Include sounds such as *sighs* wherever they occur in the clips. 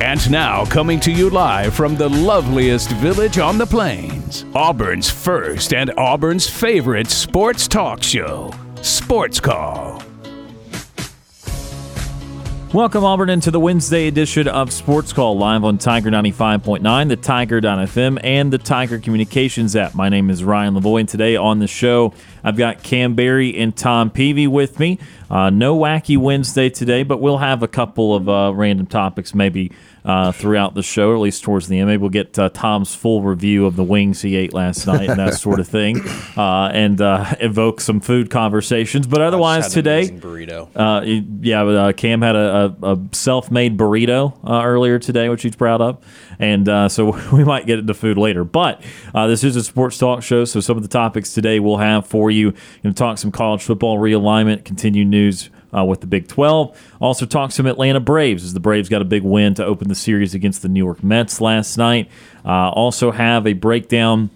And now, coming to you live from the loveliest village on the plains, Auburn's first and Auburn's favorite sports talk show, Sports Call. Welcome, Auburn, into the Wednesday edition of Sports Call live on Tiger 95.9, the Tiger.fm, and the Tiger Communications app. My name is Ryan Lavoie, and today on the show, I've got Kam Berry and Tom Peavy with me. Uh, no wacky Wednesday today, but we'll have a couple of uh, random topics maybe uh, throughout the show, or at least towards the end. Maybe we'll get uh, Tom's full review of the wings he ate last *laughs* night and that sort of thing, uh, and uh, evoke some food conversations. But otherwise, today, burrito. uh, yeah, uh, Kam had a, a, a self-made burrito uh, earlier today, which he's proud of, and uh, so *laughs* we might get into food later. But uh, this is a sports talk show, so some of the topics today we'll have for you. Going to talk some college football realignment, continue news. Uh, with the Big 12. Also, talk some Atlanta Braves as the Braves got a big win to open the series against the New York Mets last night. Uh, also, have a breakdown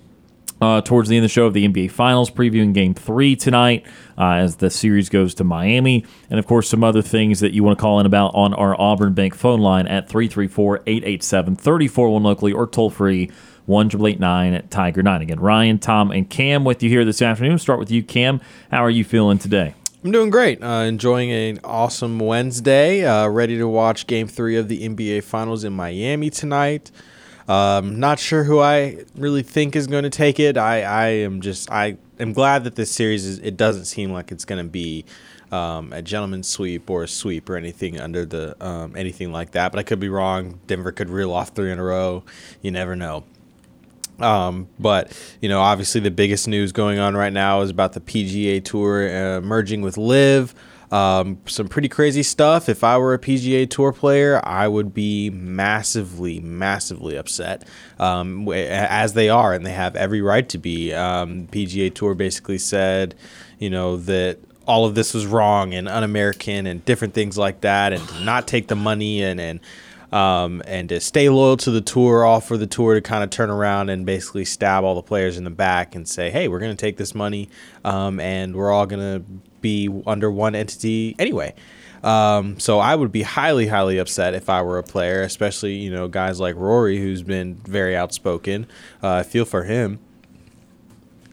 uh, towards the end of the show of the NBA Finals, previewing Game Three tonight uh, as the series goes to Miami, and of course some other things that you want to call in about on our Auburn Bank phone line at 334-887-3401 locally or toll free one triple eight nine at Tiger Nine. Again, Ryan, Tom, and Kam with you here this afternoon. We'll start with you, Kam. How are you feeling today? I'm doing great. Uh, enjoying an awesome Wednesday. Uh, ready to watch Game Three of the NBA Finals in Miami tonight. Um, not sure who I really think is going to take it. I, I am just I am glad that this series is. It doesn't seem like it's going to be um, a gentleman's sweep or a sweep or anything under the um, anything like that. But I could be wrong. Denver could reel off three in a row. You never know. Um, but you know, obviously, the biggest news going on right now is about the PGA Tour uh, merging with LIV. Um, some pretty crazy stuff. If I were a PGA Tour player, I would be massively, massively upset, um, as they are, and they have every right to be. Um, PGA Tour basically said, you know, that all of this was wrong and un-American and different things like that, and not take the money and and um, and to stay loyal to the tour, for the tour to kind of turn around and basically stab all the players in the back and say, hey, we're going to take this money um, and we're all going to be under one entity anyway. Um, so I would be highly, highly upset if I were a player, especially you know guys like Rory, who's been very outspoken. Uh, I feel for him.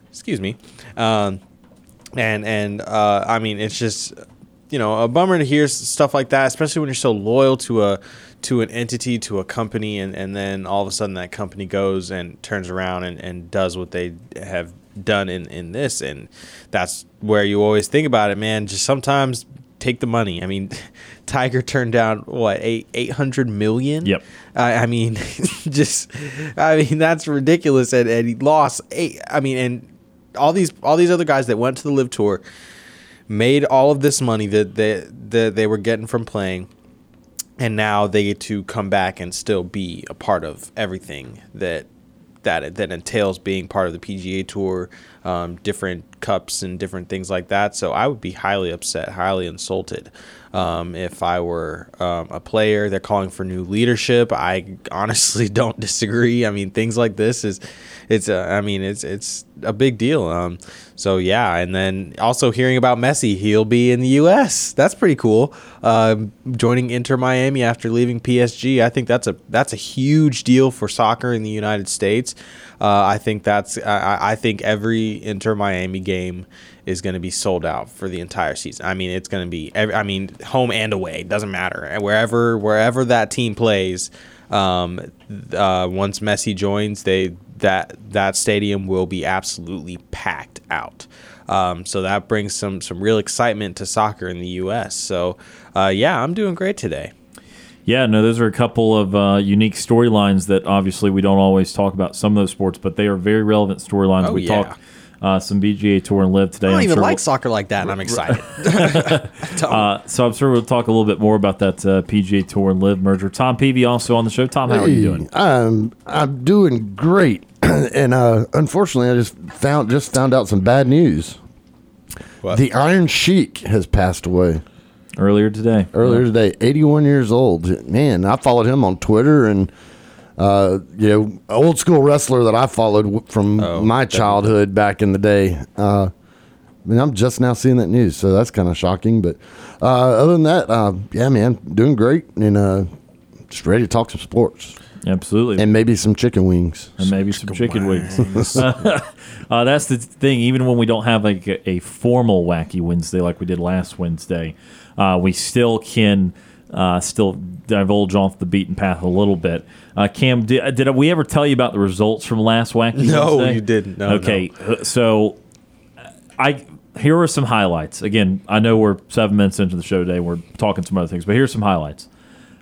Excuse me, um, and and uh, I mean it's just you know a bummer to hear stuff like that, especially when you're so loyal to a to an entity, to a company, and, and then all of a sudden that company goes and turns around and, and does what they have done in, in this. And that's where you always think about it, man. Just sometimes take the money. I mean, *laughs* Tiger turned down what eight eight hundred million. Yep. I, I mean, *laughs* just I mean that's ridiculous. And, and he lost eight. I mean, and all these all these other guys that went to the LIV tour made all of this money that they that they were getting from playing and now they get to come back and still be a part of everything that that that entails being part of the PGA Tour, um, different cups and different things like that. So I would be highly upset, highly insulted um, if I were um, a player. They're calling for new leadership. I *laughs* honestly don't disagree. I mean, things like this is it's a, I mean it's it's a big deal. Um, so yeah, and then also hearing about Messi, he'll be in the U.S. That's pretty cool. Um, joining Inter Miami after leaving PSG, I think that's a that's a huge deal for soccer in the United States. Uh, I think that's I, I think every Inter Miami game is going to be sold out for the entire season. I mean, it's going to be I mean home and away doesn't matter. Wherever wherever that team plays, um, uh, once Messi joins, they that that stadium will be absolutely packed out. Um, so that brings some some real excitement to soccer in the U.S. So uh, yeah, I'm doing great today. Yeah, no, those are a couple of uh, unique storylines that obviously we don't always talk about some of those sports, but they are very relevant storylines. Oh, we yeah. talk uh, some PGA Tour and LIV today. I don't I'm even sure like we'll- soccer like that, and I'm excited. *laughs* Uh, so I'm sure we'll talk a little bit more about that uh, PGA Tour and LIV merger. Tom Peavy also on the show. Tom, how are you doing? I'm I'm doing great, *clears throat* and uh, unfortunately, I just found just found out some bad news. What? The Iron Sheik has passed away Earlier today. earlier today. 81 years old. Man, I followed him on Twitter, and uh, you know, old school wrestler that I followed from Oh, my definitely. childhood back in the day. Uh, I mean, I'm just now seeing that news, so that's kind of shocking. But uh, other than that, uh, yeah, man, doing great, and uh, just ready to talk some sports Absolutely. and maybe some chicken wings. and maybe some chicken wings. *laughs* uh, that's the thing. Even when we don't have like a, a formal wacky Wednesday like we did last Wednesday, uh, we still can uh, still divulge off the beaten path a little bit. Uh, Kam, did, did we ever tell you about the results from last wacky No, Wednesday? you didn't. No, okay, uh, so I here are some highlights. Again, I know we're seven minutes into the show today. We're talking some other things, but here's some highlights.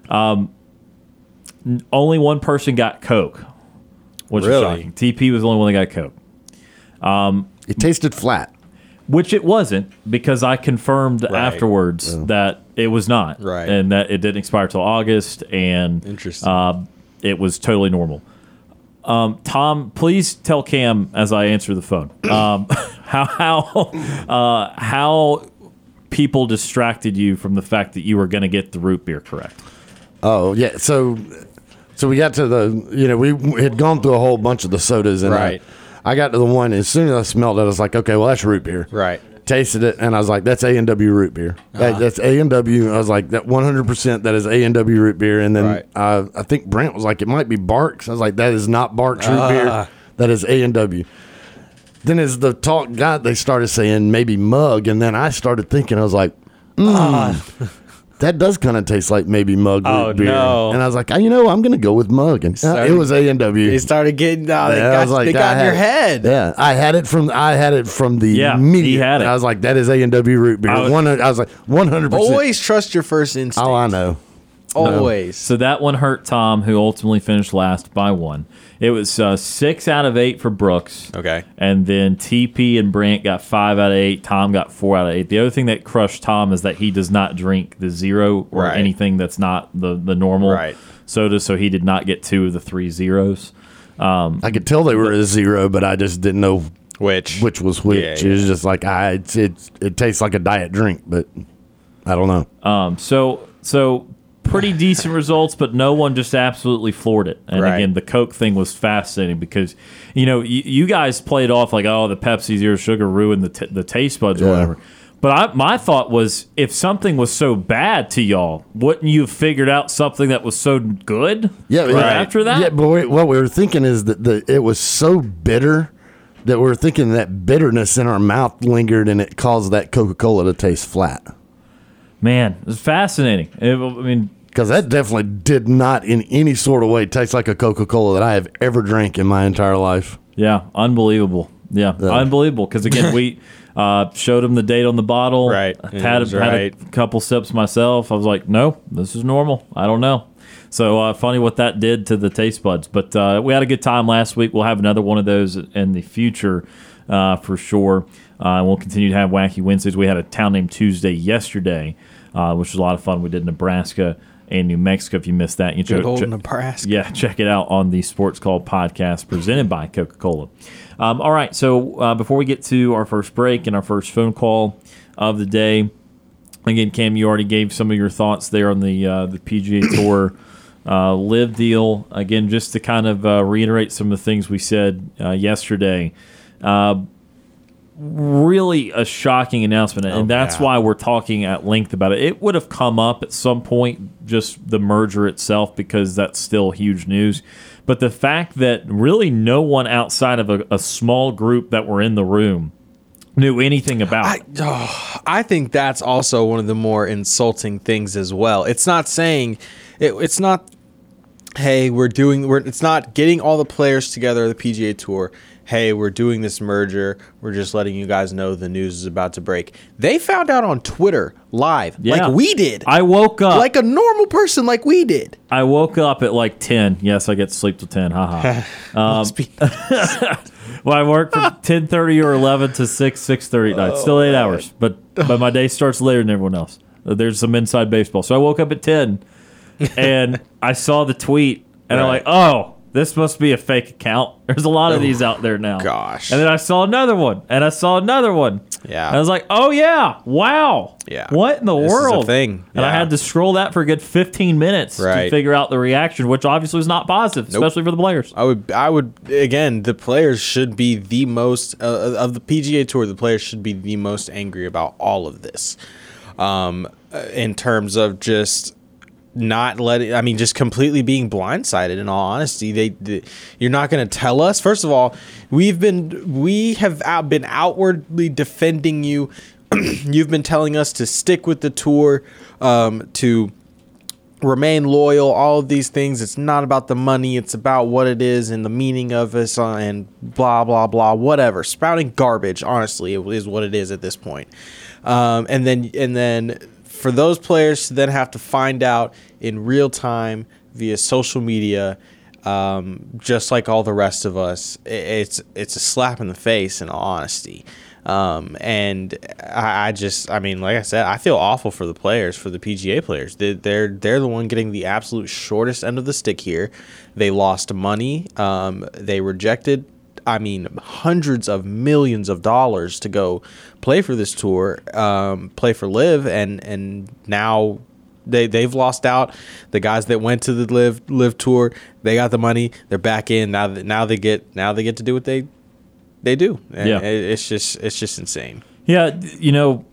Um, n- only one person got Coke, which Really? is shocking. TP was the only one that got Coke, It tasted flat. Which it wasn't because I confirmed afterwards that it was not, Right. and that it didn't expire till August, and Interesting. uh, it was totally normal. Um, Tom, please tell Kam as I answer the phone *coughs* um, *laughs* how how uh, how people distracted you from the fact that you were going to get the root beer correct. Oh yeah, so so we got to the you know we had gone through a whole bunch of the sodas and Right. I, got to the one as soon as I smelled it, I was like, okay, well that's root beer. Right. Tasted it and I was like, that's A and W root beer. That- that's A and W. I was like, that one hundred percent that is A and W root beer. And then Right. uh, I think Brent was like, it might be Barq's. I was like, that is not Barq's root Ah. beer. That is A and W. Then as the talk got, they started saying maybe mug, and then I started thinking, I was like, mm, that does kind of taste like maybe mug Oh, root beer. no. And I was like, oh, you know, I'm going to go with mug, and uh, it was A and W. They started getting. Oh, they Yeah, I got, was like, they got in your head. Yeah, I had it from I had it from the Yeah, he had it. I was like, that is A and W root beer. I was- One, I was like, one hundred percent. Always trust your first instinct. Oh, I know. Always. So that one hurt Tom, who ultimately finished last by one. It was uh, six out of eight for Brooks. Okay. And then TP and Brant got five out of eight. Tom got four out of eight. The other thing that crushed Tom is that he does not drink the zero or Right. anything that's not the, the normal Right. soda, so he did not get two of the three zeros. I could tell they were a zero, but I just didn't know Which? which was which. Yeah, It was just like I, it, it, it tastes like a diet drink, but I don't know. Um, so so pretty *laughs* decent results, but no one just absolutely floored it. And Right. again, the Coke thing was fascinating because you know you, you guys played off like oh the Pepsi Zero Sugar ruined the t- the taste buds or whatever. But I, my thought was, if something was so bad to y'all, wouldn't you have figured out something that was so good? Yeah, right yeah. after that. Yeah, but we, what we were thinking is that the it was so bitter that we were thinking that bitterness in our mouth lingered and it caused that Coca Cola to taste flat. Man, it was fascinating. It- I mean, Because that definitely did not in any sort of way taste like a Coca Cola that I have ever drank in my entire life. Yeah, unbelievable. Yeah, Yeah. unbelievable. Because again, we *laughs* uh, showed him the date on the bottle. Right. I Had, a, had right. a couple sips myself. I was like, no, this is normal. I don't know. So uh, funny what that did to the taste buds. But uh, we had a good time last week. We'll have another one of those in the future uh, for sure. Uh, and we'll continue to have wacky Wednesdays. We had a town named Tuesday yesterday, uh, which was a lot of fun. We did Nebraska and New Mexico. If you missed that, you check- check- Nebraska. yeah, check it out on the Sports Call podcast presented by Coca Cola. Um, all right, so uh, before we get to our first break and our first phone call of the day, again, Kam, you already gave some of your thoughts there on the uh, the PGA *coughs* Tour uh, LIV deal. Again, just to kind of uh, reiterate some of the things we said uh, yesterday. Really a shocking announcement, and Oh, that's yeah. why we're talking at length about it. It would have come up at some point, just the merger itself, because that's still huge news. But the fact that really no one outside of a, a small group that were in the room knew anything about I, oh, I think that's also one of the more insulting things as well. It's not saying, it, it's not, hey, we're doing, we're, it's not getting all the players together, the PGA Tour, hey, we're doing this merger. We're just letting you guys know the news is about to break. They found out on Twitter live, Yeah. like we did. I woke up like a normal person, like we did. I woke up at like ten. Yes, I get to sleep till ten. Haha. *laughs* Be- um, *laughs* well, I work from *laughs* ten thirty or eleven to six six thirty at night. Still eight oh, hours, but but my day starts later than everyone else. There's some inside baseball. So I woke up at ten, and I saw the tweet, and I'm like, oh, this must be a fake account. *laughs* There's a lot of these out there now. gosh. And then I saw another one, and I saw another one. Yeah. And I was like, oh yeah, wow. Yeah. What in the This is a world? thing. And I had to scroll that for a good 15 minutes to figure out the reaction, which obviously was not positive, especially for the players. I would, I would again. The players should be the most uh, of the PGA Tour. The players should be the most angry about all of this, um, uh, in terms of just not letting. I mean, just completely being blindsided. In all honesty, they, they you're not going to tell us. First of all, we've been we have out, been outwardly defending you. *clears throat* You've been telling us to stick with the tour, um, to remain loyal all of these things it's not about the money it's about what it is and the meaning of it uh, and blah blah blah whatever spouting garbage honestly is what it is at this point um, and then and then for those players to then have to find out in real time via social media um, just like all the rest of us it's it's a slap in the face in honesty um, and I, I just, I mean, like I said, I feel awful for the players, for the PGA players. They, they're they're the one getting the absolute shortest end of the stick here. They lost money. Um, they rejected. I mean, hundreds of millions of dollars to go play for this tour, um, play for LIV, and and now they they've lost out. The guys that went to the LIV LIV tour, they got the money. They're back in now. That now they get now they get to do what they they do. And Yeah. it- it's just it's just insane. Yeah, you know,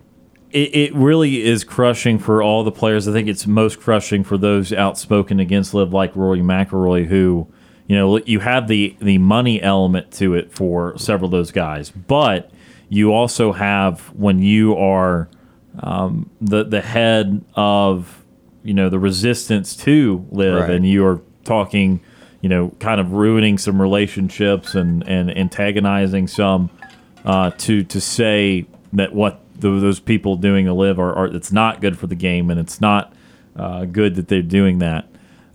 it, it really is crushing for all the players. I think it's most crushing for those outspoken against LIV like Rory McIlroy, who, you know, you have the the money element to it for several of those guys, but you also have when you are um, the the head of you know the resistance to LIV, Right. and you are talking. You know, kind of ruining some relationships and, and antagonizing some uh, to to say that what th those people doing to LIV are, are it's not good for the game and it's not uh, good that they're doing that.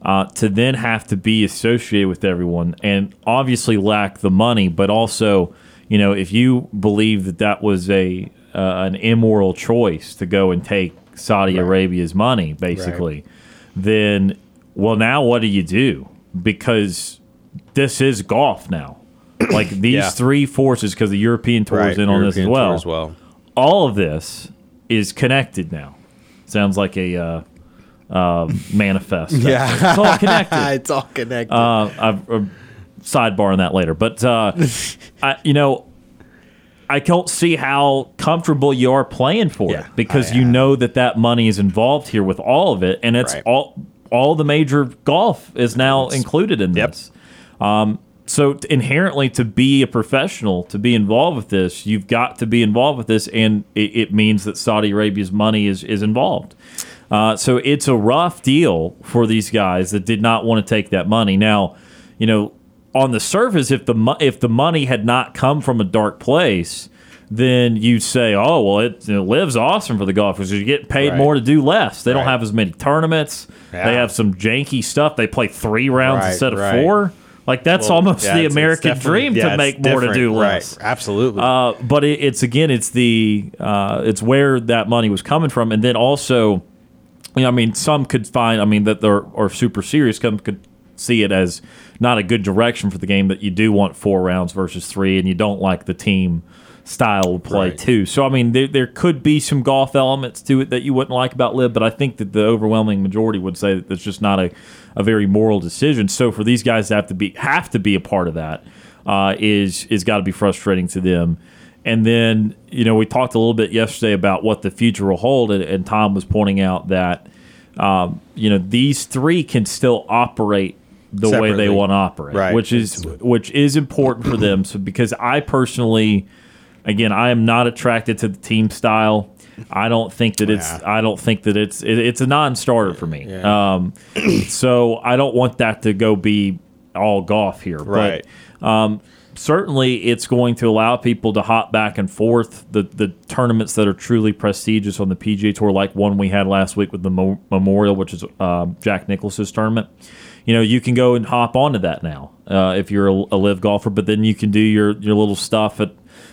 Uh, to then have to be associated with everyone and obviously lack the money, but also, you know, if you believe that that was a uh, an immoral choice to go and take Saudi Arabia's money, basically, then well, now what do you do? Because this is golf now. *clears throat* Like these Yeah. three forces, because the European tour is in on this as well. as well. All of this is connected now. Sounds like a uh, um manifest. *laughs* it's all connected. *laughs* it's all connected. Uh, I've uh, sidebar on that later, but uh, *laughs* I, you know, I don't see how comfortable you are playing for Yeah, it because I- you know that that money is involved here with all of it, and it's Right. all all the major golf is now included in Yep. this. Um, so t- inherently, to be a professional, to be involved with this, you've got to be involved with this, and it, it means that Saudi Arabia's money is is involved. Uh, so it's a rough deal for these guys that did not want to take that money. Now, you know, on the surface, if the mo- if the money had not come from a dark place, then you'd say, "Oh, well, it, you know, LIV's awesome for the golfers. You get paid Right. more to do less. They don't have as many tournaments. Yeah. They have some janky stuff. They play three rounds Right, instead of right. four. Like that's Well, almost yeah, the American dream yeah, to make more to do Right. less. Absolutely. Uh, but it, it's again, it's the uh, it's where that money was coming from, and then also, you know, I mean, some could find, I mean, that they're or super serious. Some could see it as not a good direction for the game that you do want four rounds versus three, and you don't like the team style of play Right. too. So I mean, there, there could be some golf elements to it that you wouldn't like about LIV, but I think that the overwhelming majority would say that it's just not a, a very moral decision. So for these guys to have to be have to be a part of that uh, is is got to be frustrating to them. And then you know we talked a little bit yesterday about what the future will hold, and, and Tom was pointing out that um, you know these three can still operate the way they want to operate, Right. which is which is important for them. So because I personally, again, I am not attracted to the team style. I don't think that it's. Yeah. I don't think that it's. It, it's a non-starter for me. Yeah. Um, so I don't want that to go be all golf here. Right. But um, certainly it's going to allow people to hop back and forth. The the tournaments that are truly prestigious on the PGA Tour, like one we had last week with the Mo- Memorial, which is um, Jack Nicklaus's tournament. You know, you can go and hop onto that now uh, if you're a, a LIV golfer, but then you can do your your little stuff at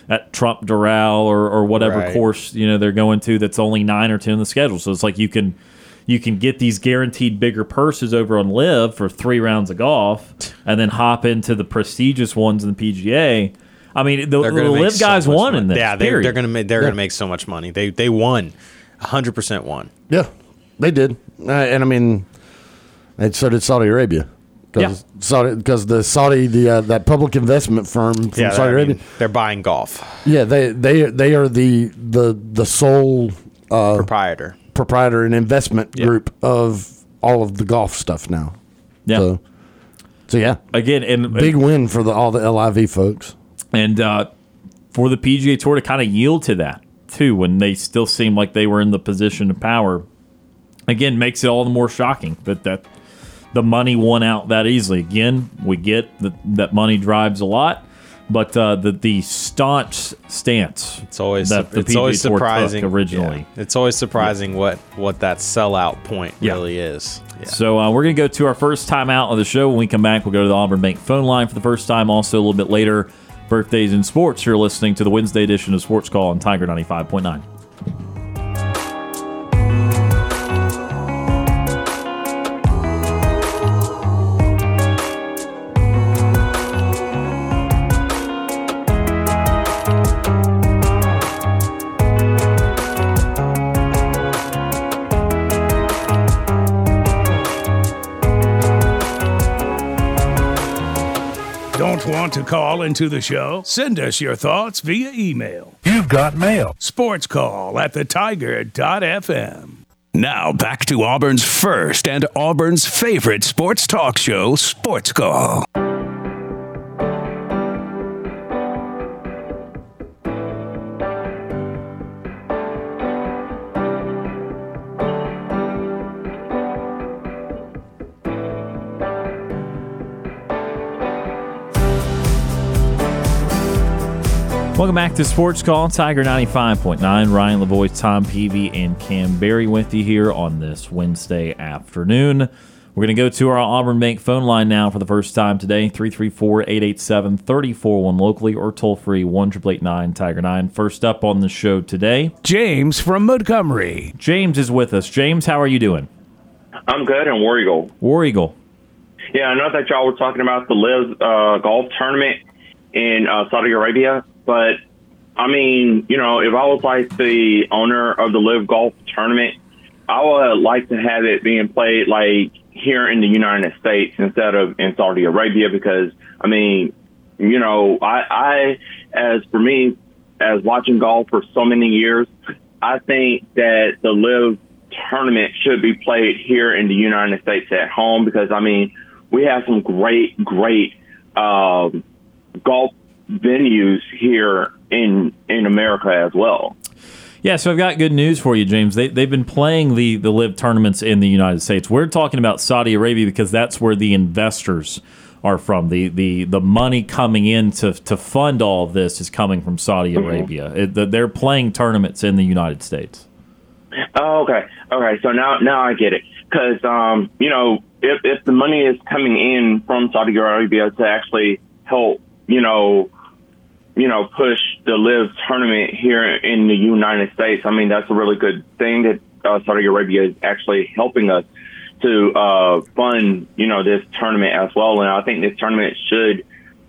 at Trump Doral or, or whatever Right. course you know they're going to that's only nine or ten in the schedule. So it's like you can you can get these guaranteed bigger purses over on LIV for three rounds of golf, and then hop into the prestigious ones in the PGA. I mean, the, They're the gonna make LIV so guys much won money. in this. Yeah, they're, they're gonna make they're gonna make so much money. They they won, hundred percent won. Yeah, they did, uh, and I mean, and so did Saudi Arabia. Because Saudi, because the Saudi, the uh, that public investment firm from Yeah, Saudi I Arabia, mean, they're buying golf yeah, they they they are the the the sole uh, proprietor. Proprietor and investment Yeah. group of all of the golf stuff now. Yeah. So, so yeah, Again, and big win for the all the LIV folks. and uh, for the PGA Tour to kind of yield to that too, when they still seem like they were in the position of power, again makes it all the more shocking that that the money won out that easily. Again, we get that that money drives a lot, but uh, the the staunch stance It's always that the it's PGA always Tour surprising originally. yeah. It's always surprising what what that sellout point Yeah. really is. Yeah. So uh, we're going to go to our first time out of the show. When we come back, we'll go to the Auburn Bank phone line for the first time. Also, a little bit later, birthdays in sports. You're listening to the Wednesday edition of Sports Call on Tiger 95.9. Don't want to call into the show? Send us your thoughts via email. You've got mail. Sports call at thetiger.fm. Now back to Auburn's first and Auburn's favorite sports talk show, Sports Call. Welcome back to Sports Call, Tiger 95.9. Ryan Lavoie, Tom Peavy, and Kam Berry with you here on this Wednesday afternoon. We're going to go to our Auburn Bank phone line now for the first time today 334 887 341 locally or toll free 1 Tiger 9. First up on the show today, James from Montgomery. James is with us. James, how are you doing? I'm good and War Eagle. War Eagle. Yeah, I know that y'all were talking about the LIV uh, golf tournament in uh, Saudi Arabia, but I mean, you know, if I was like the owner of the LIV golf tournament, I would like to have it being played like here in the United States instead of in Saudi Arabia because I mean, you know, I, I as for me, as watching golf for so many years, I think that the LIV tournament should be played here in the United States at home because I mean, we have some great, great um, golf venues here in in America as well. Yeah, so I've got good news for you, James. They, they've been playing the, the LIV tournaments in the United States. We're talking about Saudi Arabia because that's where the investors are from. The the, the money coming in to, to fund all of this is coming from Saudi Arabia. It, the- they're playing tournaments in the United States. Oh, okay, okay. So now now I get it because um, you know if if the money is coming in from Saudi Arabia to actually help you know you know push the LIV tournament here in the United States, I mean that's a really good thing that uh, Saudi Arabia is actually helping us to uh, fund you know this tournament as well, and I think this tournament should.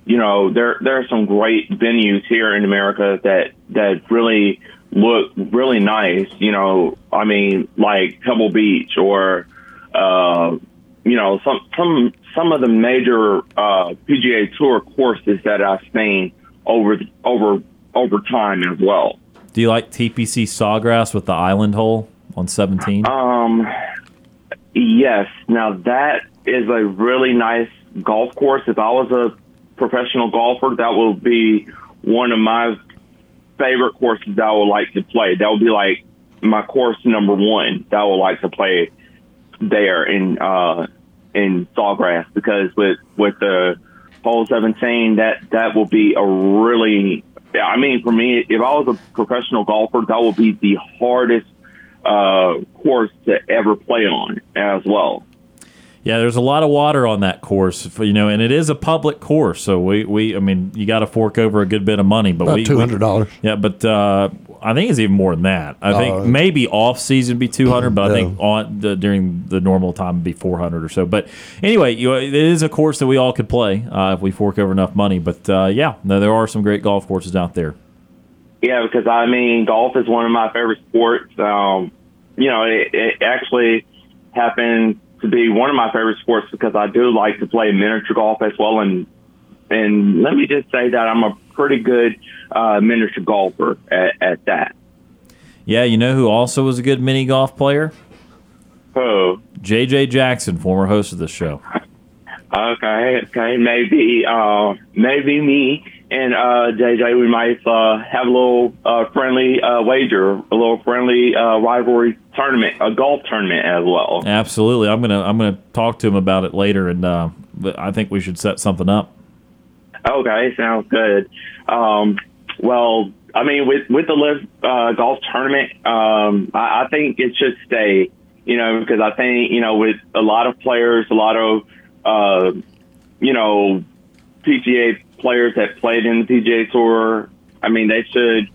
You know, there there are some great venues here in America that that really look really nice. You know, I mean, like Pebble Beach or, uh, you know, some some some of the major uh, PGA Tour courses that I've seen over over over time as well. Do you like TPC Sawgrass with the island hole on 17? Um, yes. Now that is a really nice golf course. If I was a professional golfer, that would be one of my favorite courses that I would like to play. That would be like my course number one that I would like to play there in uh in Sawgrass because with with the hole 17, that that will be a really. I mean, for me, if I was a professional golfer, that would be the hardest uh, course to ever play on as well. Yeah, there's a lot of water on that course, you know, and it is a public course. So we, we I mean, you got to fork over a good bit of money, but About we two hundred dollars. Yeah, but uh, I think it's even more than that. I think Uh, maybe off season be two hundred, but I think on the, during the normal time would be four hundred or so. But anyway, you, it is a course that we all could play uh, if we fork over enough money. But uh, yeah, no, there are some great golf courses out there. Yeah, because I mean, golf is one of my favorite sports. Um, you know, it, it actually happened to be one of my favorite sports because I do like to play miniature golf as well. And and let me just say that I'm a pretty good uh, miniature golfer at, at that. Yeah, you know who also was a good mini golf player? Oh, JJ Jackson, former host of the show. *laughs* okay, okay, maybe uh, maybe me and uh, JJ, we might uh, have a little uh, friendly uh, wager, a little friendly uh, rivalry tournament, a golf tournament as well. Absolutely, I'm gonna I'm gonna talk to him about it later, and uh, I think we should set something up. Okay, sounds good. Um, well, I mean, with with the LIV uh, golf tournament, um, I, I think it should stay. You know, because I think you know, with a lot of players, a lot of uh, you know, PGA players that played in the PGA Tour. I mean, they should.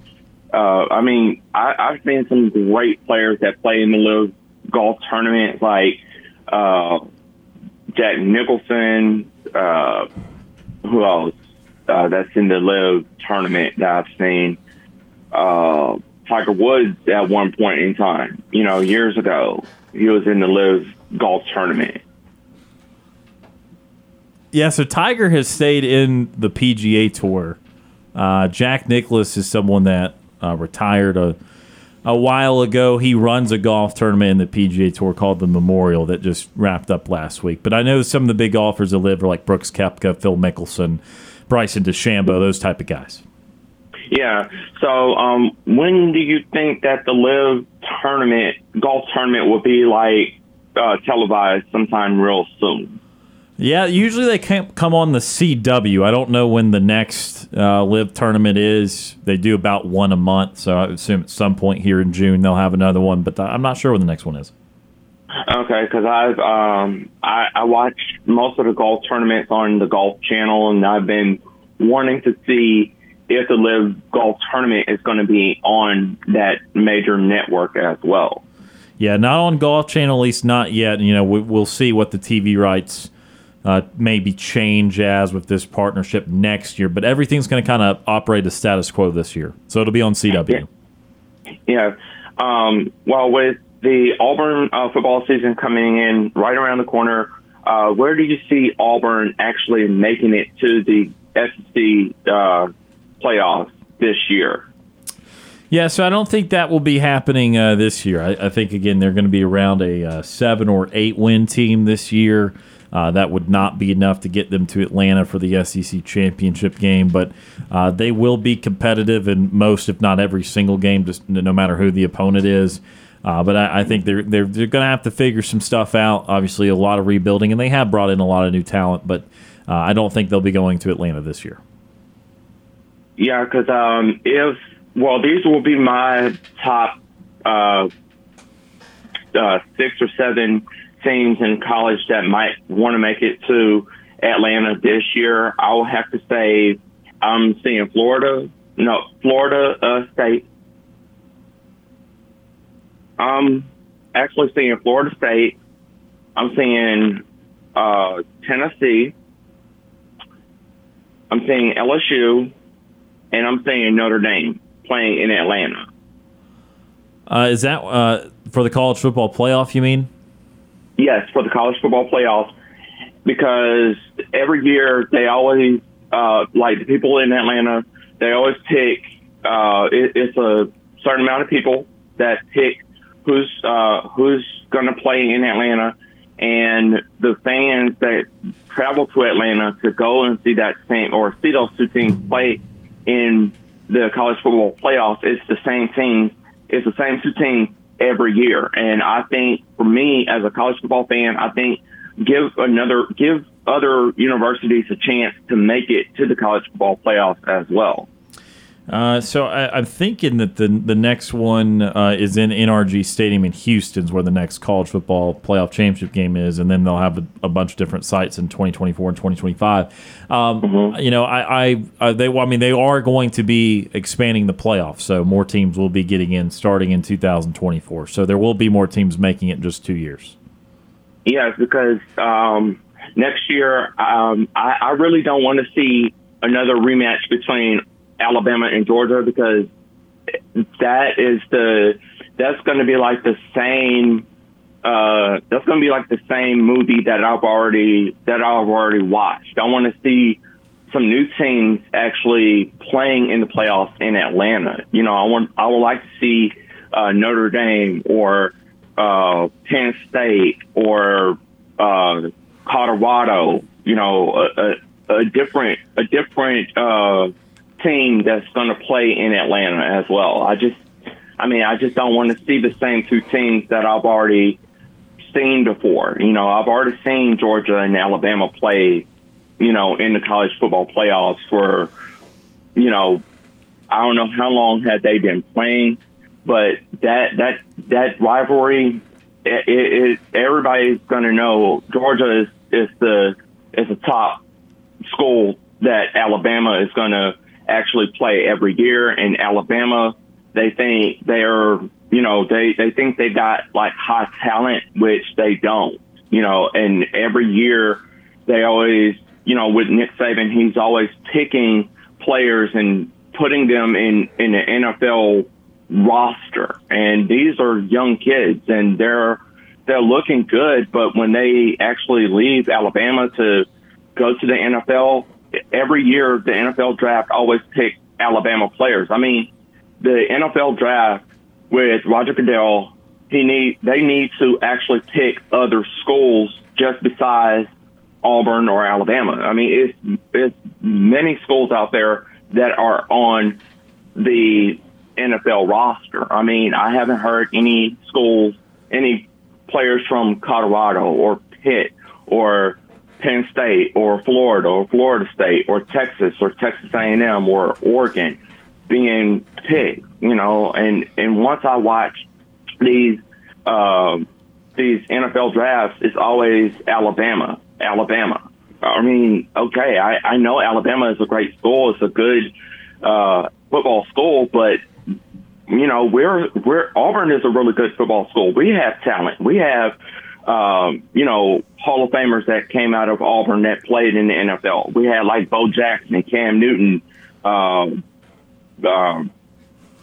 Uh, I mean, I, I've seen some great players that play in the LIV golf tournament, like uh, Jack Nicholson. Uh, who else uh, that's in the LIV tournament that I've seen. Uh, Tiger Woods at one point in time, you know, years ago, he was in the LIV golf tournament. Yeah, so Tiger has stayed in the PGA Tour. Uh, Jack Nicklaus is someone that uh, retired a a while ago. He runs a golf tournament in the PGA Tour called the Memorial that just wrapped up last week. But I know some of the big golfers that LIV are like Brooks Koepka, Phil Mickelson, Bryson DeChambeau, those type of guys. Yeah. So, um, when do you think that the LIV tournament, golf tournament, will be like uh, televised sometime real soon? Yeah, usually they can't come on the CW. I don't know when the next uh, LIV tournament is. They do about one a month, so I assume at some point here in June they'll have another one. But I'm not sure when the next one is. Okay, because I've um I, I watch most of the golf tournaments on the Golf Channel, and I've been wanting to see if the LIV Golf Tournament is going to be on that major network as well. Yeah, not on Golf Channel, at least not yet. You know, we, we'll see what the TV rights uh, maybe change as with this partnership next year. But everything's going to kind of operate the status quo this year, so it'll be on CW. Yeah. Um, well, with the Auburn uh, football season coming in right around the corner, uh, where do you see Auburn actually making it to the SEC uh, playoffs this year? Yeah, so I don't think that will be happening uh, this year. I, I think again they're going to be around a uh, seven or eight win team this year. Uh, that would not be enough to get them to Atlanta for the SEC championship game, but uh, they will be competitive in most, if not every single game, just no matter who the opponent is. Uh, but I, I think they're they're, they're going to have to figure some stuff out. Obviously, a lot of rebuilding, and they have brought in a lot of new talent, but uh, I don't think they'll be going to Atlanta this year. Yeah, because um, if well, these will be my top uh, uh, six or seven teams in college that might want to make it to Atlanta this year. I will have to say I'm seeing Florida, no Florida uh, State. I'm actually seeing Florida State. I'm seeing uh, Tennessee. I'm seeing LSU, and I'm seeing Notre Dame playing in Atlanta. Uh, is that uh, for the college football playoff? You mean? Yes, for the college football playoff, because every year they always uh, like the people in Atlanta. They always pick. Uh, it, it's a certain amount of people that pick who's uh, who's going to play in Atlanta, and the fans that travel to Atlanta to go and see that same or see those two teams play in the college football playoffs. It's the same teams. It's the same two teams every year. And I think for me as a college football fan, I think give another give other universities a chance to make it to the college football playoffs as well. Uh, so I, am thinking that the the next one uh, is in NRG Stadium in Houston's where the next college football playoff championship game is, and then they'll have a, a bunch of different sites in 2024 and 2025. Um, mm-hmm. You know, I, I, I they I mean they are going to be expanding the playoff, so more teams will be getting in starting in 2024. So there will be more teams making it in just two years. Yes, because um, next year um, I, I really don't want to see another rematch between Alabama and Georgia because that is the that's going to be like the same uh, that's going to be like the same movie that I've already that I've already watched. I want to see some new teams actually playing in the playoffs in Atlanta. You know, I want I would like to see uh, Notre Dame or uh, Penn State or uh, Colorado. You know, a, a, a different a different uh, team that's going to play in Atlanta as well. I just, I mean, I just don't want to see the same two teams that I've already seen before. You know, I've already seen Georgia and Alabama play, you know, in the college football playoffs for, you know, I don't know how long had they been playing, but that that that rivalry, it, it, everybody's going to know Georgia is is the is a top school that Alabama is going to actually play every year. In Alabama, they think they're, you know, they, they think they got like high talent, which they don't, you know, and every year they always, you know, with Nick Saban, he's always picking players and putting them in, in the NFL roster. And these are young kids and they're, they're looking good, but when they actually leave Alabama to go to the NFL, every year the NFL draft always picks Alabama players. I mean, the NFL draft with Roger Goodell, he need they need to actually pick other schools just besides Auburn or Alabama. I mean, it's it's many schools out there that are on the NFL roster. I mean, I haven't heard any schools, any players from Colorado or Pitt or Penn State or Florida or Florida State or Texas or Texas A&M or Oregon being picked, you know, and, and once I watch these, uh, these NFL drafts, it's always Alabama, Alabama. I mean, okay, I, I know Alabama is a great school. It's a good, uh, football school, but you know, we're, we're, Auburn is a really good football school. We have talent. We have, um, you know, Hall of Famers that came out of Auburn that played in the NFL. We had like Bo Jackson and Cam Newton, um, uh,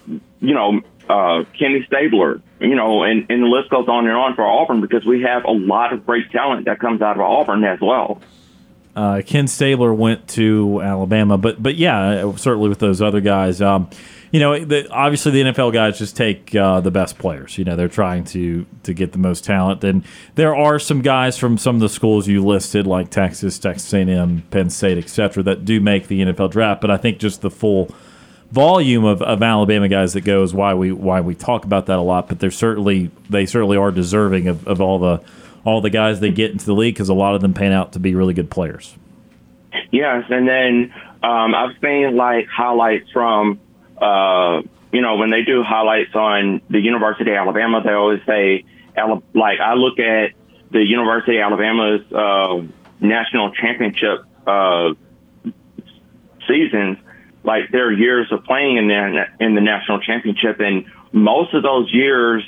you know, uh, Kenny Stabler, you know, and, and the list goes on and on for Auburn because we have a lot of great talent that comes out of Auburn as well. Uh, Ken Stabler went to Alabama, but but yeah, certainly with those other guys. Um, you know, the, obviously the NFL guys just take uh, the best players. You know, they're trying to to get the most talent. And there are some guys from some of the schools you listed, like Texas, Texas A&M, Penn State, etc., that do make the NFL draft. But I think just the full volume of, of Alabama guys that go is why we why we talk about that a lot. But they're certainly they certainly are deserving of, of all the all the guys they get into the league because a lot of them pan out to be really good players. Yes, and then um, I've seen like highlights from uh, you know, when they do highlights on the University of Alabama, they always say, like, I look at the University of Alabama's uh, national championship uh, seasons, like their years of playing in the in the national championship, and most of those years,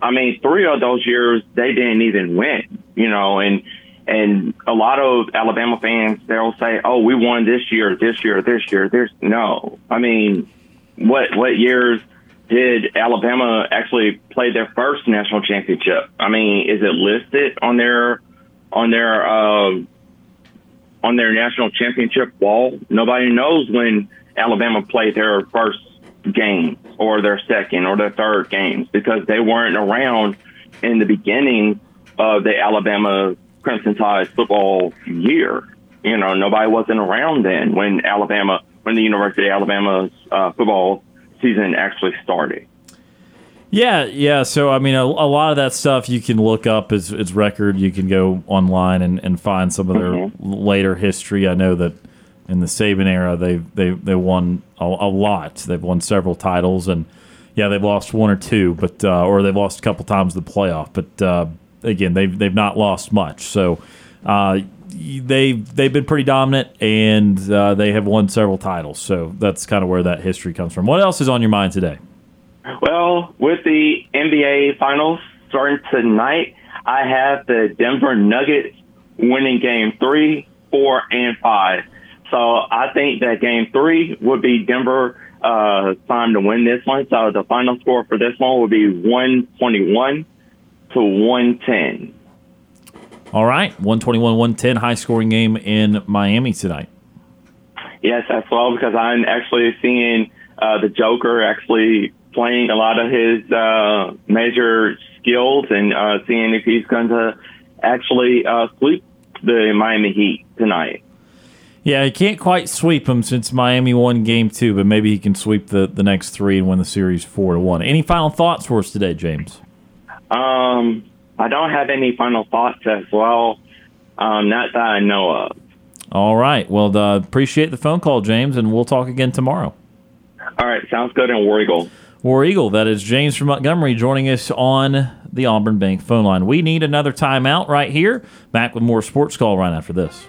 I mean, three of those years they didn't even win, you know, and and a lot of Alabama fans, they'll say, "Oh, we won this year, this year, this year." There's no. I mean, what what years did Alabama actually play their first national championship? I mean, is it listed on their on their uh, on their national championship wall? Nobody knows when Alabama played their first game or their second or their third games because they weren't around in the beginning of the Alabama Crimson Tide football year. You know, nobody wasn't around then when Alabama, when the University of Alabama's uh, football season actually started. Yeah, yeah. So I mean, a, a lot of that stuff you can look up as its record. You can go online and, and find some of their Mm-hmm. later history. I know that in the Saban era, they they they won a, a lot. They've won several titles, and yeah, they've lost one or two, but uh, or they've lost a couple times in the playoff. But uh, again, they've they've not lost much. So uh, they they've been pretty dominant, and uh, they have won several titles. So that's kind of where that history comes from. What else is on your mind today? Well, with the NBA Finals starting tonight, I have the Denver Nuggets winning Game Three, Four, and Five. So I think that Game Three would be Denver uh, time to win this one. So the final score for this one would be one twenty one to one ten. All right, 121 110, high scoring game in Miami tonight. Yes, as well, because I'm actually seeing uh, the Joker actually playing a lot of his uh, major skills and uh, seeing if he's going to actually uh, sweep the Miami Heat tonight. Yeah, he can't quite sweep them since Miami won game two, but maybe he can sweep the, the next three and win the series four to one. Any final thoughts for us today, James? Um, I don't have any final thoughts as well, um, not that I know of. All right. Well, uh, appreciate the phone call, James, and we'll talk again tomorrow. All right, sounds good, and War Eagle. War Eagle, that is James from Montgomery joining us on the Auburn Bank phone line. We need another timeout right here. Back with more sports call right after this.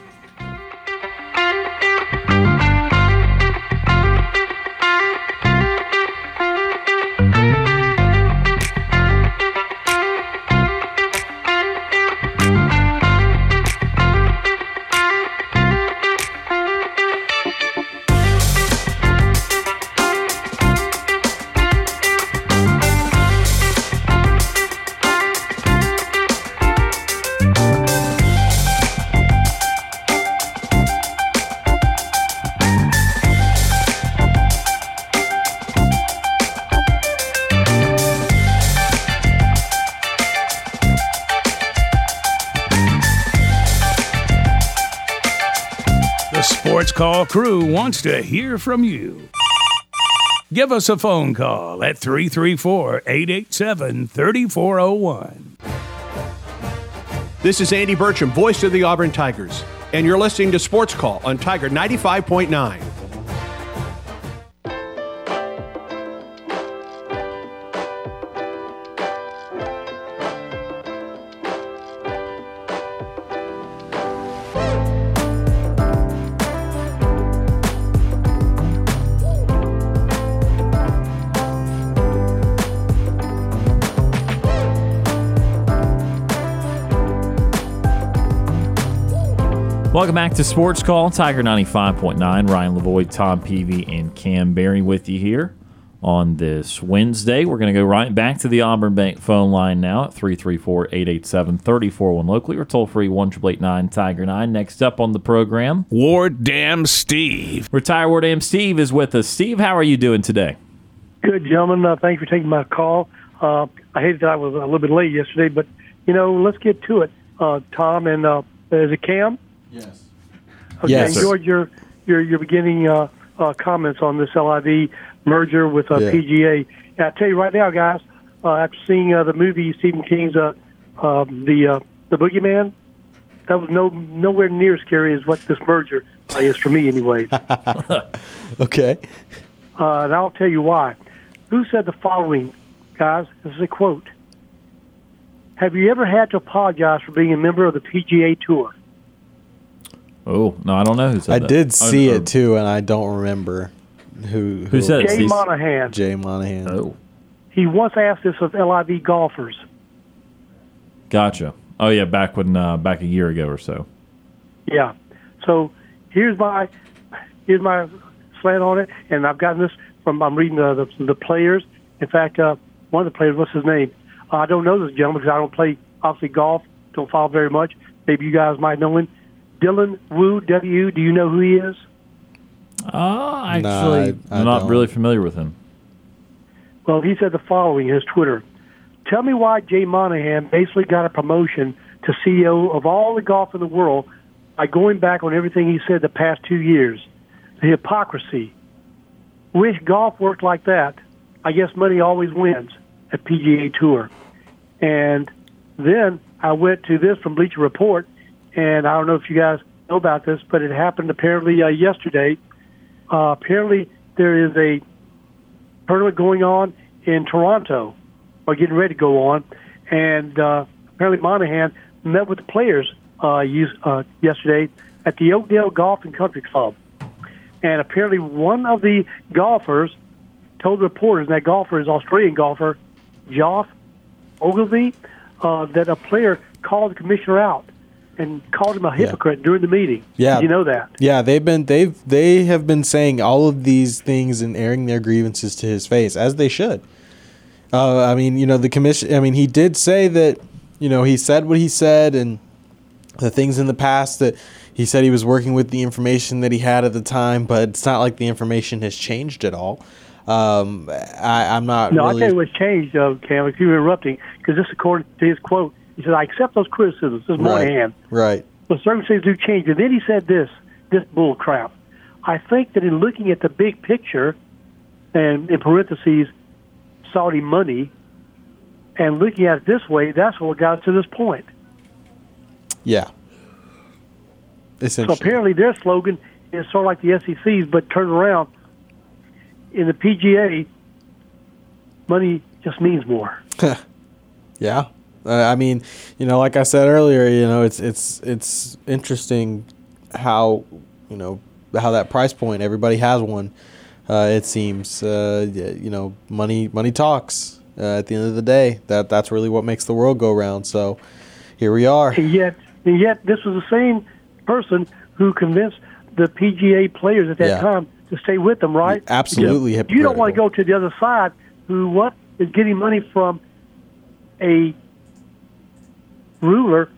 Crew wants to hear from you. Give us a phone call at 334 887 3401. This is Andy Burcham, voice of the Auburn Tigers, and you're listening to Sports Call on Tiger 95.9. back to Sports Call, Tiger 95.9. Ryan Lavoie, Tom Peavy, and Kam Berry with you here on this Wednesday. We're going to go right back to the Auburn Bank phone line now at 334 887 341 locally or toll free 1 Tiger 9. Next up on the program, Ward Dam Steve. Retire Ward Dam Steve is with us. Steve, how are you doing today? Good, gentlemen. Uh, thanks for taking my call. Uh, I hated that I was a little bit late yesterday, but you know, let's get to it. Uh, Tom and uh, is it Kam? Yes. Okay, Yes. Enjoyed your your your beginning uh, uh, comments on this LIV merger with uh, Yeah. PGA. And I tell you right now, guys, uh, after seeing uh, the movie Stephen King's uh, uh, the uh, the Boogeyman, that was no nowhere near as scary as what this merger uh, is for me, anyway. *laughs* *laughs* Okay. Uh, and I'll tell you why. Who said the following, guys? This is a quote. Have you ever had to apologize for being a member of the PGA Tour? Oh, no, I don't know who said I that. did Oh, see oh, it too, and I don't remember who Who said it? Jay Steve? Monahan. Jay Monahan. Oh, He once asked this of LIV golfers. gotcha. Oh, yeah, back when, uh, back a year ago or so. Yeah. So here's my here's my slant on it, and I've gotten this from I'm reading the the, the players. In fact, uh, one of the players, what's his name? Uh, I don't know this gentleman because I don't play obviously golf. Don't follow very much. Maybe you guys might know him. Dylan Wu W. Do you know who he is? Oh, actually, Nah, I- I I'm not don't. really familiar with him. Well, he said the following in his Twitter. Tell me why Jay Monahan basically got a promotion to CEO of all the golf in the world by going back on everything he said the past two years. The hypocrisy. Wish golf worked like that. I guess money always wins. at PGA Tour. And then I went to this from Bleacher Report, and I don't know if you guys know about this, but it happened apparently uh, yesterday. Uh, apparently, there is a tournament going on in Toronto, or getting ready to go on, and uh, apparently Monahan met with the players uh, use, uh, yesterday at the Oakdale Golf and Country Club, and apparently one of the golfers told reporters, and that golfer is Australian golfer Geoff Ogilvy, uh, that a player called the commissioner out and called him a hypocrite during the meeting. Yeah. Did you know that? Yeah, they've been they've they have been saying all of these things and airing their grievances to his face as they should. Uh, I mean, you know, the commission. I mean, he did say that, you know, he said what he said and the things in the past that he said he was working with the information that he had at the time, but it's not like the information has changed at all. Um, I, I'm not No, really. tell you what's changed, uh, Kam, if you're interrupting, because this according to his quote, he said, I accept those criticisms. This is Monahan. right. But circumstances do change. And then he said this, this bull crap. I think that in looking at the big picture, and in parentheses, Saudi money, and looking at it this way, that's what got us to this point. Yeah. So apparently their slogan is sort of like the SEC's, but turn around. In the PGA, money just means more. *laughs* Yeah, uh, I mean, you know, like I said earlier, you know, it's it's it's interesting how you know how that price point. Everybody has one. Uh, it seems, uh, you know, money money talks. Uh, at the end of the day, that that's really what makes the world go round. So here we are. And yet, and yet, this was the same person who convinced the PGA players at that Yeah. time to stay with them, right? Absolutely You don't want to go to the other side, who what is getting money from a ruler,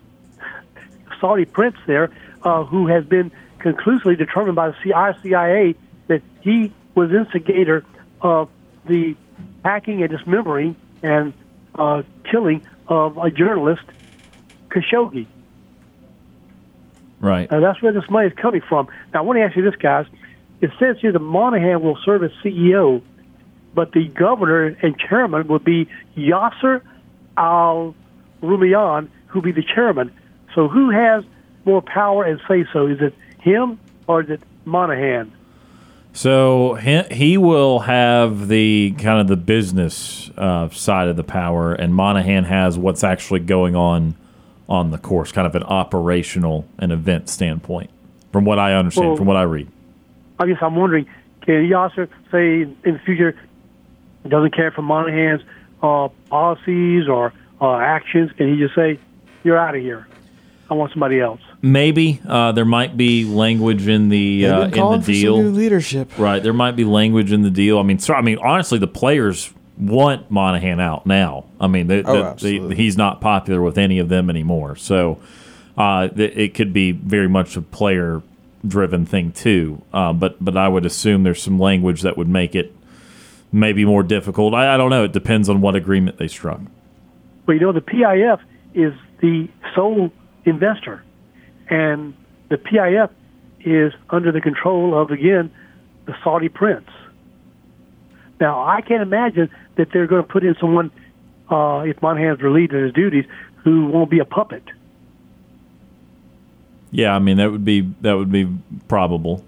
Saudi prince there, uh, who has been conclusively determined by the CIA that he was instigator of the hacking and dismembering and uh, killing of a journalist, Khashoggi. Right. Now, that's where this money is coming from. Now, I want to ask you this, guys. It says here that Monahan will serve as CEO, but the governor and chairman would be Yasser Al Rumayyan, who be the chairman. So, who has more power and say so? Is it him or is it Monahan? So he, he will have the kind of the business uh, side of the power, and Monahan has what's actually going on on the course, kind of an operational and event standpoint, from what I understand, Well- from what I read. I guess I'm wondering, can Yasser say in the future he doesn't care for Monahan's uh, policies or uh, actions? Can he just say, "You're out of here. I want somebody else"? Maybe uh, there might be language in the uh, in calling the for some deal. new leadership. Right, there might be language in the deal. I mean, so I mean, honestly, the players want Monahan out now. I mean, they, Oh, they- absolutely. he's not popular with any of them anymore. So uh, it could be very much a player-driven thing too. Uh, but but I would assume there's some language that would make it maybe more difficult. I, I don't know. It depends on what agreement they struck. But you know, the PIF is the sole investor, and the PIF is under the control of again the Saudi prince. Now, I can't imagine that they're going to put in someone, uh, if Monahan's relieved of his duties, who won't be a puppet. Yeah, I mean that would be that would be probable.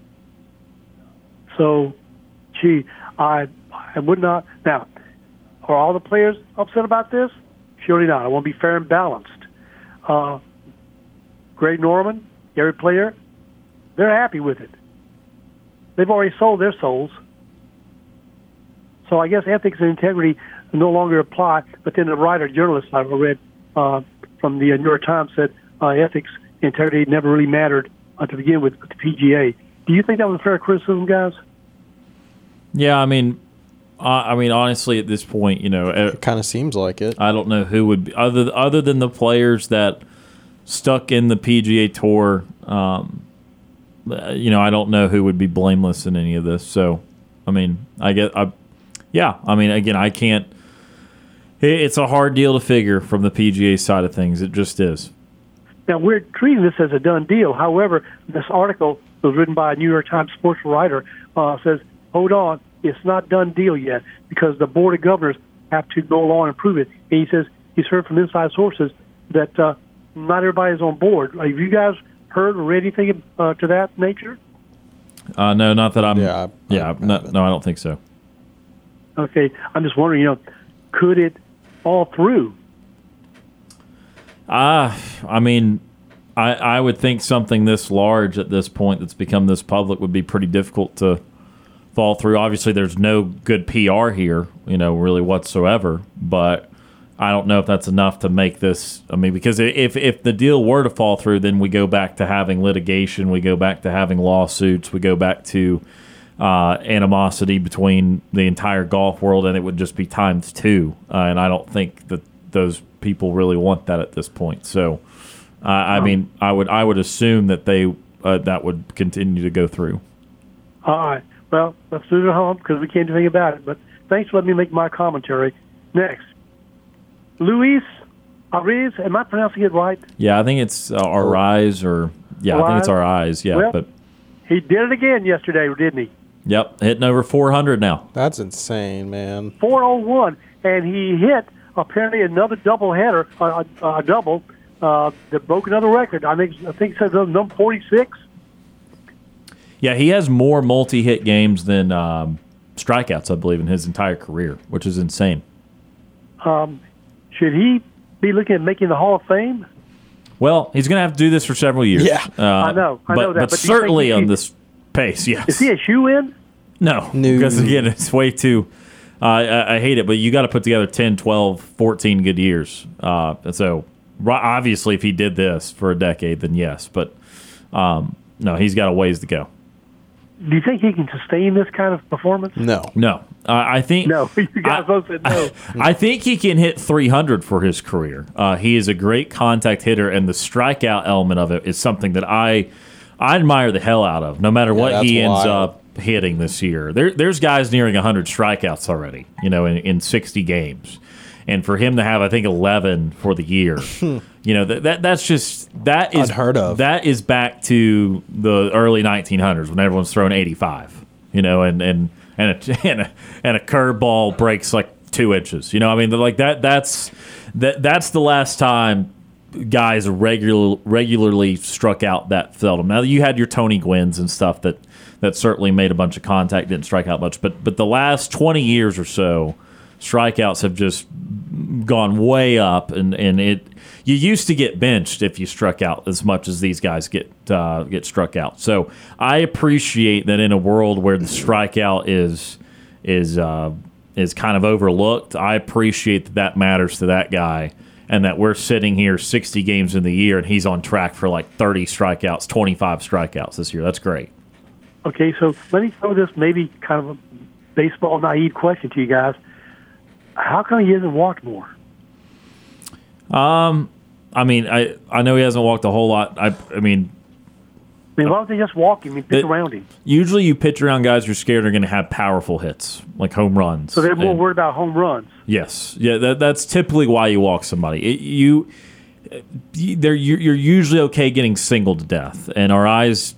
So, gee, I I would not. Now, are all the players upset about this? Surely not. I want to be fair and balanced. Uh, Greg Norman, Gary Player, they're happy with it. They've already sold their souls. So I guess ethics and integrity no longer apply. But then the writer journalist I've read uh, from the New York Times said uh, ethics and integrity never really mattered uh, to begin with with the PGA. Do you think that was a fair criticism, guys? Yeah, I mean, I mean honestly, at this point, you know, it Kind of seems like it. I don't know who would be other other than the players that stuck in the PGA Tour. Um, uh, you know, I don't know who would be blameless in any of this. So, I mean, I get, I, yeah, I mean, again, I can't. it- It's a hard deal to figure from the PGA side of things. It just is. Now we're treating this as a done deal. However, this article was written by a New York Times sports writer. Uh, says, "Hold on, it's not done deal yet because the board of governors have to go along and prove it. And he says he's heard from inside sources that uh, not everybody's on board. Have you guys heard or read anything uh, to that nature? Uh, no, not that I'm. Yeah, I- yeah, I no, no, I don't think so. Okay, I'm just wondering, you know, could it fall through? Ah, I mean, I I would think something this large at this point that's become this public would be pretty difficult to fall through. Obviously, there's no good PR here, you know, really whatsoever. But I don't know if that's enough to make this. I mean, because if if the deal were to fall through, then we go back to having litigation, we go back to having lawsuits, we go back to uh, animosity between the entire golf world, and it would just be times two. Uh, and I don't think that those people really want that at this point. So, uh, I mean, I would I would assume that they uh, that would continue to go through. All right. Well, let's do it at home because we can't do anything about it. But thanks for letting me make my commentary. Next, Luis Arraez. Am I pronouncing it right? Yeah, I think it's uh, our eyes, or yeah, I think it's Eyes? our eyes. Yeah, Well- but He did it again yesterday, didn't he? yep, hitting over 400 now. That's insane, man. 401, and he hit apparently another double header, uh, a double uh, that broke another record. I think I think it says number 46. Yeah, he has more multi-hit games than um, strikeouts, I believe, in his entire career, which is insane. Should he be looking at making the Hall of Fame? Well, he's going to have to do this for several years. Yeah. uh, I know, I but, know that, but but do you certainly he- on this pace, yes. Is he a shoe in? No, No. because again, it's way too. Uh, I, I hate it, but you got to put together 10, 12, 14 good years. Uh, and so, obviously, if he did this for a decade, then yes. But um, no, he's got a ways to go. Do you think he can sustain this kind of performance? No. No, uh, I think No, *laughs* you guys I- both said no. I think he can hit 300 for his career. Uh, he is a great contact hitter, and the strikeout element of it is something that I I admire the hell out of. No matter what that's he ends wild. up hitting this year, there, there's guys nearing 100 strikeouts already. You know, in, in 60 games, and for him to have I think 11 for the year, *laughs* you know that, that that's just that is Unheard of. That is back to the early 1900s when everyone's throwing 85. You know, and and and a *laughs* and a, and a curveball breaks like two inches. You know, I mean, like that. That's that. That's the last time guys regular, regularly struck out that seldom. Now you had your Tony Gwynns and stuff that that certainly made a bunch of contact, didn't strike out much. But but the last twenty years or so, strikeouts have just gone way up, and and it. You used to get benched if you struck out as much as these guys get uh, get struck out. So I appreciate that in a world where the strikeout is is uh, is kind of overlooked. I appreciate that that matters to that guy, and that we're sitting here 60 games in the year, and he's on track for like 30 strikeouts, 25 strikeouts this year. That's great. Okay, so let me throw this maybe kind of a baseball naive question to you guys. How come he hasn't walked more? I mean, I I know he hasn't walked a whole lot. I I mean, I mean, why don't they just walk him and pitch It- around him? usually you pitch around guys you're scared are going to have powerful hits like home runs. So they're more And- worried about home runs. Yes, yeah, that, that's typically why you walk somebody. It, you, they're you're you're usually okay getting singled to death, and Arraez.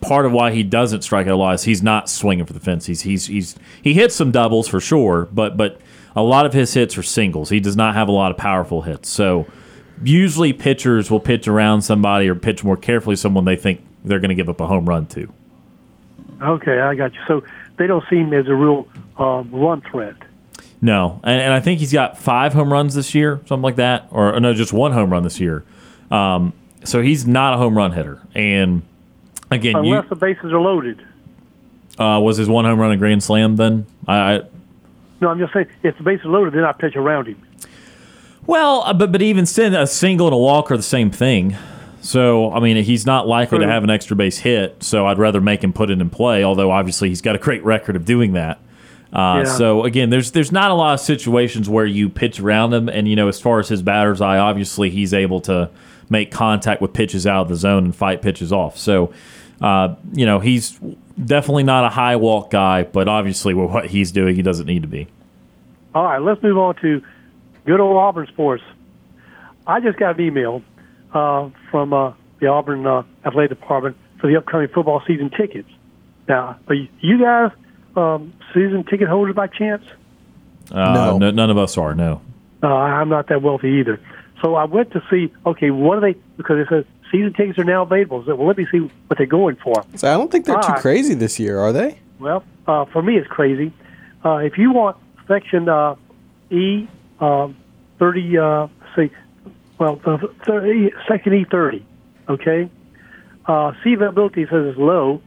Part of why he doesn't strike out a lot is he's not swinging for the fence. He's he's he's he hits some doubles for sure, but but a lot of his hits are singles. He does not have a lot of powerful hits. So usually pitchers will pitch around somebody or pitch more carefully someone they think they're going to give up a home run to. Okay, I got you. So they don't see him as a real um, run threat. No, and, and I think he's got five home runs this year, something like that, or, or no, just one home run this year. Um, so he's not a home run hitter. And again, you, Unless the bases are loaded. uh, was his one home run a grand slam? Then I, I No, I'm just saying, if the bases are loaded, then I pitch around him. Well, uh, but but even still, a single and a walk are the same thing. So I mean, he's not likely to have an extra base hit. So I'd rather make him put it in play. Although obviously he's got a great record of doing that. Uh, Yeah. So again, there's there's not a lot of situations where you pitch around him, and you know, as far as his batter's eye, obviously he's able to make contact with pitches out of the zone and fight pitches off. So, uh, you know, he's definitely not a high walk guy, but obviously with what he's doing, he doesn't need to be. All right, let's move on to good old Auburn sports. I just got an email uh, from uh, the Auburn uh, Athletic Department for the upcoming football season tickets. Now, are you, you guys um, season ticket holders by chance? Uh, No. no, none of us are. No. Uh, I'm not that wealthy either. So I went to see, okay, what are they, because it says season tickets are now available. So, well, let me see what they're going for. So I don't think they're too Alright. crazy this year, are they? Well, uh, for me, it's crazy. Uh, if you want section uh, E, um, 30, uh, see, well, uh, 30, section E 30, okay? Uh, seat availability says it's low,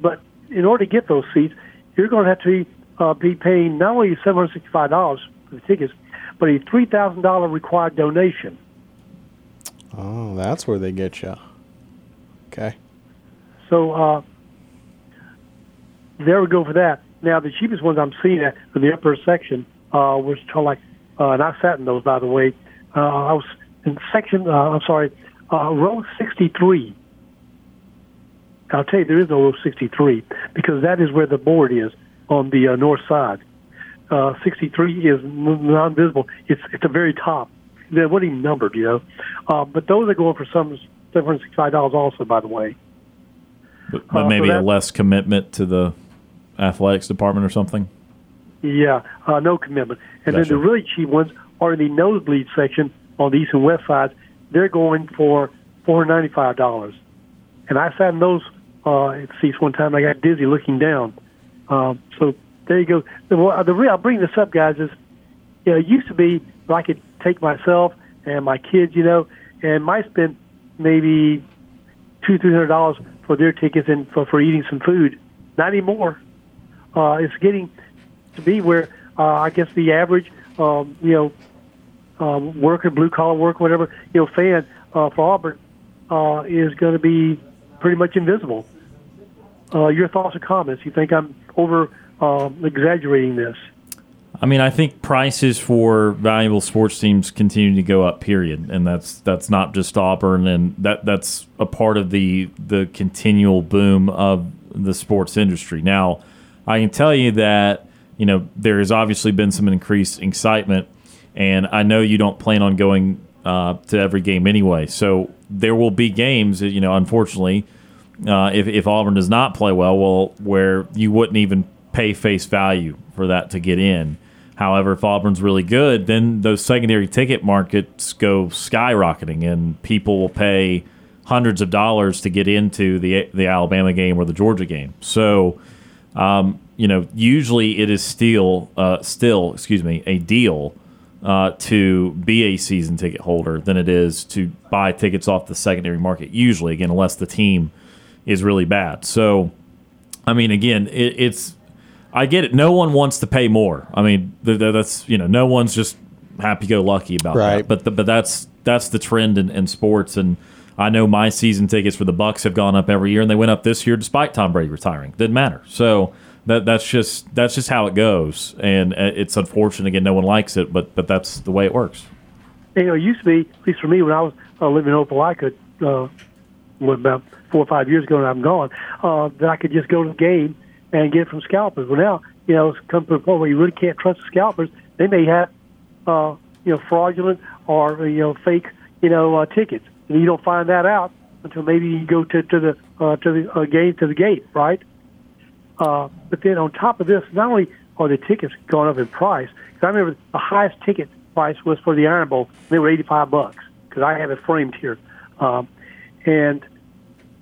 but in order to get those seats, you're going to have to uh, be paying not only $765 for the tickets, but a $3,000 required donation. Oh, that's where they get you. Okay. So uh, there we go for that. Now the cheapest ones I'm seeing at in the upper section uh, was to like, uh, and I sat in those by the way. Uh, I was in section. Uh, I'm sorry, uh, row 63. I'll tell you, there is no row 63 because that is where the board is on the uh, north side. Uh, 63 is non-visible. It's at the very top. They weren't even numbered, you know. Uh, but those are going for some $765 also, by the way. But, but Uh, so maybe a less commitment to the athletics department or something. Yeah, uh, no commitment. And Gotcha. then the really cheap ones are in the nosebleed section on the east and west sides. They're going for four hundred ninety-five dollars. And I sat in those uh, seats one time. I got dizzy looking down. Um, so there you go. The, well, the real, I'll bring this up, guys. Is you know, it used to be that I could take myself and my kids, you know, and might spend maybe two, three hundred dollars for their tickets and for, for eating some food. Not anymore. Uh, it's getting to be where uh, I guess the average, um, you know, um, worker, blue collar work, whatever, you know, fan uh, for Auburn uh, is going to be pretty much invisible. Uh, your thoughts or comments? You think I'm over um, exaggerating this? I mean, I think prices for valuable sports teams continue to go up. Period, and that's that's not just Auburn, and that that's a part of the the continual boom of the sports industry. Now, I can tell you that you know there has obviously been some increased excitement, and I know you don't plan on going uh, to every game anyway. So there will be games, you know, unfortunately, uh, if, if Auburn does not play well, well, where you wouldn't even pay face value for that to get in. However, if Auburn's really good, then those secondary ticket markets go skyrocketing, and people will pay hundreds of dollars to get into the the Alabama game or the Georgia game. So, um, you know, usually it is still uh, still, excuse me, a deal uh, to be a season ticket holder than it is to buy tickets off the secondary market. Usually, again, unless the team is really bad. So, I mean, again, it, it's I get it. No one wants to pay more. I mean, th- th- that's you know, no one's just happy go lucky about Right. that. But the, but that's that's the trend in, in sports. And I know my season tickets for the Bucks have gone up every year, and they went up this year despite Tom Brady retiring. Didn't matter. So that that's just that's just how it goes, and uh, it's unfortunate. Again, no one likes it, but but that's the way it works. You know, it used to be, at least for me, when I was uh, living in Opelika, uh, what, about four or five years ago, and I'm gone, uh, that I could just go to the game and get it from scalpers. Well, now, you know, it's come to a point where you really can't trust the scalpers. They may have, uh, you know, fraudulent or, you know, fake, you know, uh, tickets. And you don't find that out until maybe you go to, to the, uh, to the uh, game, to the gate, right? Uh, but then on top of this, not only are the tickets going up in price, because I remember the highest ticket price was for the Iron Bowl. They were eighty-five bucks because I have it framed here. Um, and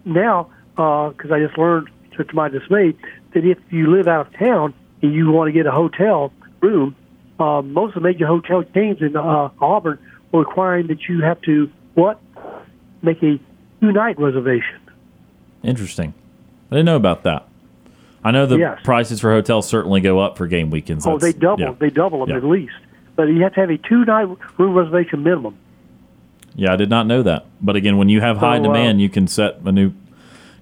now, because I just learned to, to my dismay that if you live out of town and you want to get a hotel room, uh, most of the major hotel chains in uh, Auburn are requiring that you have to what make a two-night reservation. Interesting. I didn't know about that. I know the Yes. prices for hotels certainly go up for game weekends. Oh, they double. yeah. They double them Yeah. at least. But you have to have a two-night room reservation minimum. Yeah, I did not know that. But again, when you have high So, uh, demand, you can set a new,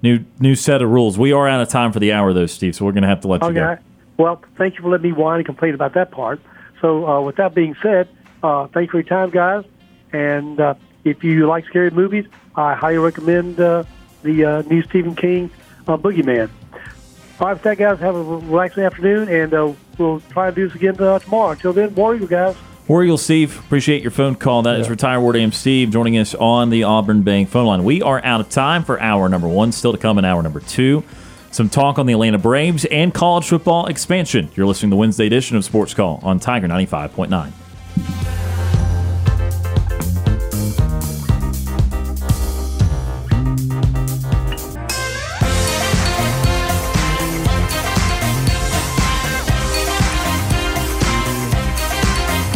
new, new set of rules. We are out of time for the hour, though, Steve. So we're going to have to let you go. Well, thank you for letting me whine and complain about that part. So, uh, with that being said, uh, thanks for your time, guys. And uh, if you like scary movies, I highly recommend uh, the uh, new Stephen King uh, Boogeyman. With that, guys, have a relaxing afternoon, and uh, we'll try to do this again uh, tomorrow. Until then, Warrior, guys. War Eagle Steve, appreciate your phone call. That is retired War AM Steve joining us on the Auburn Bank phone line. We are out of time for hour number one. Still to come in hour number two. some talk on the Atlanta Braves, and college football expansion. You're listening to the Wednesday edition of Sports Call on Tiger 95.9.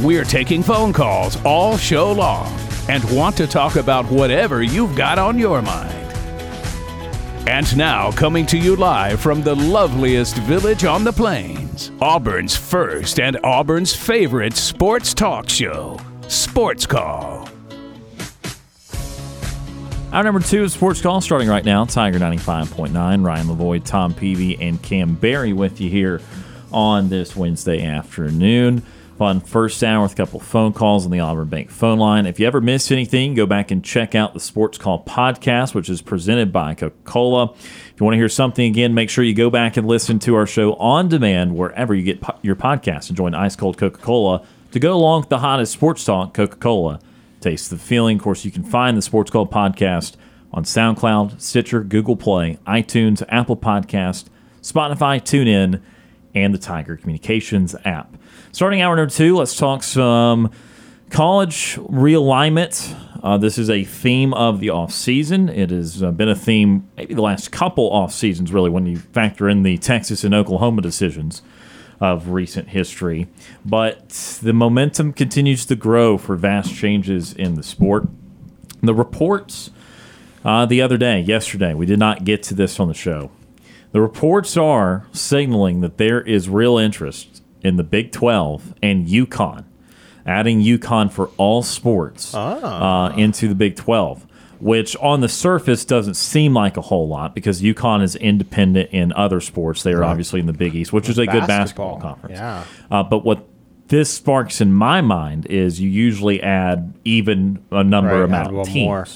We're taking phone calls all show long and want to talk about whatever you've got on your mind. And now, coming to you live from the loveliest village on the plains, Auburn's first and Auburn's favorite sports talk show, Sports Call. Our number two is Sports Call starting right now. Tiger 95.9, Ryan Lavoie, Tom Peavy, and Kam Berry with you here on this Wednesday afternoon. Fun first hour with a couple phone calls on the Auburn Bank phone line. If you ever missed anything, go back and check out the Sports Call podcast, which is presented by Coca Cola. If you want to hear something again, make sure you go back and listen to our show on demand wherever you get po- your podcast and join Ice Cold Coca Cola to go along with the hottest sports talk, Coca Cola. Taste the feeling. Of course, you can find the Sports Call podcast on SoundCloud, Stitcher, Google Play, iTunes, Apple Podcast, Spotify, TuneIn, and the Tiger Communications app. Starting hour number two, let's talk some college realignment. Uh, this is a theme of the off season. It has uh, been a theme maybe the last couple off seasons, really, when you factor in the Texas and Oklahoma decisions of recent history. But the momentum continues to grow for vast changes in the sport. The reports uh, the other day, yesterday, we did not get to this on the show. The reports are signaling that there is real interest in the Big 12 and UConn, adding UConn for all sports uh, into the Big 12, which on the surface doesn't seem like a whole lot because UConn is independent in other sports. They are obviously in the Big East, which is a good basketball conference. Yeah. Uh, but what this sparks in my mind is you usually add even a number Right, amount of teams. more.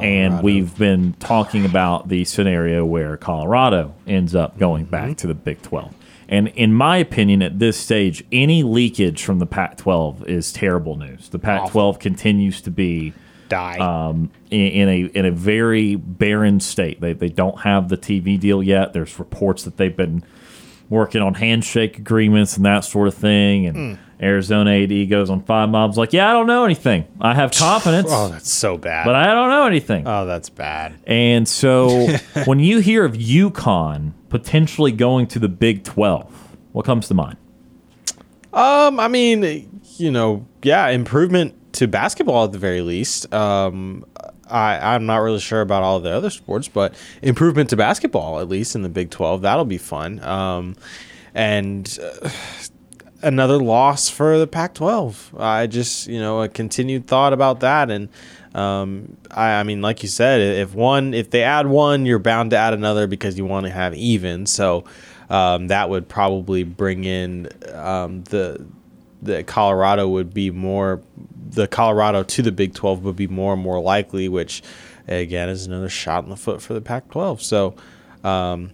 And we've been talking about the scenario where Colorado ends up going Mm-hmm. back to the Big 12. And in my opinion, at this stage, any leakage from the Pac 12 is terrible news. The Pac 12 continues to be Die. um, in, in a in a very barren state. They they don't have the TV deal yet. There's reports that they've been working on handshake agreements and that sort of thing. And Arizona AD goes on five mobs like, yeah, I don't know anything. I have *sighs* confidence, oh, that's so bad. but I don't know anything. oh, that's bad. And so *laughs* when you hear of UConn potentially going to the Big 12, what comes to mind? Um, I mean, you know, yeah, improvement to basketball at the very least. Um, I I'm not really sure about all the other sports, but improvement to basketball at least in the Big Twelve that'll be fun. Um, and uh, another loss for the Pac-12. I just you know a continued thought about that and. Um, I, I mean, like you said, if one, if they add one, you're bound to add another because you want to have even. So, um, that would probably bring in um, the the Colorado would be more the Colorado to the Big 12 would be more and more likely, which again is another shot in the foot for the Pac-12. So, um,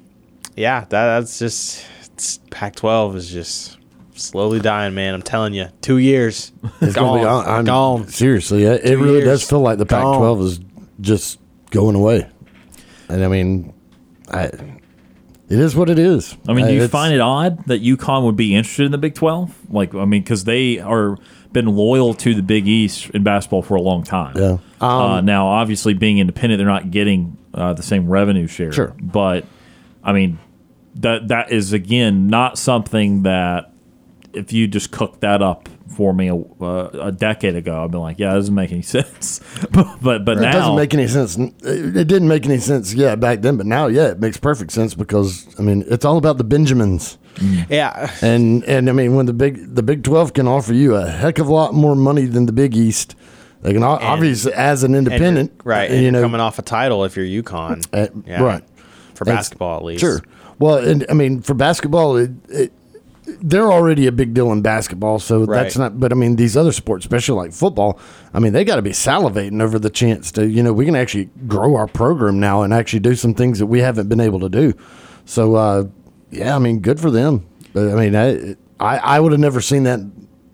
yeah, that, that's just it's, Pac-12 is just slowly dying, man. I'm telling you, two years, *laughs* It's gone, gonna be gone. I'm- gone. Seriously, it, it really years, does feel like the. Pac-12 is just going away. And I mean, I, it is what it is. I mean, do you It's- find it odd that UConn would be interested in the Big 12? Like, I mean, because they are been loyal to the Big East in basketball for a long time. Yeah. uh, now, obviously, being independent, they're not getting uh, the same revenue share. Sure. But, I mean, that that is again not something that if you just cooked that up for me a, uh, a decade ago. I'd be like, yeah, that doesn't make any *laughs* sense. but but, but It now doesn't make any sense. It it didn't make any sense, yeah, back then, but now, yeah, it makes perfect sense because I mean, it's all about the Benjamins, Yeah. and and I mean, when the big the Big Twelve can offer you a heck of a lot more money than the Big East, they can o- obviously as an And independent, right? and, And you you're know, coming off a title if you're UConn, uh, Yeah. right For And- basketball, at least. Sure. Well, and I mean, for basketball, it, it, they're already a big deal in basketball, so that's not. But I mean, these other sports, especially like football, I mean, they got to be salivating over the chance to, you know, we can actually grow our program now and actually do some things that we haven't been able to do. So, uh, yeah, I mean, good for them. But I mean, I, I, I would have never seen that.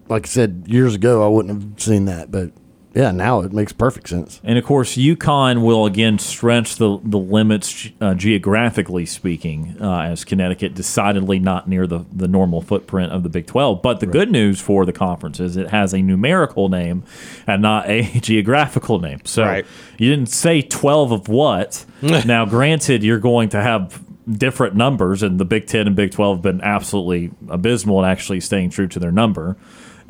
Like I said years ago, I wouldn't have seen that. But yeah, now it makes perfect sense. And of course, UConn will again stretch the, the limits uh, geographically speaking, uh, as Connecticut decidedly not near the, the normal footprint of the Big 12. But the good news for the conference is it has a numerical name and not a *laughs* geographical name. So Right. you didn't say 12 of what. *laughs* now, granted, you're going to have different numbers, and the Big 10 and Big 12 have been absolutely abysmal in actually staying true to their number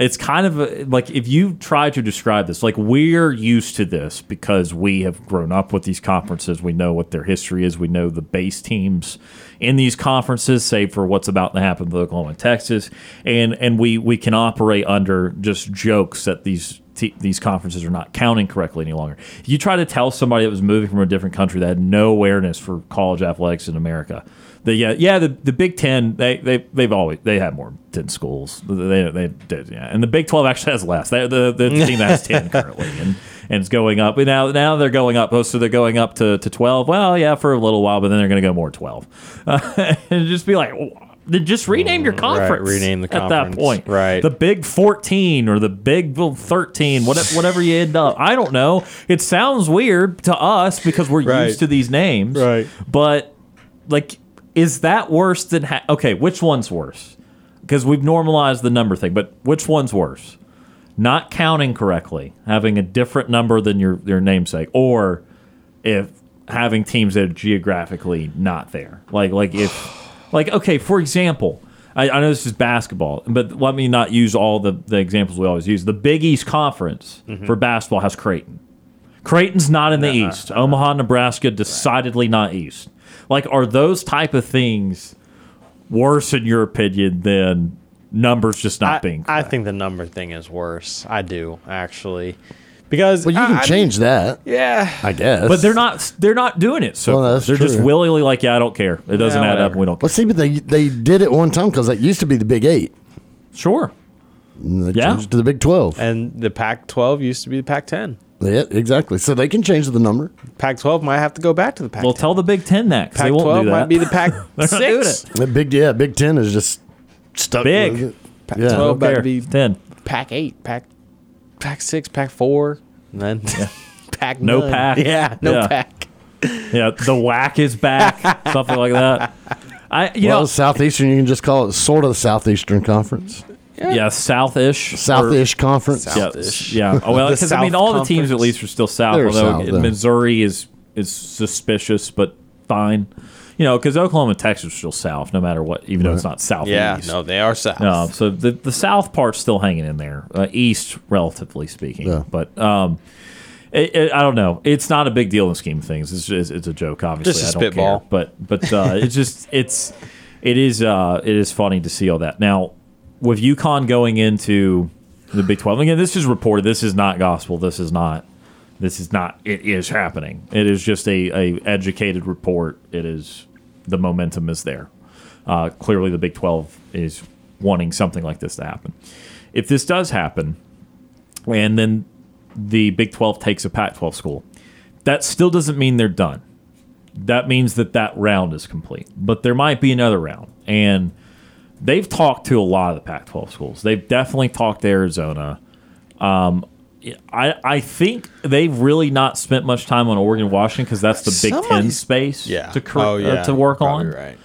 it's kind of a, like if you try to describe this like we're used to this because we have grown up with these conferences. We know what their history is. We know the base teams in these conferences save for what's about to happen with oklahoma and texas. And and we we can operate under just jokes that these these conferences are not counting correctly any longer. You try to tell somebody that was moving from a different country that had no awareness for college athletics in america the yeah yeah the, the Big Ten they they they've always they have more than schools. They they did yeah. And the Big Twelve actually has less. They, the the *laughs* team that has ten currently and and it's going up. And now now they're going up. Oh so they're going up to, to twelve? Well yeah for a little while but then they're going to go more twelve. Uh, *laughs* and just be like then just rename your conference rename the conference at that point. Right. the Big Fourteen or the Big Thirteen whatever whatever you end up. I don't know. It sounds weird to us because we're Right. used to these names. Right. but like is that worse than ha- okay which one's worse because we've normalized the number thing but which one's worse not counting correctly having a different number than your your namesake or if having teams that are geographically not there like like if like okay for example I, I know this is basketball, but let me not use all the, the examples we always use. The Big East Conference mm-hmm. for basketball has Creighton. Creighton's not in the uh-huh. East. Omaha, Nebraska, decidedly not East. Like, are those type of things worse in your opinion than numbers just not I, being? I think the number thing is worse. I do actually, because Well, you I- can I mean, change that, yeah, I guess. but they're not. They're not doing it. So Well, that's they're just true. willingly like, yeah, I don't care. It doesn't Yeah, add up. We don't. Care. Well, see, but they they did it one time because that used to be the Big Eight. Sure. And they Yeah. changed to the Big Twelve. and the Pac-12 used to be the Pac-10. Yeah, exactly. So they can change the number. Pac-12 might have to go back to the Pac-10. Well, tell the Big Ten that 'cause they won't Pac-12 do that. might be the *laughs* They're not doing Pac-6. The Big yeah, Big Ten is just stuck. Big. with it. Pac-12 Yeah. Don't care. be Ten. Pac-8, Pac, Pac-6, Pac-4, and then *laughs* Pac No none. Pac. Yeah, no Yeah. Pac. Yeah, the whack is back. something like that. I you well, know Southeastern, you can just call it sort of the Southeastern Conference, yeah southish Southish Conference. Yeah, South-ish. yeah. Oh, *laughs* well, because I mean, South all the teams at least are still south. They're although south. Missouri is is suspicious, but fine. You know, because Oklahoma and Texas are still south, no matter what, even though it's not south. Yeah, no, they are South. No, so the the south part's still hanging in there, uh, east relatively speaking. Yeah. But um, it, it, I don't know. It's not a big deal in the scheme of things. It's just, it's a joke, obviously. Just a I don't spitball. care. But but uh, it's just it's it is uh, it is funny to see all that now with UConn going into the Big Twelve. Again, this is reported. This is not gospel. This is not. This is not. It is happening. It is just a, a educated report. It is the momentum is there. Uh, clearly, the Big Twelve is wanting something like this to happen. If this does happen, and then the Big 12 takes a Pac 12 school, that still doesn't mean they're done. That means that that round is complete. But there might be another round. And they've talked to a lot of the Pac 12 schools. They've definitely talked to Arizona. Um, I, I think they've really not spent much time on Oregon Washington because that's the Big Ten space yeah. to, oh, yeah. uh, to work on. Right.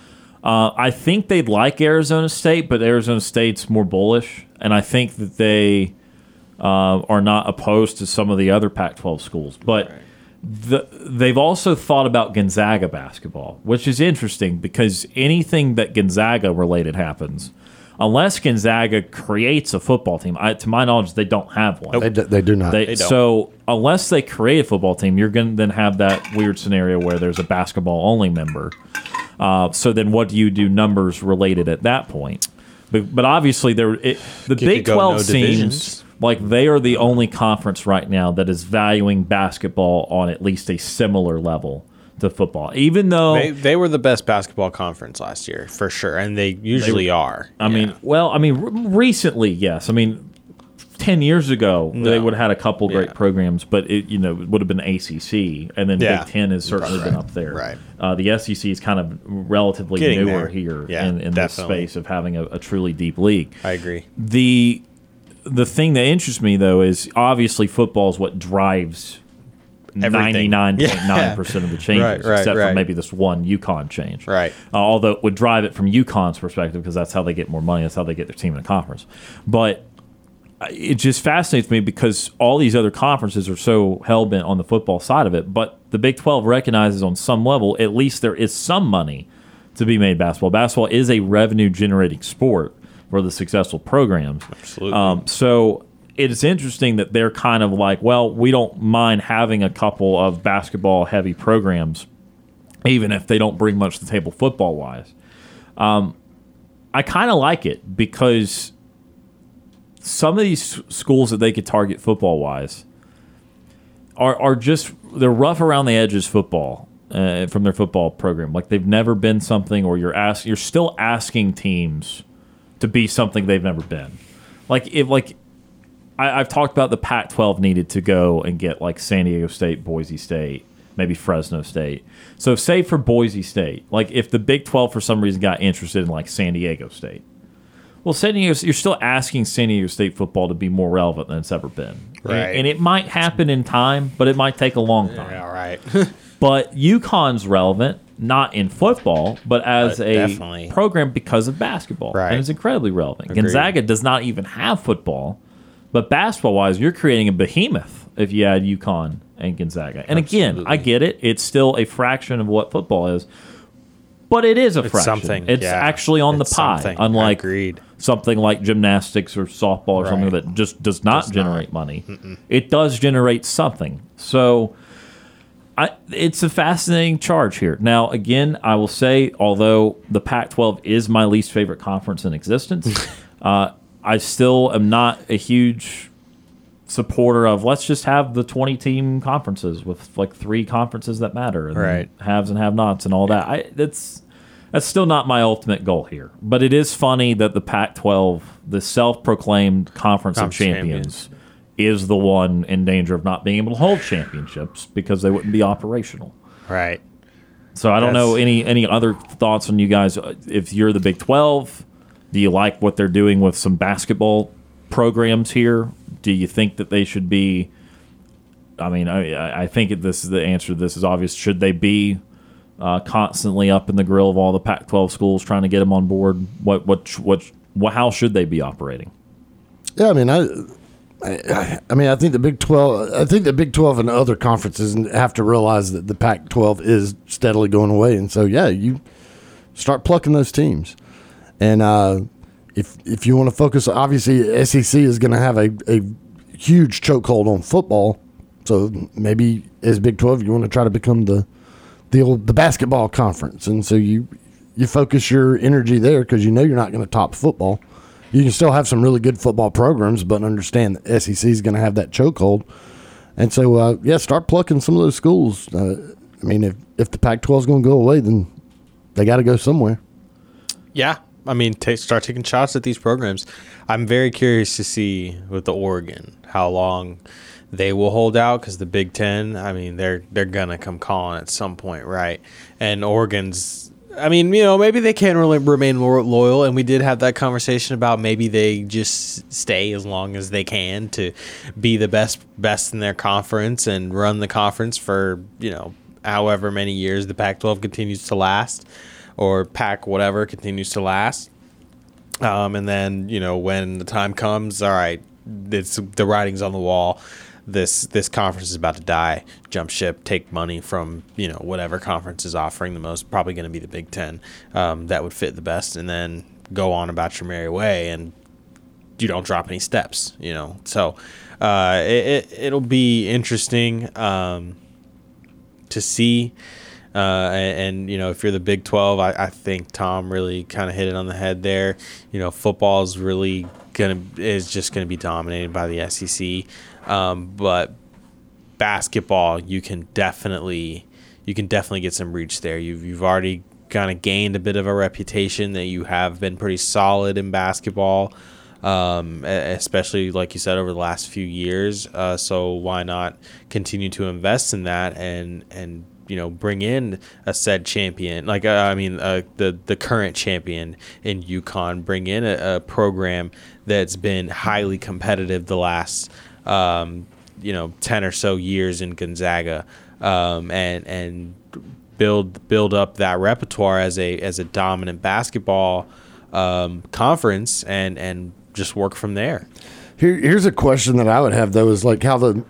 Uh, I think they'd like Arizona State, but Arizona State's more bullish, and I think that they uh, are not opposed to some of the other Pac-12 schools. But the, they've also thought about Gonzaga basketball, which is interesting because anything that Gonzaga related happens, unless Gonzaga creates a football team. I, to my knowledge, they don't have one. They, do, they do not. They, don't. so unless they create a football team, you're going to then have that weird scenario where there's a basketball only member. Uh, so then, what do you do numbers related at that point? But, but obviously, there it, the could Big go Twelve no seems divisions. Like they are the only conference right now that is valuing basketball on at least a similar level to football. Even though They, they were the best basketball conference last year for sure, and they usually are. I mean, well, I mean, r- recently, yes. I mean, ten years ago, they would have had a couple great Yeah. programs, but it you know it would have been ACC, and then Yeah. Big Ten has certainly been up there. Right. Uh, the SEC is kind of relatively Getting newer there. here Yeah, in, in this space of having a, a truly deep league. I agree. The the thing that interests me though is obviously football is what drives. Ninety nine point nine percent of the changes, Right, right, except for maybe this one UConn change. Right. Uh, although it would drive it from UConn's perspective because that's how they get more money. That's how they get their team in the conference. But uh, it just fascinates me because all these other conferences are so hell bent on the football side of it. But the Big 12 recognizes on some level, at least there is some money to be made basketball. Basketball is a revenue generating sport for the successful programs. Absolutely. Um, so it is interesting that they're kind of like, well, we don't mind having a couple of basketball heavy programs, even if they don't bring much to the table football wise. Um, I kind of like it because some of these schools that they could target football wise are, are just they're rough around the edges football uh, from their football program. Like they've never been something, or you're ask you're still asking teams to be something they've never been. Like if like I, I've talked about the Pac-12 needed to go and get like San Diego State, Boise State, maybe Fresno State. So say for Boise State, like if the Big 12 for some reason got interested in like San Diego State, well, San Diego, you're still asking San Diego State football to be more relevant than it's ever been. And- Right. And, it might happen in time, but it might take a long time. Yeah, all right. *laughs* But UConn's relevant, not in football, but as But a definitely. program because of basketball. Right. And it's incredibly relevant. Agreed. Gonzaga does not even have football, but basketball wise, you're creating a behemoth if you add UConn and Gonzaga. And again, I get it. It's still a fraction of what football is, but it is a fraction. something, It's yeah. actually on It's the pie, something. unlike Agreed. something like gymnastics or softball or something that just does not Does not. generate money. It does generate something. So I, it's a fascinating charge here. Now, again, I will say, although the Pac 12 is my least favorite conference in existence, *laughs* uh, I still am not a huge supporter of let's just have the 20 team conferences with like three conferences that matter and Right. haves and have nots and all that. I, that's that's still not my ultimate goal here. But it is funny that the Pac 12, the self proclaimed conference of Conference champions, is the one in danger of not being able to hold championships because they wouldn't be operational. right. So I don't That's- know any any other thoughts on you guys. Uh, If you're the Big Twelve, do you like what they're doing with some basketball programs here? Do you think that they should be? I mean, I, I think this is the answer to this is obvious. Should they be uh, constantly up in the grill of all the Pac-12 schools trying to get them on board? What what what? what how should they be operating? Yeah, I mean, I, I, I mean, I think the Big Twelve. I think the Big Twelve and other conferences have to realize that the Pac twelve is steadily going away, and so yeah, you start plucking those teams, and uh, if if you want to focus, obviously SEC is going to have a, a huge chokehold on football, so maybe as Big Twelve, you want to try to become the the old the basketball conference, and so you you focus your energy there because you know you're not going to top football. You can still have some really good football programs, but understand that SEC is going to have that chokehold. And so, uh, yeah, start plucking some of those schools. Uh, I mean, if if the Pac-12 is going to go away, then they got to go somewhere. Yeah, I mean, ta start taking shots at these programs. I'm very curious to see with the Oregon how long they will hold out because the Big Ten. I mean, they're they're gonna come calling at some point, right? And Oregon's. I mean, you know, maybe they can really remain loyal, and we did have that conversation about maybe they just stay as long as they can to be the best best in their conference and run the conference for you know however many years the Pac-12 continues to last, or Pac whatever continues to last. Um, and then you know when the time comes, all right, it's the writing's on the wall. This this conference is about to die. Jump ship, take money from you know whatever conference is offering the most. Probably going to be the Big Ten. Um, that would fit the best, and then go on about your merry way and you don't drop any steps. You know, so uh, it, it it'll be interesting um, to see. Uh, and, and, you know, if you're the Big 12, I, I think Tom really kind of hit it on the head there. You know, football is really gonna is just gonna be dominated by the SEC, um, but basketball you can definitely you can definitely get some reach there. You've you've already kind of gained a bit of a reputation that you have been pretty solid in basketball. Um, especially like you said over the last few years. Uh, so why not continue to invest in that and and you know bring in a said champion like uh, I mean uh, the the current champion in UConn bring in a, a, program that's been highly competitive the last um, you know 10 or so years in Gonzaga um, and and build build up that repertoire as a as a dominant basketball um, conference and and just work from there. Here, here's a question that I would have though: is like how the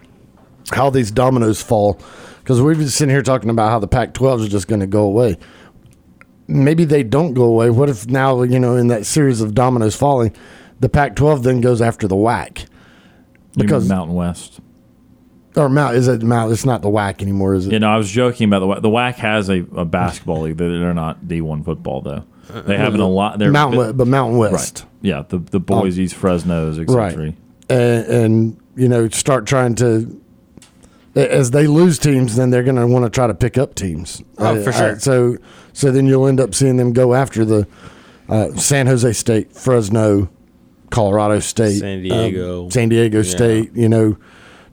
how these dominoes fall because we've been sitting here talking about how the Pac-12 is just going to go away. Maybe they don't go away. What if now you know in that series of dominoes falling, the Pac-12 then goes after the WAC because Mountain West or Mount is it Mount? It's not the WAC anymore, is it? You know, I was joking about the WAC. The WAC has a, a basketball league. They're not D one football though. They have a lot. They're Mountain, West, but Mountain West. Right. Yeah, the the Boise's, um, Fresno's, etc. Right. And, and you know, start trying to as they lose teams, then they're going to want to try to pick up teams. Oh, for sure. Uh, so, so then you'll end up seeing them go after the uh, San Jose State, Fresno, Colorado State, San Diego, um, San Diego yeah. State. You know,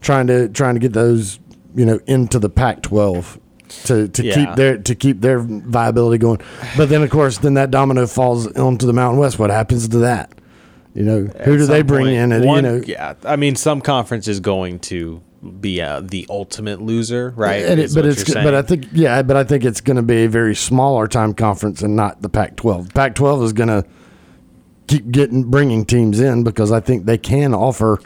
trying to trying to get those you know into the Pac-12 to to yeah. keep their to keep their viability going. But then of course, then that domino falls onto the Mountain West. What happens to that? You know, At who do they bring point, in? And, one, you know, yeah, I mean, some conference is going to be uh, the ultimate loser, right? It, but it's but I think yeah, but I think it's going to be a very smaller time conference and not the Pac-12. Pac-12 is going to keep getting bringing teams in because I think they can offer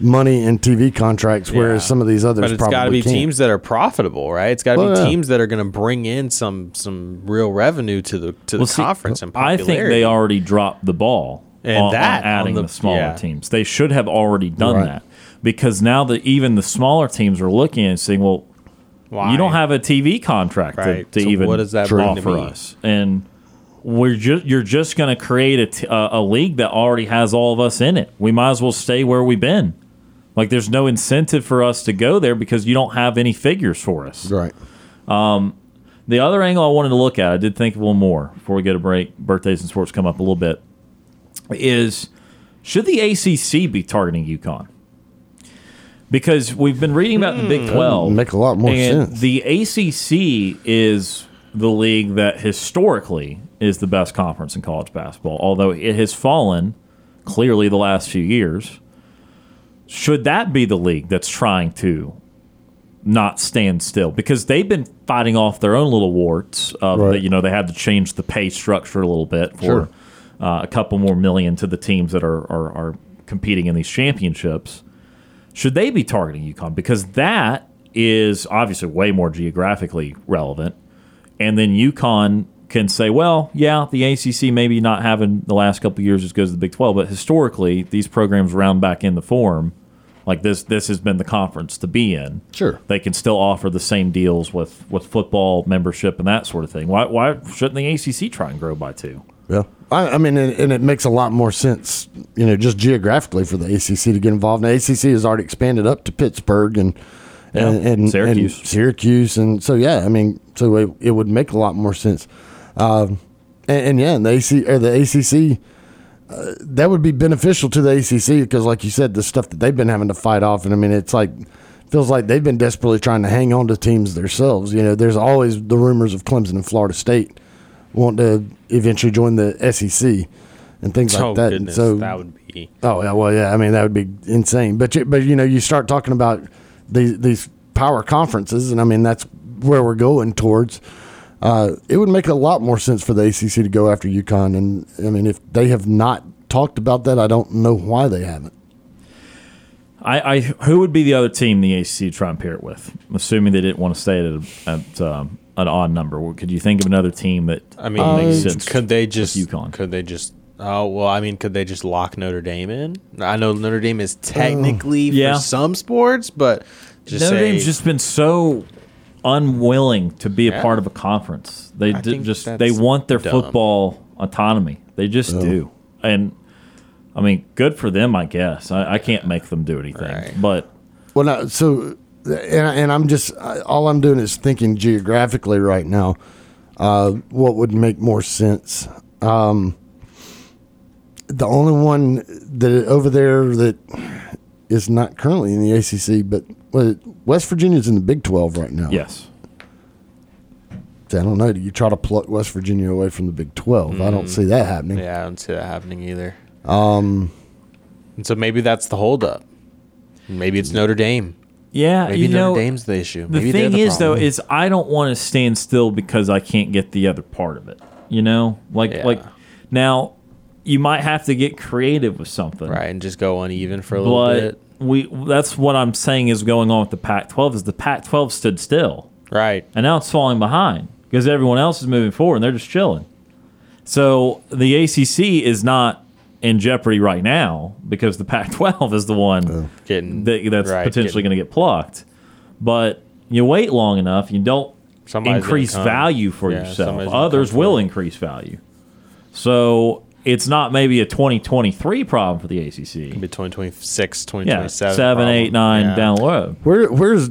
money in TV contracts, whereas yeah. some of these others. But it's got to be can't. teams that are profitable, right? It's got to well, be yeah. teams that are going to bring in some some real revenue to the to well, the see, conference. And popularity. I think they already dropped the ball and on, that on adding on the, the, smaller yeah. teams. They should have already done right. that because now that even the smaller teams are looking and saying, well. Why? You don't have a TV contract right. to, to so even what does that offer us, and we're just you're just going to create a, t- a league that already has all of us in it. We might as well stay where we've been. Like there's no incentive for us to go there because you don't have any figures for us. Right. Um, the other angle I wanted to look at, I did think of a little more before we get a break. Birthdays and sports come up a little bit. Is should the ACC be targeting UConn? Because we've been reading about mm, the Big hmm. Twelve, make a lot more and sense. The ACC is the league that historically is the best conference in college basketball, although it has fallen clearly the last few years. Should that be the league that's trying to not stand still? Because they've been fighting off their own little warts of right. that, you know, they had to change the pay structure a little bit for sure. uh, a couple more million to the teams that are, are, are competing in these championships. Should they be targeting UConn? Because that is obviously way more geographically relevant. And then UConn can say, well, yeah, the ACC maybe not having the last couple years as good as the Big 12, but historically these programs round back in the form. Like this, this has been the conference to be in. Sure, they can still offer the same deals with, with football membership and that sort of thing. Why, why shouldn't the ACC try and grow by two? Yeah, I, I mean, and, and, it makes a lot more sense, you know, just geographically for the ACC to get involved. And the ACC has already expanded up to Pittsburgh and and, yeah, and Syracuse, and Syracuse, and so yeah, I mean, so it, it would make a lot more sense. Um, and, and, yeah, and the AC or the ACC. Uh, that would be beneficial to the ACC because, like you said, the stuff that they've been having to fight off, and I mean, it's like feels like they've been desperately trying to hang on to teams themselves. You know, there's always the rumors of Clemson and Florida State want to eventually join the SEC and things oh, like that. Goodness, so that would be. Oh yeah, well yeah. I mean, that would be insane. But you, but you know, you start talking about these these power conferences, and I mean that's where we're going towards uh, it would make a lot more sense for the ACC to go after UConn. And I mean, if they have not talked about that, I don't know why they haven't. I, I who would be the other team the ACC try and pair it with? Assuming they didn't want to stay at, a, at um, an odd number, could you think of another team that I mean makes sense? Could they just UConn? Could they just Oh well, I mean, could they just lock Notre Dame in? I know Notre Dame is technically Yeah. for some sports, but just Notre say, Dame's just been so unwilling to be a Yeah. part of a conference. They I d- think just they want their dumb. football autonomy. They just do, and I mean, good for them, I guess. I, I can't make them do anything, Right. but Well, no, so and, and I'm just all I'm doing is thinking geographically right now. Uh, what would make more sense? Um, the only one that over there that is not currently in the ACC, but well, West Virginia's in the Big Twelve right now. yes, I don't know. Do you try to pluck West Virginia away from the Big Twelve? I don't see that happening. yeah, I don't see that happening either. Um, and so maybe that's the holdup. Maybe it's Notre Dame. yeah. Maybe you Notre Dame's the issue. the Maybe they're thing is though is I don't want to stand still because I can't get the other part of it. You know, like Yeah. like now you might have to get creative with something, right, and just go uneven for a little but bit. we that's what I'm saying is going on with the Pac-12 is the Pac-12 stood still Right. and now it's falling behind because everyone else is moving forward and they're just chilling. So the ACC is not in jeopardy right now because the Pac-12 is the one Getting that, that's right, potentially going to get plucked. But you wait long enough, you don't Somebody's increase value for Yeah, yourself. Others will increase value. So it's not maybe a 2023 problem for the ACC. Maybe 2026, Yeah, 2027. seven, eight, nine Yeah. down the road. Where where's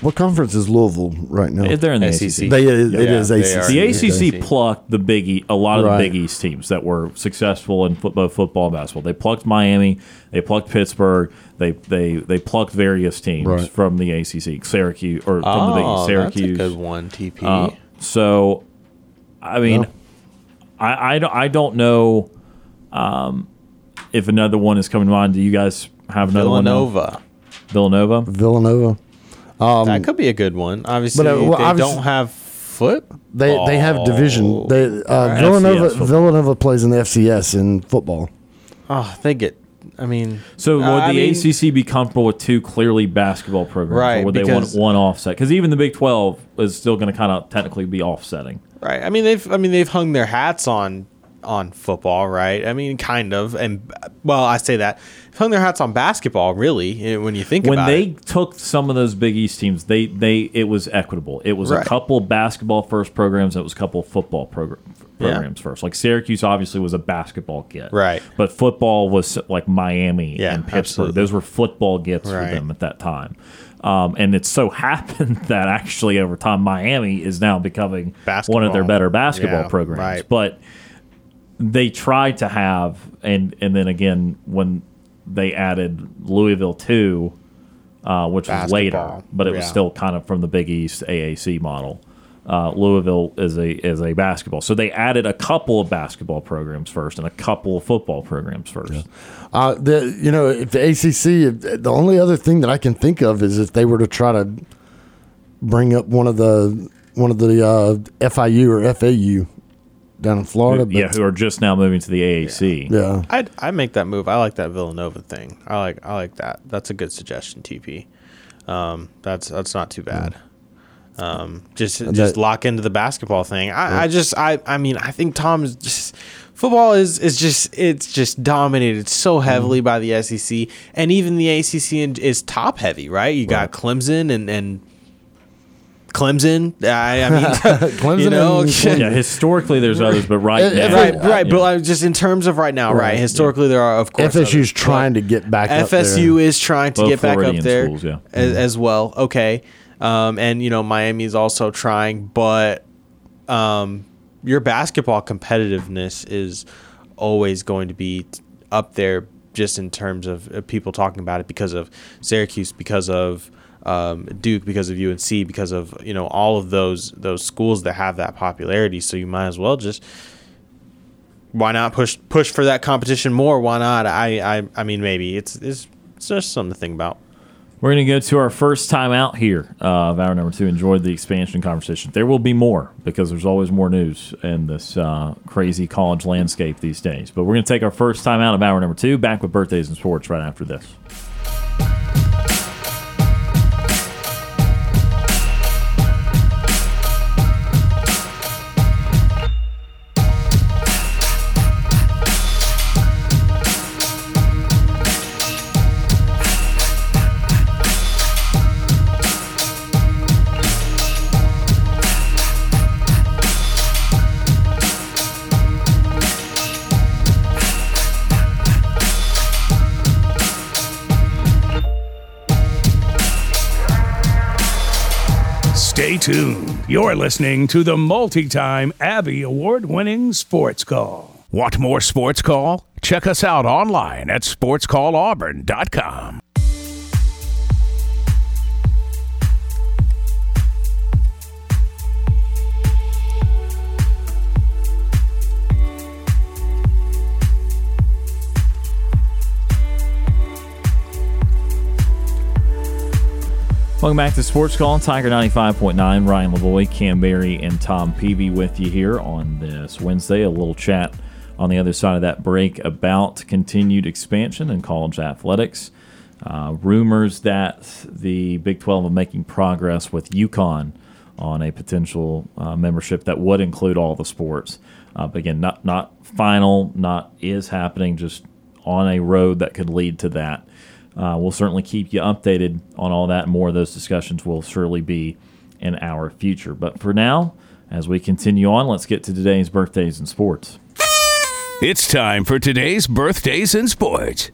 what conference is Louisville right now? They're in the SEC. ACC. They, it Yeah, is they ACC. The ACC Yeah. plucked the Big E, a lot of the Big East teams that were successful in foot- both football basketball. They plucked Miami, they plucked Pittsburgh, they they they plucked various teams Right. from the ACC, Syracuse or from the Big Oh, East, Syracuse. that's a good one. TP. Uh, so, I mean, Well. I, I don't I don't know um, if another one is coming to mind. Do you guys have another one? Villanova. Villanova. Villanova. that could be a good one. Obviously, but, uh, well, they obviously- don't have foot. They they have division. They uh, FCS Villanova football. Villanova plays in the FCS in football. Oh, they get. I mean, So would I the mean- ACC be comfortable with two clearly basketball programs, Right, or would they want because- one offset? Because even the Big Twelve is still going to kind of technically be offsetting. Right. I mean, they've. I mean, they've hung their hats on on football, right? I mean, kind of. And well, I say that they've hung their hats on basketball, really. eh, When you think about it. when they it. took some of those Big East teams, they they it was equitable. It was a couple basketball first programs. It was a couple football program, Yeah. programs first. Like Syracuse obviously was a basketball get, Right. But football was like Miami Yeah, and Pittsburgh. absolutely. Those were football gets Right. for them at that time. Um, and it so *laughs* happened that actually over time Miami is now becoming one of their better basketball Yeah, programs. right. But they tried to have and and then again when they added Louisville too, uh, which was later, but it was still kind of from the Big East AAC model. Uh, Louisville is a is a basketball, so they added a couple of basketball programs first and a couple of football programs first. Uh, the you know if the ACC, if, the only other thing that I can think of is if they were to try to bring up one of the one of the uh, FIU or FAU down in Florida. But, yeah, who are just now moving to the AAC. yeah. I'd I make that move. I like that Villanova thing. I like I like that. That's a good suggestion, TP. Um, that's that's not too bad. Um, just just that- lock into the basketball thing. I, I just I I mean I think Tom is just football is is just it's just dominated so heavily by the SEC and even the ACC is top heavy, right? You got Clemson and and Clemson. I, I mean, *laughs* Clemson you know, Clemson. Yeah, historically there's others, but right Uh, now, right, right. yeah. But just in terms of right now, right? Right, Historically, there are of course FSU's others, trying to get back up FSU there. is trying to Both get back up there schools, yeah. as, as well. Okay, um, and you know Miami is also trying, but um, your basketball competitiveness is always going to be up there, just in terms of uh, people talking about it because of Syracuse, because of um, Duke, because of UNC, because of you know all of those those schools that have that popularity. So you might as well just why not push push for that competition more? Why not? I I, I mean maybe it's, it's it's just something to think about. We're going to go to our first time out here uh, of hour number two. Enjoyed the expansion conversation. There will be more because there's always more news in this uh, crazy college landscape these days. But we're going to take our first time out of hour number two. Back with birthdays and sports right after this. Tuned. You're listening to the multi time Abby Award winning Sports Call. Want more Sports Call? Check us out online at sportscallauburn.com. Welcome back to Sports Call, Tiger 95.9. Ryan Lavoie, Kam Berry, and Tom Peavy with you here on this Wednesday. A little chat on the other side of that break about continued expansion in college athletics. Uh, rumors that the Big 12 are making progress with UConn on a potential uh, membership that would include all the sports. Uh, but again, not not final, not is happening, just on a road that could lead to that. Uh, we'll certainly keep you updated on all that. More of those discussions will surely be in our future. But for now, as we continue on, let's get to today's birthdays and sports. It's time for today's birthdays and sports.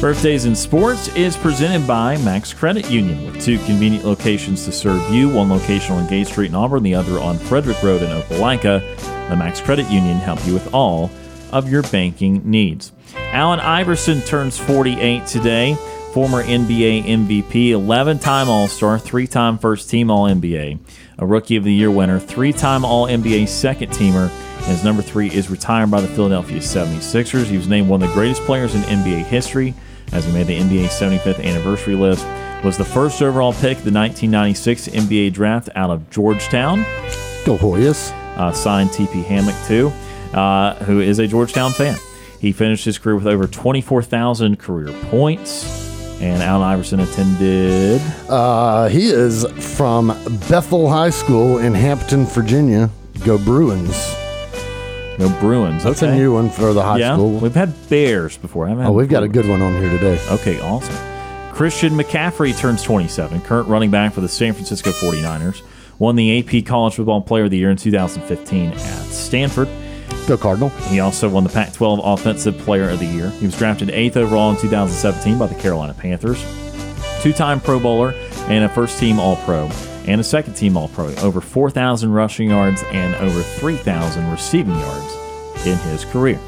Birthdays in Sports is presented by Max Credit Union with two convenient locations to serve you one location on Gate Street in Auburn, the other on Frederick Road in Opelika. The Max Credit Union help you with all of your banking needs. Allen Iverson turns 48 today. Former NBA MVP, 11 time All Star, three time first team All NBA, a Rookie of the Year winner, three time All NBA second teamer, and his number three is retired by the Philadelphia 76ers. He was named one of the greatest players in NBA history as he made the NBA 75th anniversary list. Was the first overall pick of the 1996 NBA draft out of Georgetown. Go Hoyas. Uh, signed TP Hammock too, uh, who is a Georgetown fan. He finished his career with over 24,000 career points. And Allen Iverson attended. Uh, he is from Bethel High School in Hampton, Virginia. Go Bruins. No Bruins. That's okay. a new one for the high yeah, school. we've had Bears before. I haven't had Oh, we've got a good one on here today. Okay, awesome. Christian McCaffrey turns 27, current running back for the San Francisco 49ers. Won the AP College Football Player of the Year in 2015 at Stanford. Go Cardinal. He also won the Pac 12 Offensive Player of the Year. He was drafted eighth overall in 2017 by the Carolina Panthers. Two time Pro Bowler and a first team All Pro and a second team All Pro. Over 4,000 rushing yards and over 3,000 receiving yards in his career.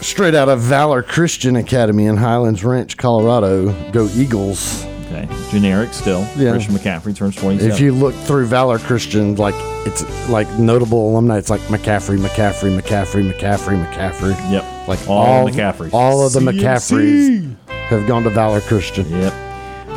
Straight out of Valor Christian Academy in Highlands Ranch, Colorado. Go Eagles. Okay, generic still. Yeah. Christian McCaffrey turns 27. If you look through Valor Christian, like it's like notable alumni, it's like McCaffrey, McCaffrey, McCaffrey, McCaffrey, McCaffrey. Yep, Like all, all McCaffrey. All of the McCaffreys have gone to Valor Christian. Yep.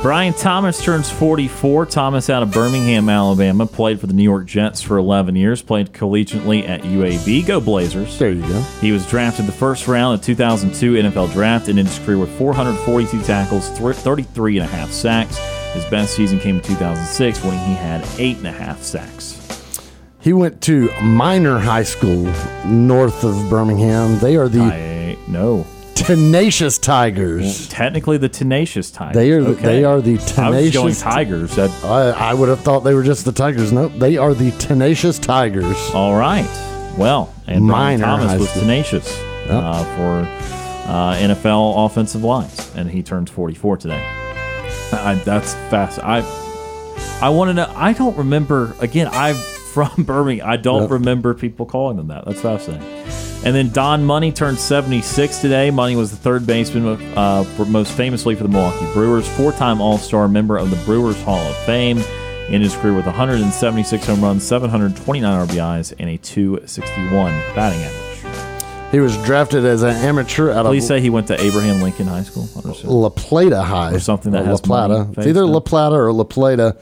Brian Thomas turns 44. Thomas out of Birmingham, Alabama. Played for the New York Jets for 11 years. Played collegiately at UAB. Go Blazers. There you go. He was drafted the first round of 2002 NFL Draft and ended his career with 442 tackles, 33 and a half sacks. His best season came in 2006 when he had eight and a half sacks. He went to Minor High School north of Birmingham. They are the I know. Tenacious Tigers. Technically, the Tenacious Tigers. They are The, Okay. they are the I was going Tenacious. Tigers. That, I, I would have thought they were just the Tigers. Nope, they are the Tenacious Tigers. all right. Well, and Brian Minor Thomas was tenacious uh, for uh, NFL offensive lines, and he turns 44 today. I, that's fast. I I want to know. I don't remember. Again, I'm from *laughs* Birmingham. I don't Yep. remember people calling them that. That's fascinating. And then Don Money turned 76 today. Money was the third baseman, uh, for, most famously for the Milwaukee Brewers, four-time All-Star member of the Brewers Hall of Fame. In his career with 176 home runs, 729 RBIs, and a 261 batting average. He was drafted as an amateur out Please of say he went to Abraham Lincoln High School. La Plata High Or something that La has Plata. It's either La. Plata or La Plata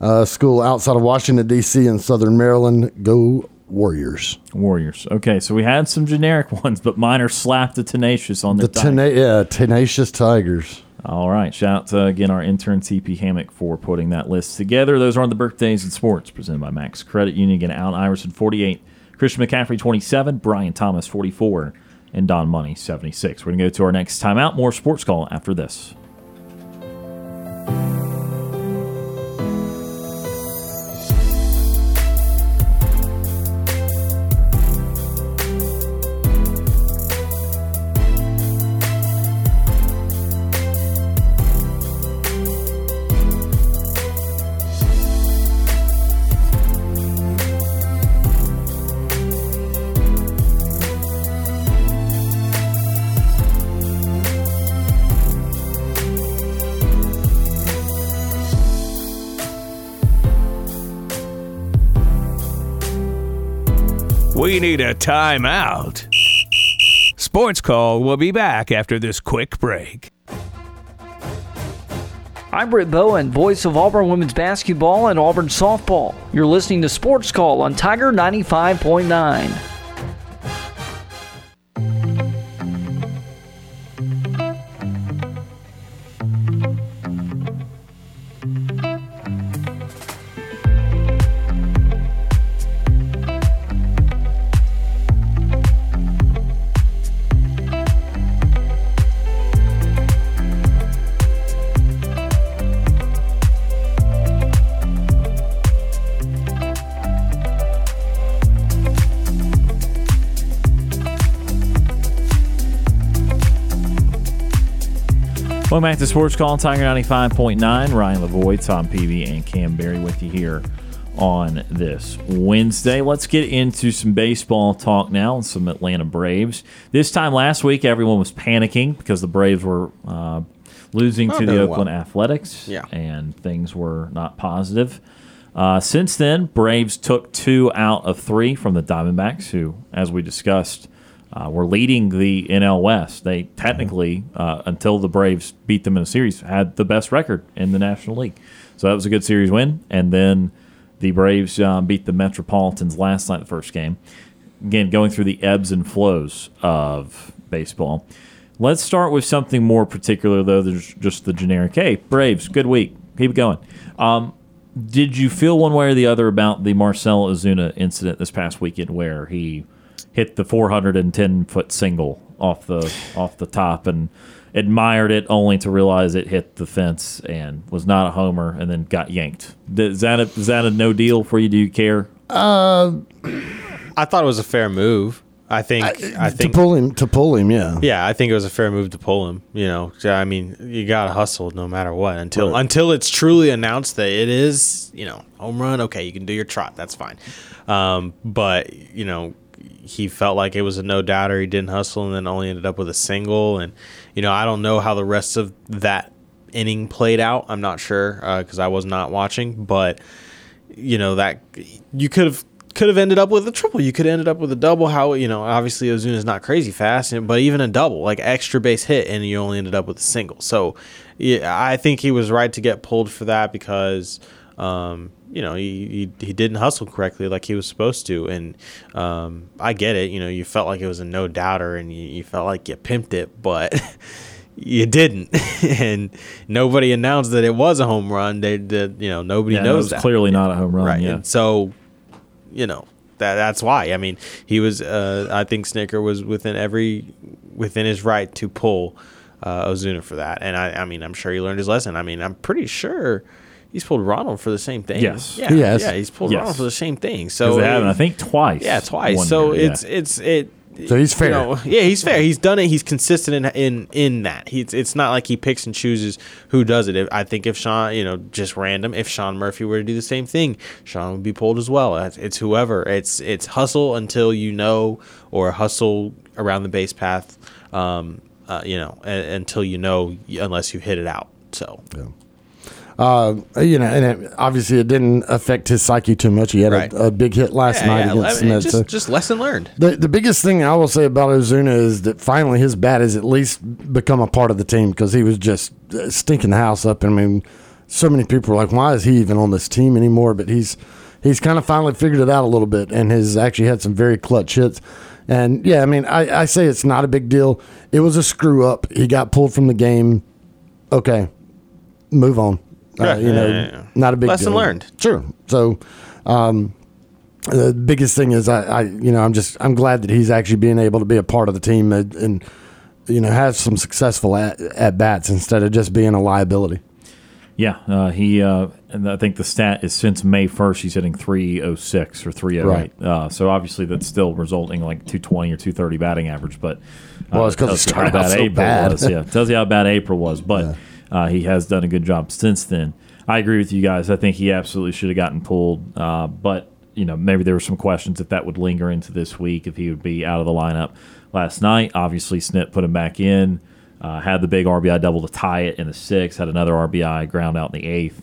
uh, School outside of Washington D.C. in Southern Maryland. Go Warriors! Warriors. Okay, so we had some generic *laughs* ones, but mine are slapped the tenacious on their The tena- yeah, tenacious Tigers. All right. Shout out to, again, our intern, TP Hammock, for putting that list together. Those are the birthdays in sports presented by Max Credit Union. Again, Allen Iverson, 48. Christian McCaffrey, 27. Brian Thomas, 44. And Don Money, 76. We're going to go to our next timeout. More sports call after this. We need a timeout. Sports Call will be back after this quick break. I'm Britt Bowen, voice of Auburn women's basketball and Auburn softball. You're listening to Sports Call on Tiger 95.9. Welcome back to Sports Call on Tiger 95.9. Ryan Lavoie, Tom Peavy, and Kam Berry with you here on this Wednesday. Let's get into some baseball talk now and some Atlanta Braves. This time last week, everyone was panicking because the Braves were uh, losing Not to the Oakland well. Athletics, Yeah. and things were not positive. Uh, since then, Braves took two out of three from the Diamondbacks, who, as we discussed, uh, were leading the NL West. They technically, uh, until the Braves beat them in a series, had the best record in the National League. So that was a good series win. And then the Braves uh, beat the Metropolitans last night, the first game. Again, going through the ebbs and flows of baseball. Let's start with something more particular, though, than just the generic. Hey, Braves, good week. Keep it going. Um, did you feel one way or the other about the Marcell Ozuna incident this past weekend where he hit the 410 foot single off the off the top and admired it only to realize it hit the fence and was not a homer and then got yanked? Is that a, is that a no deal for you? Do you care? I thought it was a fair move. I think. I, think. to pull him to pull him, yeah. Yeah, I think it was a fair move to pull him. You know, I mean, you gotta hustle no matter what until Right. until it's truly announced that it is, you know, home run. Okay, you can do your trot. That's fine. Um, but you know, he felt like it was a no doubter. He didn't hustle, and then only ended up with a single. And you know, I don't know how the rest of that inning played out. I'm not sure because I was not watching, but you know that you could have could have ended up with a triple. You could have ended up with a double. How you know obviously Ozuna's not crazy fast, but even a double, like extra base hit, and you only ended up with a single. So yeah, I think he was right to get pulled for that because. Um, you know, he, he he didn't hustle correctly like he was supposed to, and um, I get it. You know, you felt like it was a no doubter, and you, you felt like you pimped it, but *laughs* you didn't, *laughs* and nobody announced that it was a home run. They did, you know, nobody Yeah, it knows was clearly not a home run. right? Yeah. And so, you know, that that's why. I mean, he was. Uh, I think Snitker was within every within his right to pull uh, Ozuna for that. And I, I mean, I'm sure he learned his lesson. I mean, I'm pretty sure he's pulled Ronald for the same thing. Yes. Yeah. He has. Yeah, he's pulled Yes. Ronald for the same thing. So they haven't, I think, twice. yeah, twice. So year, yeah. it's it's it. So he's fair. You know, yeah, he's fair. He's done it. He's consistent in in in that. He's it's not like he picks and chooses who does it. If, I think if Sean, you know, just random, if Sean Murphy were to do the same thing, Sean would be pulled as well. It's, it's whoever. It's it's hustle until you know, or hustle around the base path. Um, uh, you know, a, until you know, unless you hit it out. So Uh, you know, and it, obviously it didn't affect his psyche too much. He had Right. a, a big hit last yeah, night yeah, against the just so- just lesson learned. The the biggest thing I will say about Ozuna is that finally his bat has at least become a part of the team because he was just uh, stinking the house up. I mean, so many people were like, "Why is he even on this team anymore?" But he's he's kind of finally figured it out a little bit and has actually had some very clutch hits. And yeah, I mean, I, I say it's not a big deal. It was a screw up. He got pulled from the game. Okay, move on. Uh, you know, yeah, yeah, yeah. not a big Lesson deal. learned. Sure. So the biggest thing is I, I you know I'm just I'm glad that he's actually being able to be a part of the team and, and you know have some successful at, at bats instead of just being a liability. Yeah, uh, he uh, and I think the stat is since May first he's hitting three oh six or three oh eight. Uh, so obviously that's still resulting like two twenty or two thirty batting average. But uh, Well, it's 'cause it tells you how started out so April bad. was. Yeah, tells you how bad April was. But *laughs* uh, he has done a good job since then. I agree with you guys. I think he absolutely should have gotten pulled. Uh, but you know maybe there were some questions if that would linger into this week if he would be out of the lineup last night. Obviously, Snit put him back in. Uh, had the big RBI double to tie it in the sixth. Had another RBI ground out in the eighth.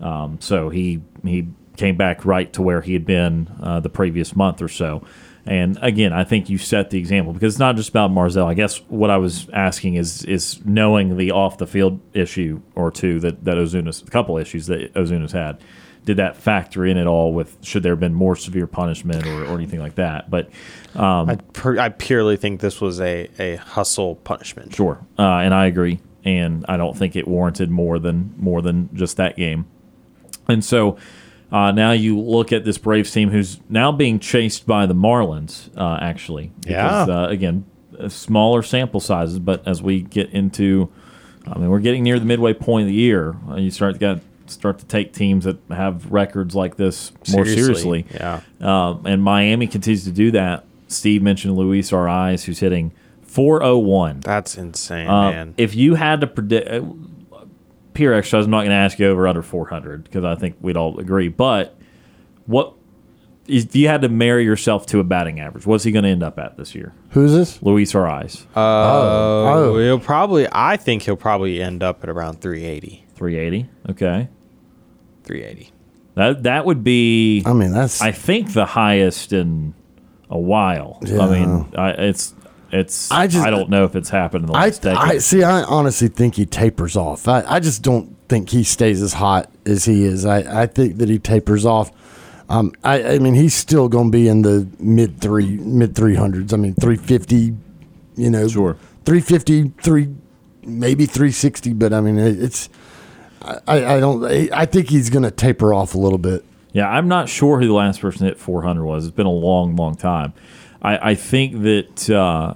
Um, so he he came back right to where he had been uh, the previous month or so. And again, I think you set the example because it's not just about Marcell. I guess what I was asking is is knowing the off the field issue or two that that Ozuna's a couple issues that Ozuna's had. Did that factor in at all with should there have been more severe punishment or, or anything like that? But I, per, I purely think this was a, a hustle punishment. Sure, uh, and I agree, and I don't think it warranted more than more than just that game. And so uh, now you look at this Braves team who's now being chased by the Marlins, uh, actually. Because, Yeah. Uh, again, uh, smaller sample sizes, but as we get into, I mean, we're getting near the midway point of the year. Uh, you start to get start to take teams that have records like this more seriously. Yeah. Um, and Miami continues to do that. Steve mentioned Luis Arraez, who's hitting 401. That's insane, Uh, man. If you had to predict pure exercise, I'm not going to ask you over under 400 because I think we'd all agree. But what if you had to marry yourself to a batting average? What's he going to end up at this year? Who's this? Luis Arraez, Uh, oh. he'll probably. I think he'll probably end up at around 380. 380. Okay, 380. that that would be. I mean, that's I think the highest in a while. I mean, I, it's it's. I I don't know if it's happened in the I, last decade. I see. I honestly think he tapers off. I, I just don't think he stays as hot as he is. I, I think that he tapers off. Um, I, I mean, he's still going to be in the mid three mid three hundreds. I mean, three fifty. You know, Sure. 350, three maybe three sixty. But I mean, it, it's. I, I don't. I, I think he's going to taper off a little bit. Yeah, I'm not sure who the last person hit 400 was. It's been a long, long time. I, I think that uh,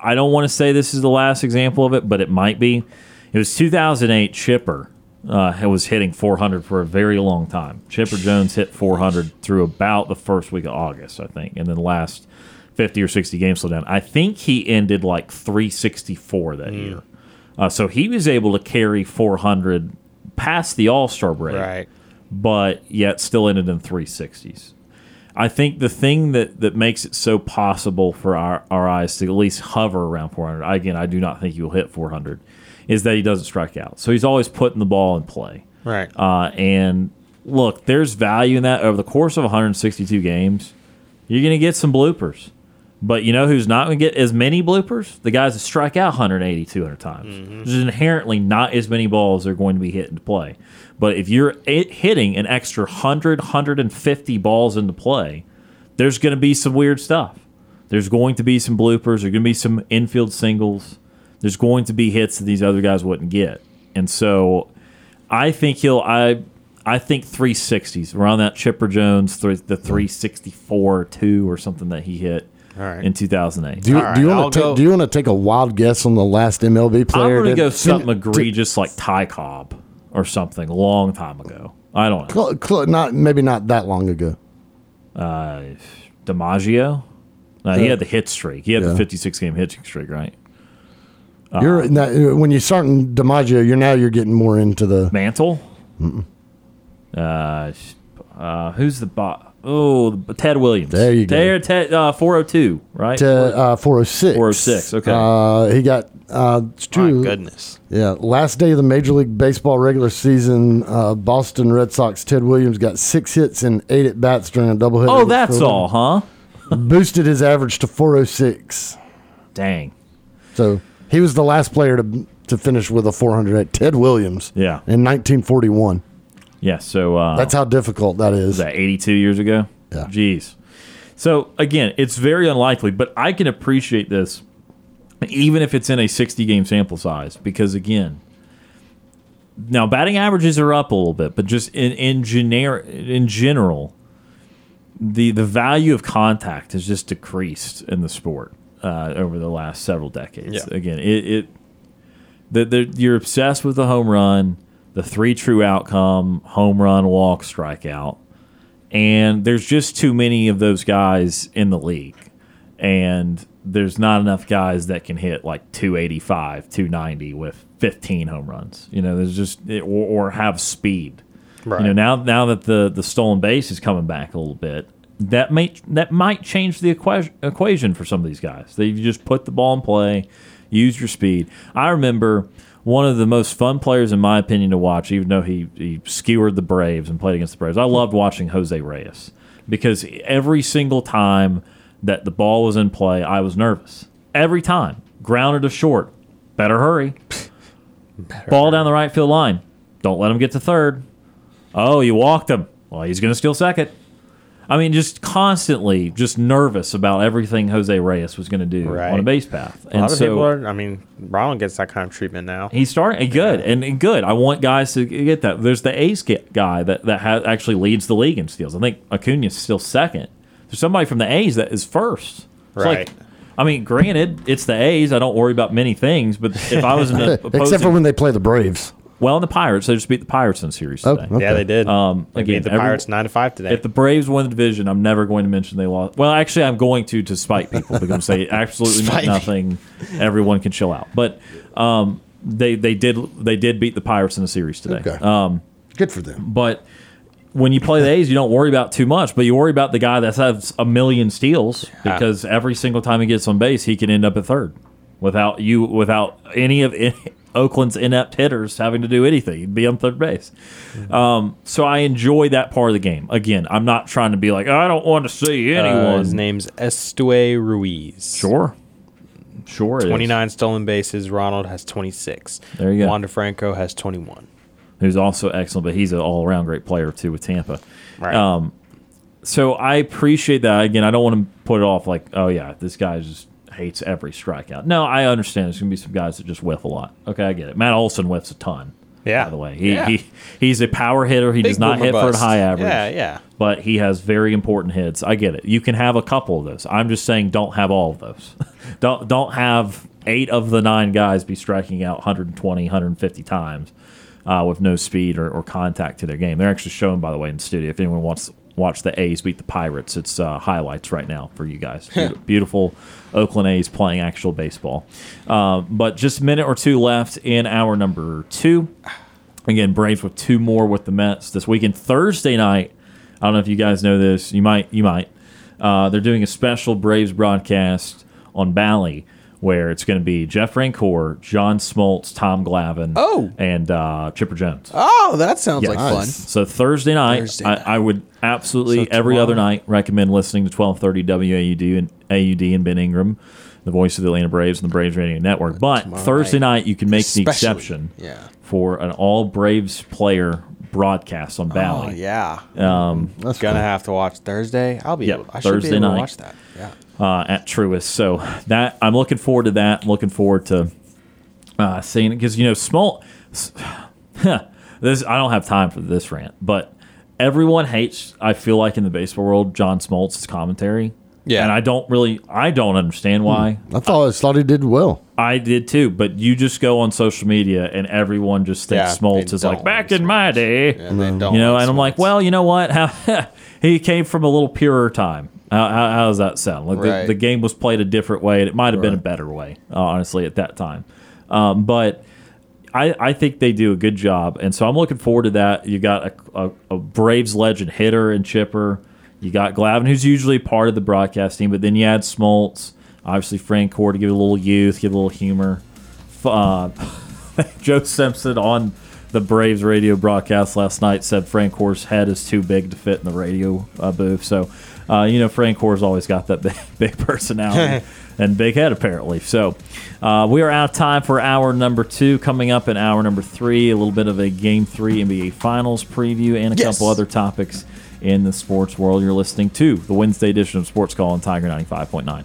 I don't want to say this is the last example of it, but it might be. It was 2008 Chipper uh, was hitting 400 for a very long time. Chipper Jones hit 400 through about the first week of August, I think, and then the last 50 or 60 games slowed down. I think he ended like 364 that year. Uh, so he was able to carry 400 past the All Star break Right. but yet still ended in 360s. I think the thing that, that makes it so possible for our, Arraez to at least hover around 400, again, I do not think he will hit 400, is that he doesn't strike out. So he's always putting the ball in play. Right. Uh, and look, there's value in that over the course of 162 games. You're going to get some bloopers. But you know who's not going to get as many bloopers? The guys that strike out 180, 200 times. Mm-hmm. There's inherently not as many balls that are going to be hit into play. But if you're hitting an extra 100, 150 balls into play, there's going to be some weird stuff. There's going to be some bloopers. There's going to be some infield singles. There's going to be hits that these other guys wouldn't get. And so I think he'll. I I think 360s around that Chipper Jones, the 364 two or something that he hit All right. in 2008. Do you, All do you I'll want to go- take? Do you want to take a wild guess on the last MLB I'm player? going to that- go something to- egregious like Ty Cobb or something long time ago. I don't know. Cl- cl- not maybe not that long ago. Uh, DiMaggio. Uh, he had the hit streak. He had Yeah. the 56 game hitting streak, right? You're now, when you start in DiMaggio, you're now you're getting more into the Mantle. Uh, uh, who's the bot? Oh, Ted Williams. There you go. There, Ted, uh, 402, right? to uh, 406. 406, okay. Uh, he got uh, it's My goodness. Yeah, last day of the Major League Baseball regular season, uh, Boston Red Sox Ted Williams got six hits and eight at bats during a doubleheader. oh, that's all, huh? *laughs* Boosted his average to 406. Dang. So he was the last player to to finish with a 408. Ted Williams. Yeah. In 1941. Yeah, so uh, That's how difficult that is. was that 82 years ago? Yeah. Jeez. So again, it's very unlikely, but I can appreciate this even if it's in a 60 game sample size because again, now batting averages are up a little bit, but just in in gener- in general, the the value of contact has just decreased in the sport uh, over the last several decades. Yeah. Again, it, it the, the, you're obsessed with the home run, the three true outcome, home run, walk, strikeout, and there's just too many of those guys in the league, and there's not enough guys that can hit like 285, 290 with 15 home runs. You know, there's just or, or have speed. Right. You know, now now that the the stolen base is coming back a little bit, that may that might change the equa- equation for some of these guys. They just put the ball in play, use your speed. I remember one of the most fun players, in my opinion, to watch, even though he, he skewered the Braves and played against the Braves. I loved watching Jose Reyes. because every single time that the ball was in play, I was nervous. Every time. Grounded to short. Better hurry. ball down the right field line. Don't let him get to third. Oh, you walked him. Well, he's going to steal second. I mean, just constantly just nervous about everything Jose Reyes was going to do Right. on a base path. A lot of so, people are. I mean, Ronald gets that kind of treatment now. He's starting eh, good and, and good. I want guys to get that. There's the ace guy that that ha actually leads the league in steals. I think Acuna's still second. There's somebody from the A's that is first. It's Right. Like, I mean, granted, it's the A's. I don't worry about many things, but if I was in the *laughs* Except for when they play the Braves. Well, in the Pirates, they just beat the Pirates in the series Oh, today. okay. Yeah, they did. Um, they again, beat the every- Pirates nine to five today. If the Braves win the division, I'm never going to mention they lost. Well, actually, I'm going to to spite people because they absolutely meant Spite me. nothing. Everyone can chill out. But um, they they did they did beat the Pirates in the series today. Okay. Um, Good for them. but when you play the A's, you don't worry about too much, but you worry about the guy that has a million steals because every single time he gets on base, he can end up at third without you without any of Oakland's inept hitters having to do anything. He'd be on third base. Um, so I enjoy that part of the game. Again, I'm not trying to be like I don't want to see Uh, anyone. his name's Esteury Ruiz. sure, sure, it is. 29 stolen bases. Ronald has 26. There you go. Wander Franco has 21. who's also excellent, but he's an all around great player too with Tampa. Right. Um, so I appreciate that. Again, I don't want to put it off like, oh yeah, this guy's just hates every strikeout. No, I understand. There's gonna be some guys that just whiff a lot. Okay, I get it. Matt Olson whiffs a ton. Yeah. By the way, he, Yeah. he he's a power hitter. He Big does not hit for a high average. Yeah, yeah. But he has very important hits. I get it. You can have a couple of those. I'm just saying, don't have all of those. *laughs* don't don't have eight of the nine guys be striking out 120, 150 times uh, with no speed or, or contact to their game. They're actually showing, by the way, in the studio. If anyone wants to watch the A's beat the Pirates, it's uh, highlights right now for you guys. *laughs* Beautiful, beautiful Oakland A's playing actual baseball. Uh, but just a minute or two left in hour number two. Again, Braves with two more with the Mets this weekend. Thursday night, I don't know if you guys know this. You might. You might. Uh, they're doing a special Braves broadcast on Bally where it's going to be Jeff Francoeur, John Smoltz, Tom Glavine, Oh. and uh, Chipper Jones. Oh, that sounds Yes. like fun. So Thursday night, Thursday I, night. I would absolutely So every other night recommend listening to 1230 WAUD and AUD and Ben Ingram, the voice of the Atlanta Braves and the Braves Radio Network. But Tomorrow Thursday night. night, you can make the exception Yeah. for an all Braves player broadcast on Oh, Bally. yeah. Um, That's Gonna cool. have to watch Thursday. I'll be Yeah, able I should Thursday be able night. to watch that. Yeah. Uh, at Truist. So that I'm looking forward to that. I'm looking forward to uh, seeing it because you know small. *laughs* this I don't have time for this rant, but everyone hates. I feel like in the baseball world, John Smoltz' commentary. Yeah. and I don't really, I don't understand why. I thought I thought he did well. I did too, but you just go on social media and everyone just thinks Yeah, Smoltz is like back like in my day. And they don't You know, like and I'm like, well, you know what? How, *laughs* he came from a little purer time. How, how, how does that sound? Like Right. the, the game was played a different way, and it might have been a better way, honestly, at that time. Um, but I, I think they do a good job, and so I'm looking forward to that. You got a, a, a Braves legend hitter and chipper. You got Glavine, who's usually part of the broadcast team, but then you add Smoltz, obviously Francoeur to give a little youth, give a little humor. Uh, *laughs* Joe Simpson on the Braves radio broadcast last night said Francoeur's head is too big to fit in the radio uh, booth. So, uh, you know, Francoeur's always got that *laughs* big, big personality *laughs* and big head, apparently. So, uh, we are out of time for hour number two. Coming up in hour number three, a little bit of a Game Three NBA Finals preview and a Yes. couple other topics in the sports world. You're listening to the Wednesday edition of Sports Call on Tiger 95.9.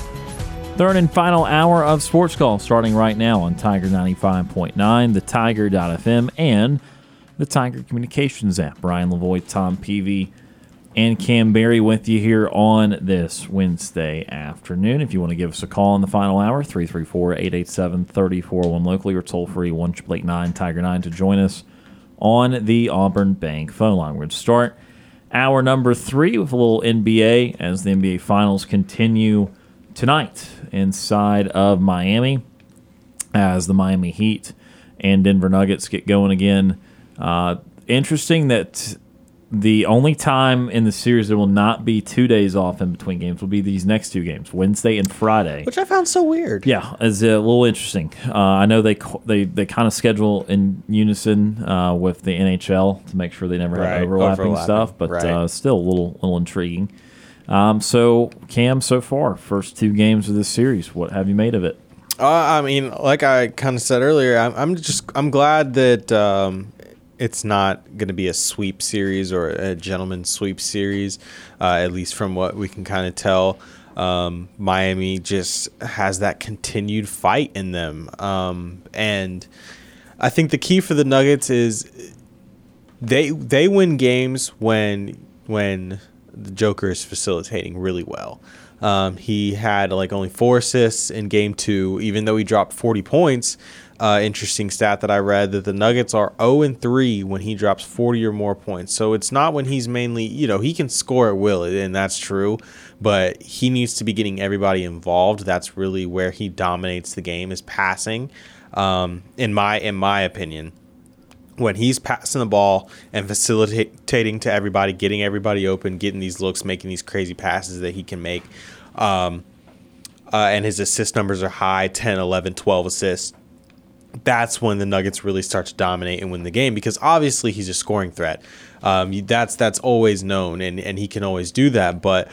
Third and final hour of Sports Call starting right now on Tiger 95.9, the Tiger.fm, and the Tiger Communications app. Ryan Lavoie, Tom Peavy, and Kam Berry with you here on this Wednesday afternoon. If you want to give us a call in the final hour, 334 887 3401 locally or toll free 1 Tiger 9 to join us on the Auburn Bank phone line. We're going to start hour number three with a little NBA as the NBA Finals continue tonight inside of Miami as the Miami Heat and Denver Nuggets get going again. Uh, interesting that the only time in the series there will not be two days off in between games will be these next two games, Wednesday and Friday. Which I found so weird. Yeah, it's a little interesting. Uh, I know they they they kind of schedule in unison uh, with the NHL to make sure they never Right, have overlapping, overlapping, stuff, but right. uh, still a little little intriguing. Um, so Kam, so far, first two games of this series, what have you made of it? Uh, I mean, like I kind of said earlier, I'm, I'm just I'm glad that um, it's not going to be a sweep series or a gentleman sweep series, uh, at least from what we can kind of tell. Um, Miami just has that continued fight in them, um, and I think the key for the Nuggets is they they win games when when the Joker is facilitating really well. Um, he had like only four assists in game two, even though he dropped 40 points. Uh, interesting stat that I read that the Nuggets are 0 and 3 when he drops 40 or more points. So it's not when he's mainly, you know, he can score at will, and that's true, but he needs to be getting everybody involved. That's really where he dominates the game is passing. Um, in my in my opinion, when he's passing the ball and facilitating to everybody, getting everybody open, getting these looks, making these crazy passes that he can make. Um, uh, and his assist numbers are high 10, 11, 12 assists. That's when the Nuggets really start to dominate and win the game because obviously he's a scoring threat. Um, that's that's always known and, and he can always do that. But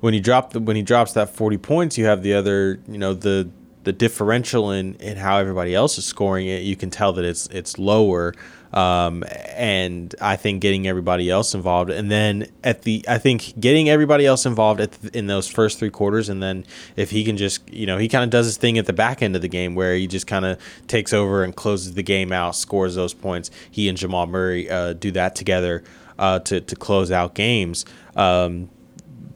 when he drop the, when he drops that 40 points, you have the other you know the the differential in, in how everybody else is scoring it. You can tell that it's it's lower. Um, and I think getting everybody else involved, and then at the, I think getting everybody else involved at the, in those first three quarters, and then if he can just, you know, he kind of does his thing at the back end of the game where he just kind of takes over and closes the game out, scores those points. He and Jamal Murray uh, do that together uh, to to close out games. Um,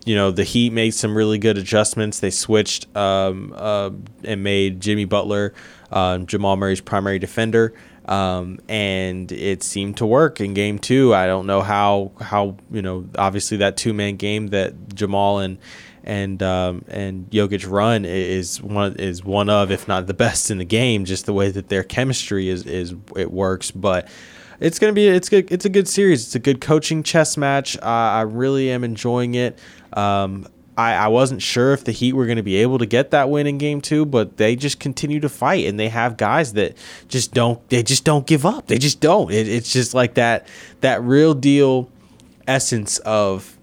you know the Heat made some really good adjustments. They switched um, uh, and made Jimmy Butler um, Jamal Murray's primary defender, um, and it seemed to work in Game Two. I don't know how how you know obviously that two man game that Jamal and and um, and Jokic run is one is one of if not the best in the game. Just the way that their chemistry is is it works, but it's gonna be it's good it's a good series. It's a good coaching chess match. Uh, I really am enjoying it. Um, I, I wasn't sure if the Heat were going to be able to get that win in Game Two, but they just continue to fight, and they have guys that just don't they just don't give up. They just don't. It, it's just like that that real deal essence of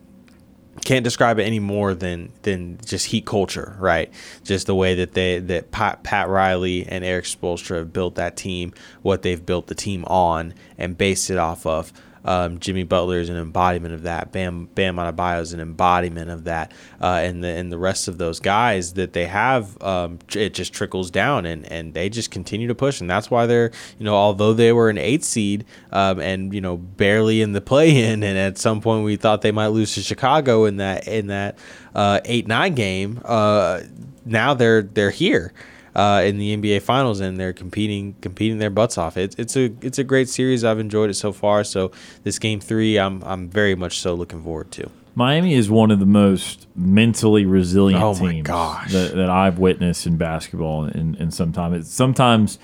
can't describe it any more than than just heat culture, right? Just the way that they that Pat, Pat Riley and Erik Spoelstra have built that team, what they've built the team on, and based it off of. Um, Jimmy Butler is an embodiment of that. Bam Bam Adebayo is an embodiment of that, uh, and the and the rest of those guys that they have, um, it just trickles down, and, and they just continue to push, and that's why they're you know although they were an eight seed um, and you know barely in the play in, and at some point we thought they might lose to Chicago in that in that uh, eight nine game. Uh, now they're they're here uh, in the NBA Finals, and they're competing competing their butts off. It's it's a it's a great series. I've enjoyed it so far. So this game three, I'm I'm very much so looking forward to. Miami is one of the most mentally resilient Oh teams. That, that I've witnessed in basketball. And, and sometimes, it's, sometimes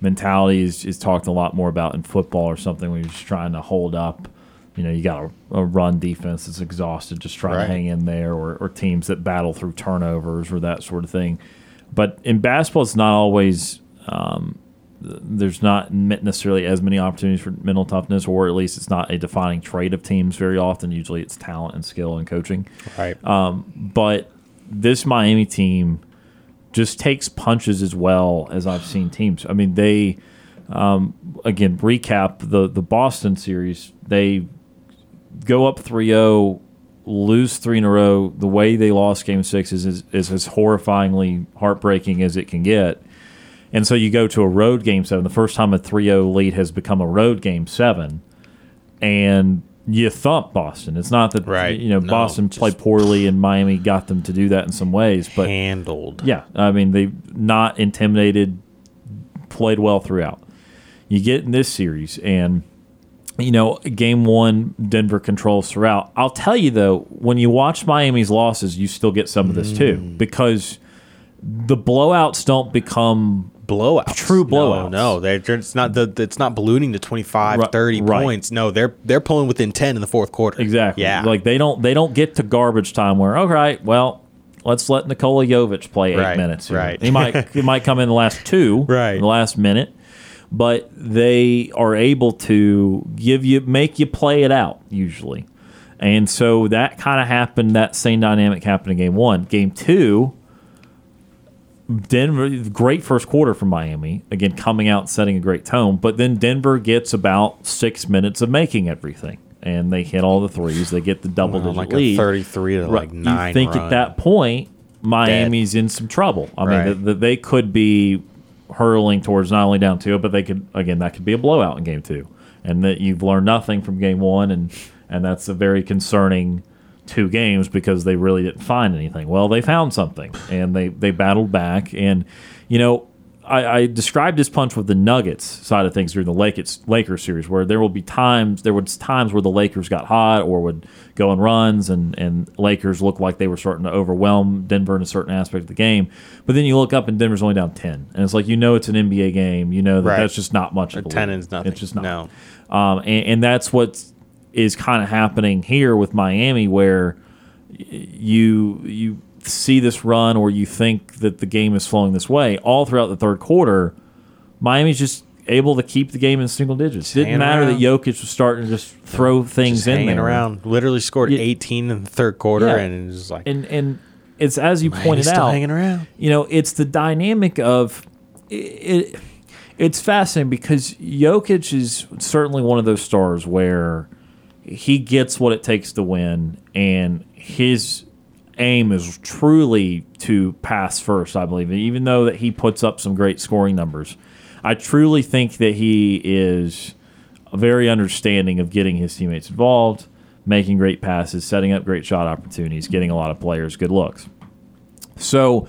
mentality is, is talked a lot more about in football or something when you're just trying to hold up you know you got a, a run defense that's exhausted, just trying Right. to hang in there, or, or teams that battle through turnovers or that sort of thing. But in basketball, it's not always. Um, there's not necessarily as many opportunities for mental toughness, or at least it's not a defining trait of teams very often. Usually, it's talent and skill and coaching Right. but this Miami team just takes punches as well as I've seen teams. I mean, they um, again recap the the Boston series. They go up 3-0, lose three in a row. The way they lost Game Six is is, is as horrifyingly heartbreaking as it can get. And so you go to a road game seven. The first time a 3-0 lead has become a road game seven, and you thump Boston. It's not that Right. you know No, Boston played poorly and Miami got them to do that in some ways, but Handled. yeah, I mean they not intimidated, played well throughout. You get in this series and you know, game one, Denver controls throughout. I'll tell you though, when you watch Miami's losses, you still get some of this too Mm. because the blowouts don't become blowouts. True blowouts. No, they're- it's not the it's not ballooning to 25, Ri- 30 right. points. No, they're they're pulling within 10 in the fourth quarter. Exactly. Yeah. Like they don't they don't get to garbage time where all right, well, let's let Nikola Jovic play eight Right, minutes. here." right. He might he might come in the last two, *laughs* Right. the last minute, but they are able to give you make you play it out usually. And so that kind of happened. That same dynamic happened in game one. Game two, Denver, great first quarter from Miami. Again, coming out setting a great tone. But then Denver gets about six minutes of making everything. And they hit all the threes. They get the double Well, digit like lead. a 33 to like 9 You think run. at that point, Miami's in some trouble. I mean, Right. th- th- they could be hurling towards not only down two, but they could, again, that could be a blowout in game two. And that you've learned nothing from game one. And, and that's a very concerning two games because they really didn't find anything. Well, they found something and they, they battled back. And, you know, I, I described this punch with the Nuggets side of things during the Lakers, Lakers series, where there will be times there was times where the Lakers got hot or would go on runs, and and Lakers looked like they were starting to overwhelm Denver in a certain aspect of the game. But then you look up and Denver's only down ten, and it's like you know it's an NBA game, you know that Right. that's just not much. Of a 10 lead. is nothing. It's just not. No. Um, and, and that's what is kind of happening here with Miami, where you you see this run or you think that the game is flowing this way all throughout the third quarter. Miami's just able to keep the game in single digits. Didn't hanging matter around. that Jokic was starting to just throw things Just in hanging there around. Literally scored Yeah. 18 in the third quarter, Yeah. and it's like and and it's as you Miami's pointed out, hanging around. You know, it's the dynamic of it. it it's fascinating because Jokic is certainly one of those stars where he gets what it takes to win, and his aim is truly to pass first. I believe, even though that he puts up some great scoring numbers, I truly think that he is very understanding of getting his teammates involved, making great passes, setting up great shot opportunities, getting a lot of players good looks. So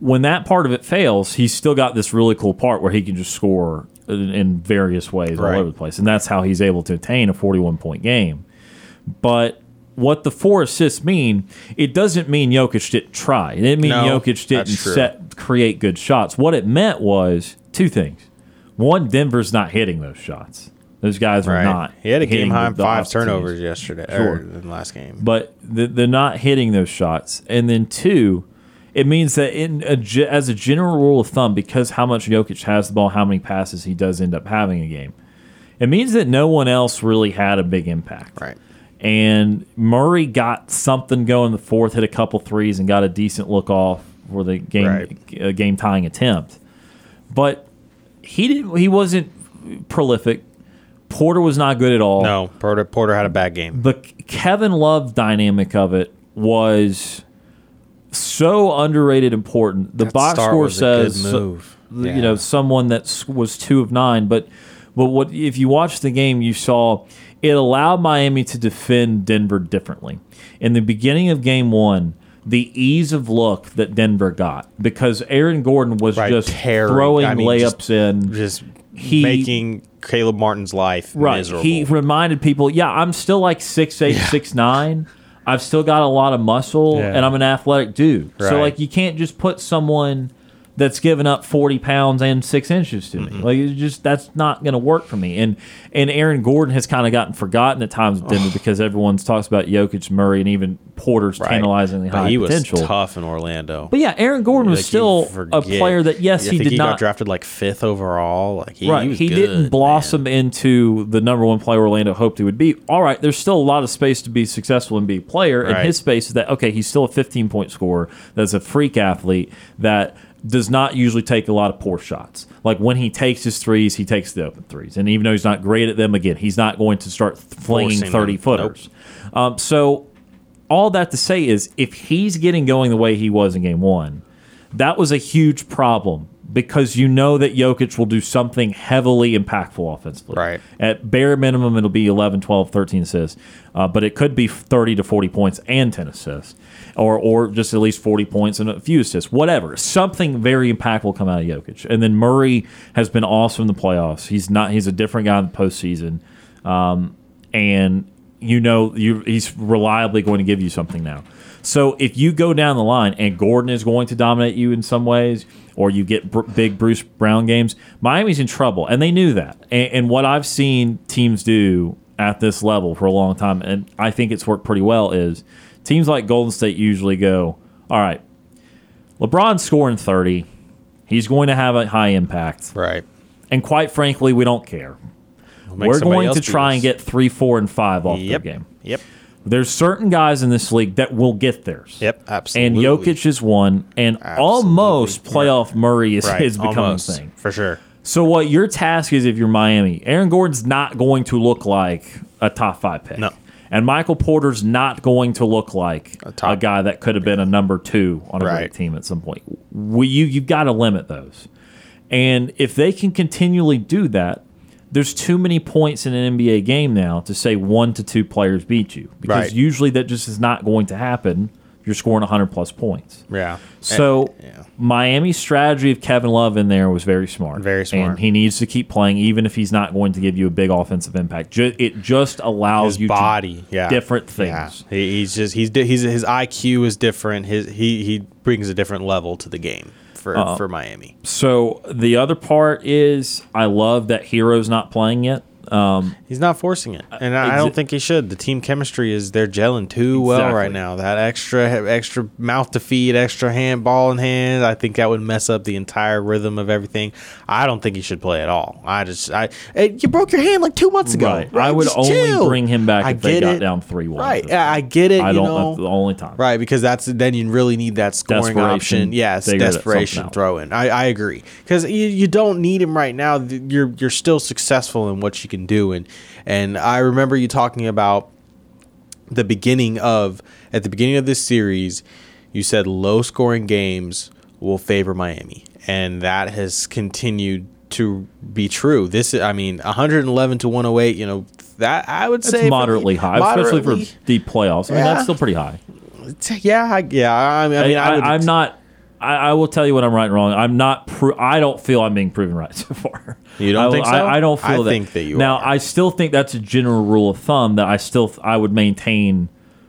when that part of it fails, he's still got this really cool part where he can just score in, in various ways Right. all over the place, and that's how he's able to attain a 41 point game. But what the four assists mean, it doesn't mean Jokic didn't try. It didn't mean No, Jokic didn't set create good shots. What it meant was two things. One, Denver's not hitting those shots. Those guys are right. not. He had a game high five turnovers yesterday Sure. or in the last game. but th- they're not hitting those shots. And then two, it means that in a, as a general rule of thumb, because how much Jokic has the ball, how many passes he does end up having a game, it means that no one else really had a big impact. Right. And Murray got something going in the fourth, hit a couple threes, and got a decent look off for the game Right. uh, game tying attempt. But he didn't. He wasn't prolific. Porter was not good at all No, Porter Porter had a bad game. the Kevin Love dynamic of it was so underrated important. The That box score was a good says you Yeah. know someone that was 2 of 9, but but what if you watched the game you saw it allowed Miami to defend Denver differently. In the beginning of game 1, the ease of look that Denver got because Aaron Gordon was Right, just tearing. throwing I mean, layups just- in Just He- making Caleb Martin's life Right. miserable. He reminded people, yeah, I'm still like six eight, six nine. I've still got a lot of muscle, Yeah. and I'm an athletic dude. So like, you can't just put someone that's given up 40 pounds and six inches to me. Mm-hmm. Like it's just that's not going to work for me. And and Aaron Gordon has kind of gotten forgotten at times with Denver because everyone talks about Jokic, Murray, and even Porter's tantalizingly But high he was potential. tough in Orlando. But yeah, Aaron Gordon was Like, you still a player that yes, I he did got not drafted like fifth overall. Like he, right. he, was He, good, didn't man. blossom into the number one player Orlando hoped he would be. All right, there's still a lot of space to be successful and be a player. And his space is that okay, he's still a 15 point scorer. That's a freak athlete that does not usually take a lot of poor shots. Like when he takes his threes, he takes the open threes. And even though he's not great at them, again, he's not going to start flinging Forcing 30 them. footers. Um, so all that to say is if he's getting going the way he was in game one, that was a huge problem because you know that Jokic will do something heavily impactful offensively. Right. At bare minimum, it'll be 11, 12, 13 assists, uh, but it could be 30 to 40 points and 10 assists, or, or just at least 40 points and a few assists, whatever. Something very impactful will come out of Jokic. And then Murray has been awesome in the playoffs. He's not, he's a different guy in the postseason. Um, and you know you, he's reliably going to give you something now. So if you go down the line and Gordon is going to dominate you in some ways, or you get br- big Bruce Brown games, Miami's in trouble, and they knew that. And, and what I've seen teams do at this level for a long time, and I think it's worked pretty well, is teams like Golden State usually go, all right, LeBron's scoring thirty, he's going to have a high impact, Right. and quite frankly, we don't care. Make We're going to try and get three, four, and five off Yep. their game. Yep. There's certain guys in this league that will get theirs. Yep. Absolutely. And Jokic is one, and almost playoff Murray is, right. is becoming almost, a thing. for sure. So what your task is if you're Miami, Aaron Gordon's not going to look like a top five pick. No. And Michael Porter's not going to look like a, top- guy that could have been a number two on a Right. great team at some point. We, you you've got to limit those. And if they can continually do that, there's too many points in an NBA game now to say one to two players beat you. Because Right. usually that just is not going to happen. You're scoring 100 plus points. Yeah. So yeah. Miami's strategy of Kevin Love in there was very smart. Very smart. And he needs to keep playing, even if he's not going to give you a big offensive impact. Ju- it just allows his you body, to yeah, different Yeah. things. He, he's just he's he's his IQ is different. His he he brings a different level to the game for Uh-uh. for Miami. So the other part is I love that Herro's not playing yet. Um, He's not forcing it, and I I don't think he should. The team chemistry is they're gelling too well Exactly. right now. That extra extra mouth to feed, extra hand ball in hand. I think that would mess up the entire rhythm of everything. I don't think he should play at all. I just I you broke your hand like two months ago. Right. I would Just only chill. bring him back I if they get got it. down 3-1 Right. at Yeah, I get it. I you don't. know. That's the only time. Right, because that's then you really need that scoring Desperation, option. Yes, figure that desperation out. throw in. I, I agree because you, you don't need him right now. Th- You're you're still successful in what you can do, and and I remember you talking about the beginning of at the beginning of this series. You said low scoring games will favor Miami, and that has continued to be true. This, I mean, 111 to 108. You know that I would say for- moderately high, especially for deep playoffs. I mean, Yeah. that's still pretty high. yeah, I, yeah. I mean, I, mean, I would, I, am not. I, I will tell you what I'm right and wrong. I'm not. Pro- I don't feel I'm being proven right *laughs* so far. You don't I, think so? I, I don't I feel that. think that you now. are. I still think that's a general rule of thumb that I still I would maintain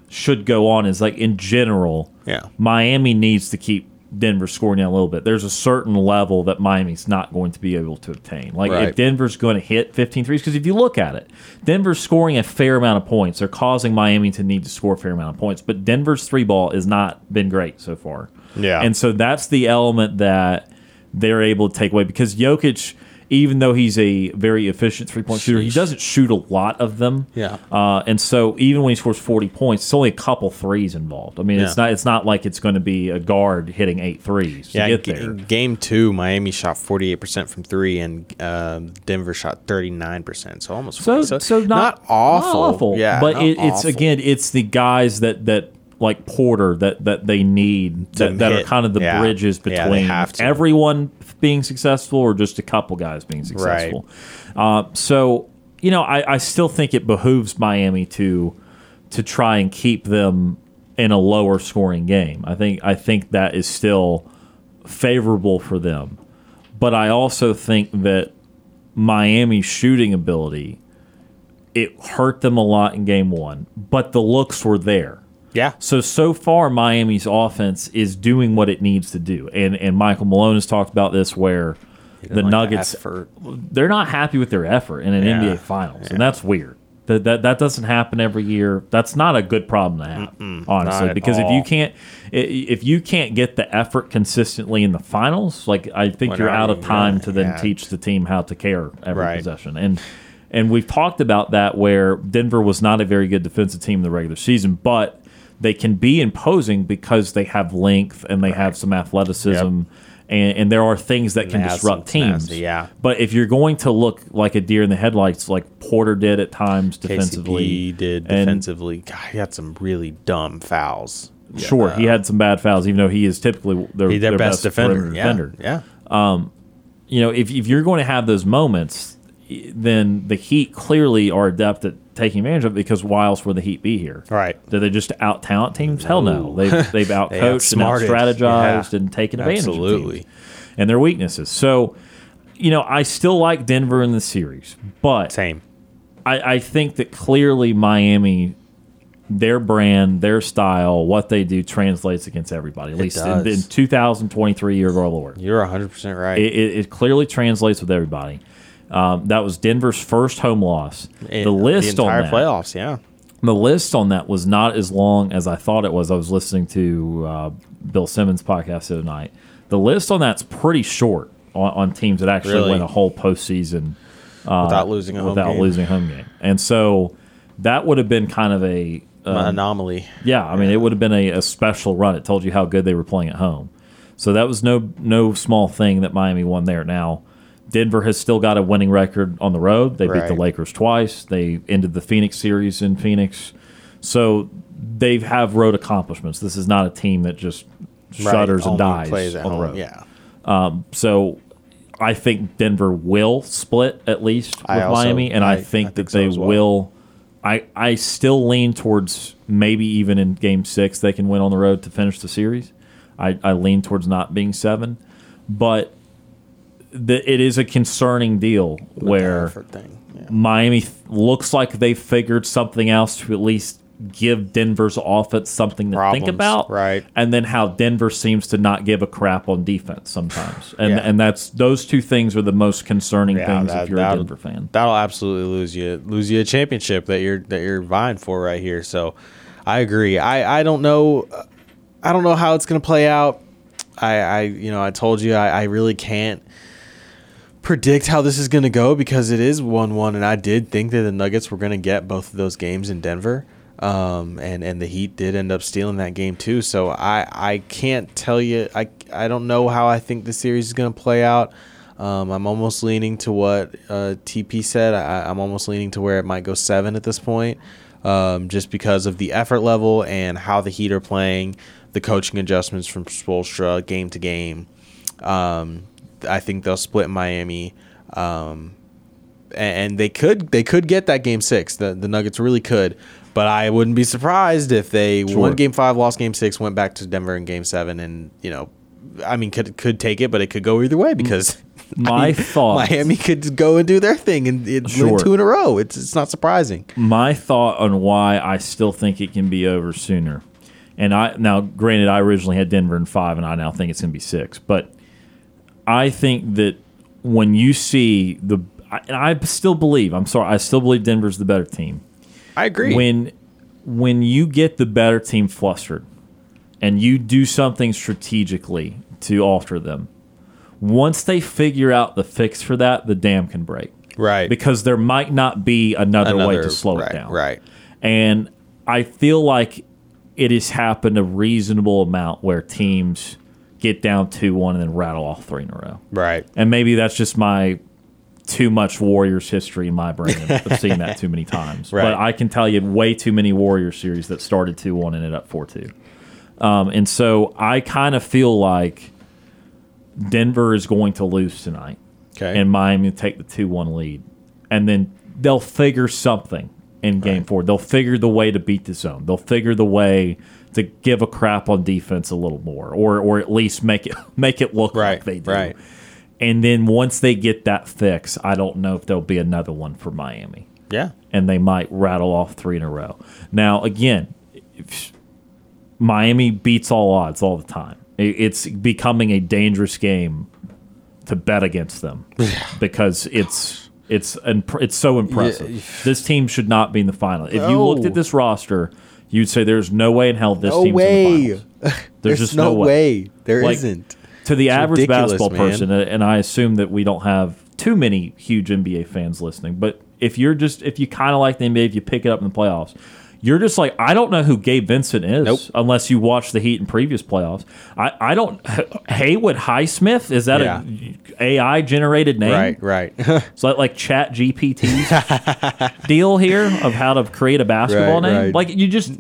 should go on. Is like in general. Yeah. Miami needs to keep Denver scoring down a little bit. There's a certain level that Miami's not going to be able to obtain. Like Right. if Denver's going to hit 15 threes, because if you look at it, Denver's scoring a fair amount of points. They're causing Miami to need to score a fair amount of points. But Denver's three ball has not been great so far. Yeah. And so that's the element that they're able to take away because Jokic, even though he's a very efficient three point shooter, he doesn't shoot a lot of them. Yeah. Uh, and so even when he scores forty points, it's only a couple threes involved. I mean, it's not it's not like it's going to be a guard hitting eight threes to Yeah, get there. in game two, Miami shot 48% from three, and uh, Denver shot 39%. So almost So, 40. so, not, awful. not awful. Yeah, but not it, it's awful. again, it's the guys that that like Porter that that they need that, that are kind of the Yeah. bridges between to. everyone being successful or just a couple guys being successful. Uh, so you know, I, I still think it behooves Miami to to try and keep them in a lower scoring game. I think I think that is still favorable for them. But I also think that Miami's shooting ability it hurt them a lot in game one, but the looks were there. Yeah. So so far, Miami's offense is doing what it needs to do, and and Michael Malone has talked about this where the like Nuggets effort. they're not happy with their effort in an Yeah. NBA Finals, and that's weird. That, that that doesn't happen every year. That's not a good problem to have, honestly. not at Because if you can't, if you can't get the effort consistently in the finals, like I think you're out of time to then yeah. teach the team how to care every Right. possession. And and we've talked about that where Denver was not a very good defensive team in the regular season, but they can be imposing because they have length and they have some athleticism. And, and there are things that can have disrupt teams. tenacity, yeah. But if you're going to look like a deer in the headlights, like Porter did at times defensively, KCP did defensively. God, he had some really dumb fouls. Sure, he uh, had some bad fouls, even though he is typically their, their, their best, defender. Yeah. defender. Yeah. Um, you know, if, if you're going to have those moments, then the Heat clearly are adept at taking advantage of it because why else would the Heat be here? Right. Did they just out talent teams? Hell no. *laughs* They've they've outcoached and out strategized Yeah. and taken advantage Absolutely. of teams and their weaknesses. So, you know, I still like Denver in the series, but Same. I, I think that clearly Miami, their brand, their style, what they do translates against everybody. At least in, in 2023 year of our Lord, You're 100% right. it, it, it clearly translates with everybody. Um, that was Denver's first home loss. In the list the entire on that, playoffs, yeah. the list on that was not as long as I thought it was. I was listening to uh, Bill Simmons' podcast the other night. The list on that's pretty short on, on teams that actually Really? win a whole postseason without losing a home without game. losing a home game. And so that would have been kind of a An um, anomaly. yeah. I mean, it would have been a, a special run. It told you how good they were playing at home. So that was no no small thing that Miami won there. Now Denver has still got a winning record on the road. They beat the Lakers twice. They ended the Phoenix series in Phoenix. So they have road accomplishments. This is not a team that just shudders and dies on the road. Yeah. Um, so I think Denver will split at least with also- Miami, and I, I- think I that think so they well. will. I I still lean towards maybe even in Game Six they can win on the road to finish the series. I, I lean towards not being seven, but the, it is a concerning deal With where. Yeah. Miami th- looks like they figured something else to at least give Denver's offense something to think about, right. And then how Denver seems to not give a crap on defense sometimes, and Yeah. and that's those two things are the most concerning Yeah, things that- if you're a Denver fan. That'll absolutely lose you lose you a championship that you're that you're vying for right here. So I agree. I I don't know I don't know how it's gonna play out. I I you know I told you I, I really can't predict how this is gonna go because it is one one and I did think that the Nuggets were gonna get both of those games in Denver. Um, and, and the Heat did end up stealing that game too. So I, I can't tell you. I, I don't know how I think the series is going to play out. Um, I'm almost leaning to what uh, TP said. I, I'm almost leaning to where it might go seven at this point, um, just because of the effort level and how the Heat are playing, the coaching adjustments from Spoelstra game to game. Um, I think they'll split Miami, um, and, and they could they could get that game six. The the Nuggets really could, but I wouldn't be surprised if they won game five, lost game six, went back to Denver in game seven, and you know. I mean, could could take it, but it could go either way because My *laughs* thought- Miami could go and do their thing and it Sure. two in a row. It's it's not surprising. my thought on why I still think it can be over sooner. And I now granted I originally had Denver in 5 and I now think it's going to be 6, but I think that when you see the I, and I still believe, I'm sorry, I still believe Denver's the better team. I agree. When when you get the better team flustered and you do something strategically to alter them, once they figure out the fix for that, the dam can break. Right. Because there might not be another, way to slow right, it down. right. And I feel like it has happened a reasonable amount where teams get down 2 1 and then rattle off three in a row. right. And maybe that's just my too much Warriors history in my brain of seeing that too many times. *laughs* Right. But I can tell you way too many Warriors series that started 2 1 and ended up 4 2. Um, and so I kind of feel like Denver is going to lose tonight Okay. and Miami take the 2 1 lead. And then they'll figure something in game four. They'll figure the way to beat the zone. They'll figure the way to give a crap on defense a little more, or or at least make it *laughs* make it look Right, like they do. right. And then once they get that fix, I don't know if there'll be another one for Miami, yeah. and they might rattle off three in a row. Now again, if, Miami beats all odds all the time. It- It's becoming a dangerous game to bet against them *laughs* because it's it's it's so impressive. This team should not be in the final. If you looked at this roster, you'd say there's no way in hell this No team's way. in the finals. *laughs* There's, just no, way. There Like, not To the It's average basketball man. person, and and I assume that we don't have too many huge NBA fans listening, but if you're just if you kind of like the NBA, if you pick it up in the playoffs, you're just like I don't know who Gabe Vincent is Nope. unless you watch the Heat in previous playoffs. I, I don't Haywood Highsmith is that Yeah. a AI generated name? Right, right. *laughs* So that like Chat GPT's *laughs* deal here of how to create a basketball Right, name. right. Like you just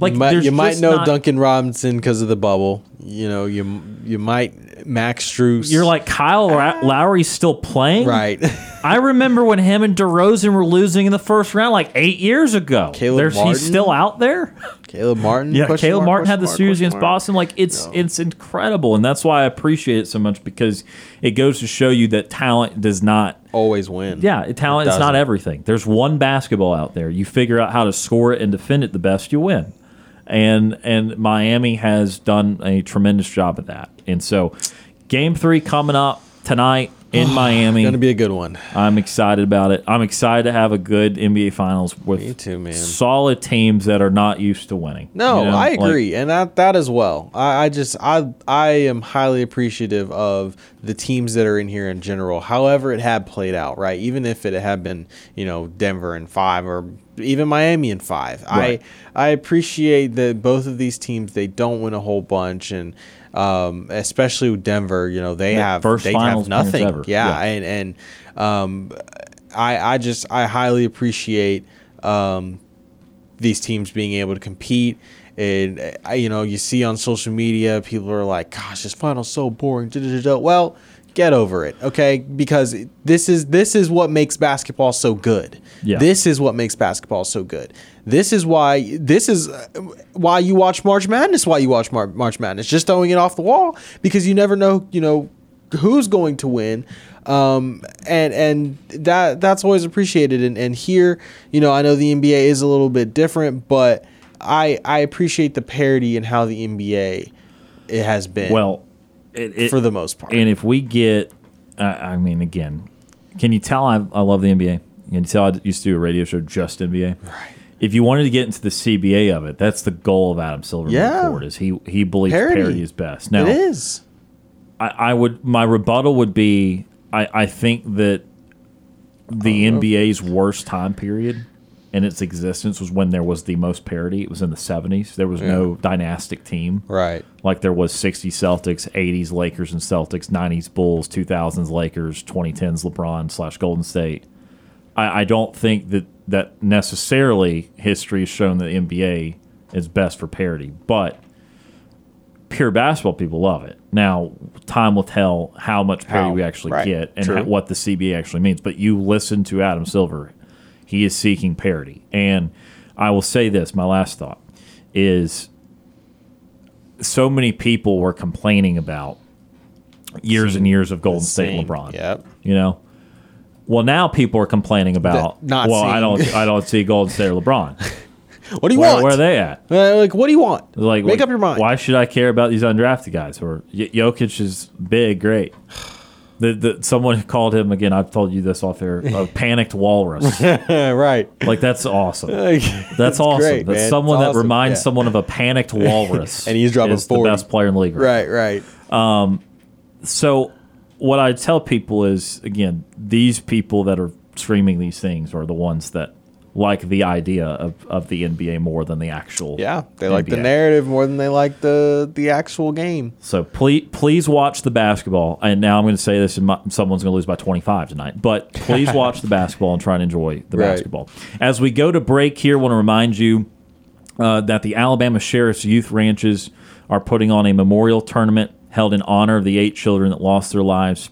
like you might, you might know not- Duncan Robinson because of the bubble. You know, you you might Max Strus. You're like Kyle Ra- ah. Lowry's still playing, right. *laughs* I remember when him and DeRozan were losing in the first round like eight years ago. Caleb There's, Martin? he's still out there. Caleb Martin. Yeah, question Caleb mark, Martin had the series against mark. Boston. Like it's it's incredible, and that's why I appreciate it so much because it goes to show you that talent does not. Always win. Yeah, talent is doesn't. everything. There's one basketball out there. You figure out how to score it and defend it the best, you win. And and Miami has done a tremendous job at that. And so, game three coming up tonight in Miami. Gonna be a good one. I'm excited about it. I'm excited to have a good NBA Finals with Me too, man. solid teams that are not used to winning. No, You know, I like- agree, and that that as well. I, I just I I am highly appreciative of the teams that are in here in general. However, it had played out, right? Even if it had been, you know, Denver in five or even Miami in five, Right. I I appreciate that both of these teams they don't win a whole bunch, and um, especially with Denver, you know, they Yeah, have first they finals have nothing. ever. Yeah, Yeah. and and um, I I just I highly appreciate um these teams being able to compete. And uh, you know, you see on social media, people are like, "Gosh, this final's so boring." da, da, da, da." Well, get over it, okay? Because this is this is what makes basketball so good. Yeah. This is what makes basketball so good. This is why this is why you watch March Madness. Why you watch Mar- March Madness? Just throwing it off the wall because you never know. You know who's going to win um, and and that that's always appreciated and, and here you know i know the nba is a little bit different but i i appreciate the parity and how the nba it has been Well, it, it- for the most part And if we get, uh, I mean, again, can you tell I, I love the NBA? Can you tell I used to do a radio show just NBA? Right. If you wanted to get into the CBA of it, that's the goal of Adam Silver. Yeah. Forward, is he he believes Parity. parity, is best. Now, it is I, I would my rebuttal would be I, I think that the NBA's worst time period in its existence was when there was the most parity. It was in the seventies. There was no dynastic team. right Like there was 60s Celtics, 80s Lakers and Celtics, 90s Bulls, 2000s Lakers, 2010s LeBron slash Golden State. I, I don't think that that necessarily history has shown that the NBA is best for parity, but pure basketball people love it. Now, time will tell how much parity How, we actually right, get and how, what the CBA actually means. But you listen to Adam Silver, he is seeking parity. And I will say this my last thought is so many people were complaining about years and years of Golden State LeBron. yep. You know? Well, now people are complaining about. Not well, I don't. I don't see Golden State or LeBron. *laughs* what do you Where, want where are they at? Uh, like what do you want Like, make like, up your mind Why should I care about these undrafted guys? Or Jokic is big, great. *sighs* *sighs* The, the, someone called him again. I've told you this off air. A *laughs* panicked walrus. *laughs* right like that's awesome. *laughs* That's That's awesome. great, that's man. someone that reminds Yeah. someone of a panicked walrus. And he's dropping is the 40. best player in the league. right right um, So, what I tell people is again, these people that are streaming these things are the ones that like the idea of, of the NBA more than the actual. yeah they like the narrative more than they like the the actual game So please, please watch the basketball. And now I'm going to say this, and my, someone's going to lose by 25 tonight. But please watch the basketball and try and enjoy the Right. basketball. As we go to break here, I want to remind you uh, that the Alabama Sheriff's Youth Ranches are putting on a memorial tournament held in honor of the eight children that lost their lives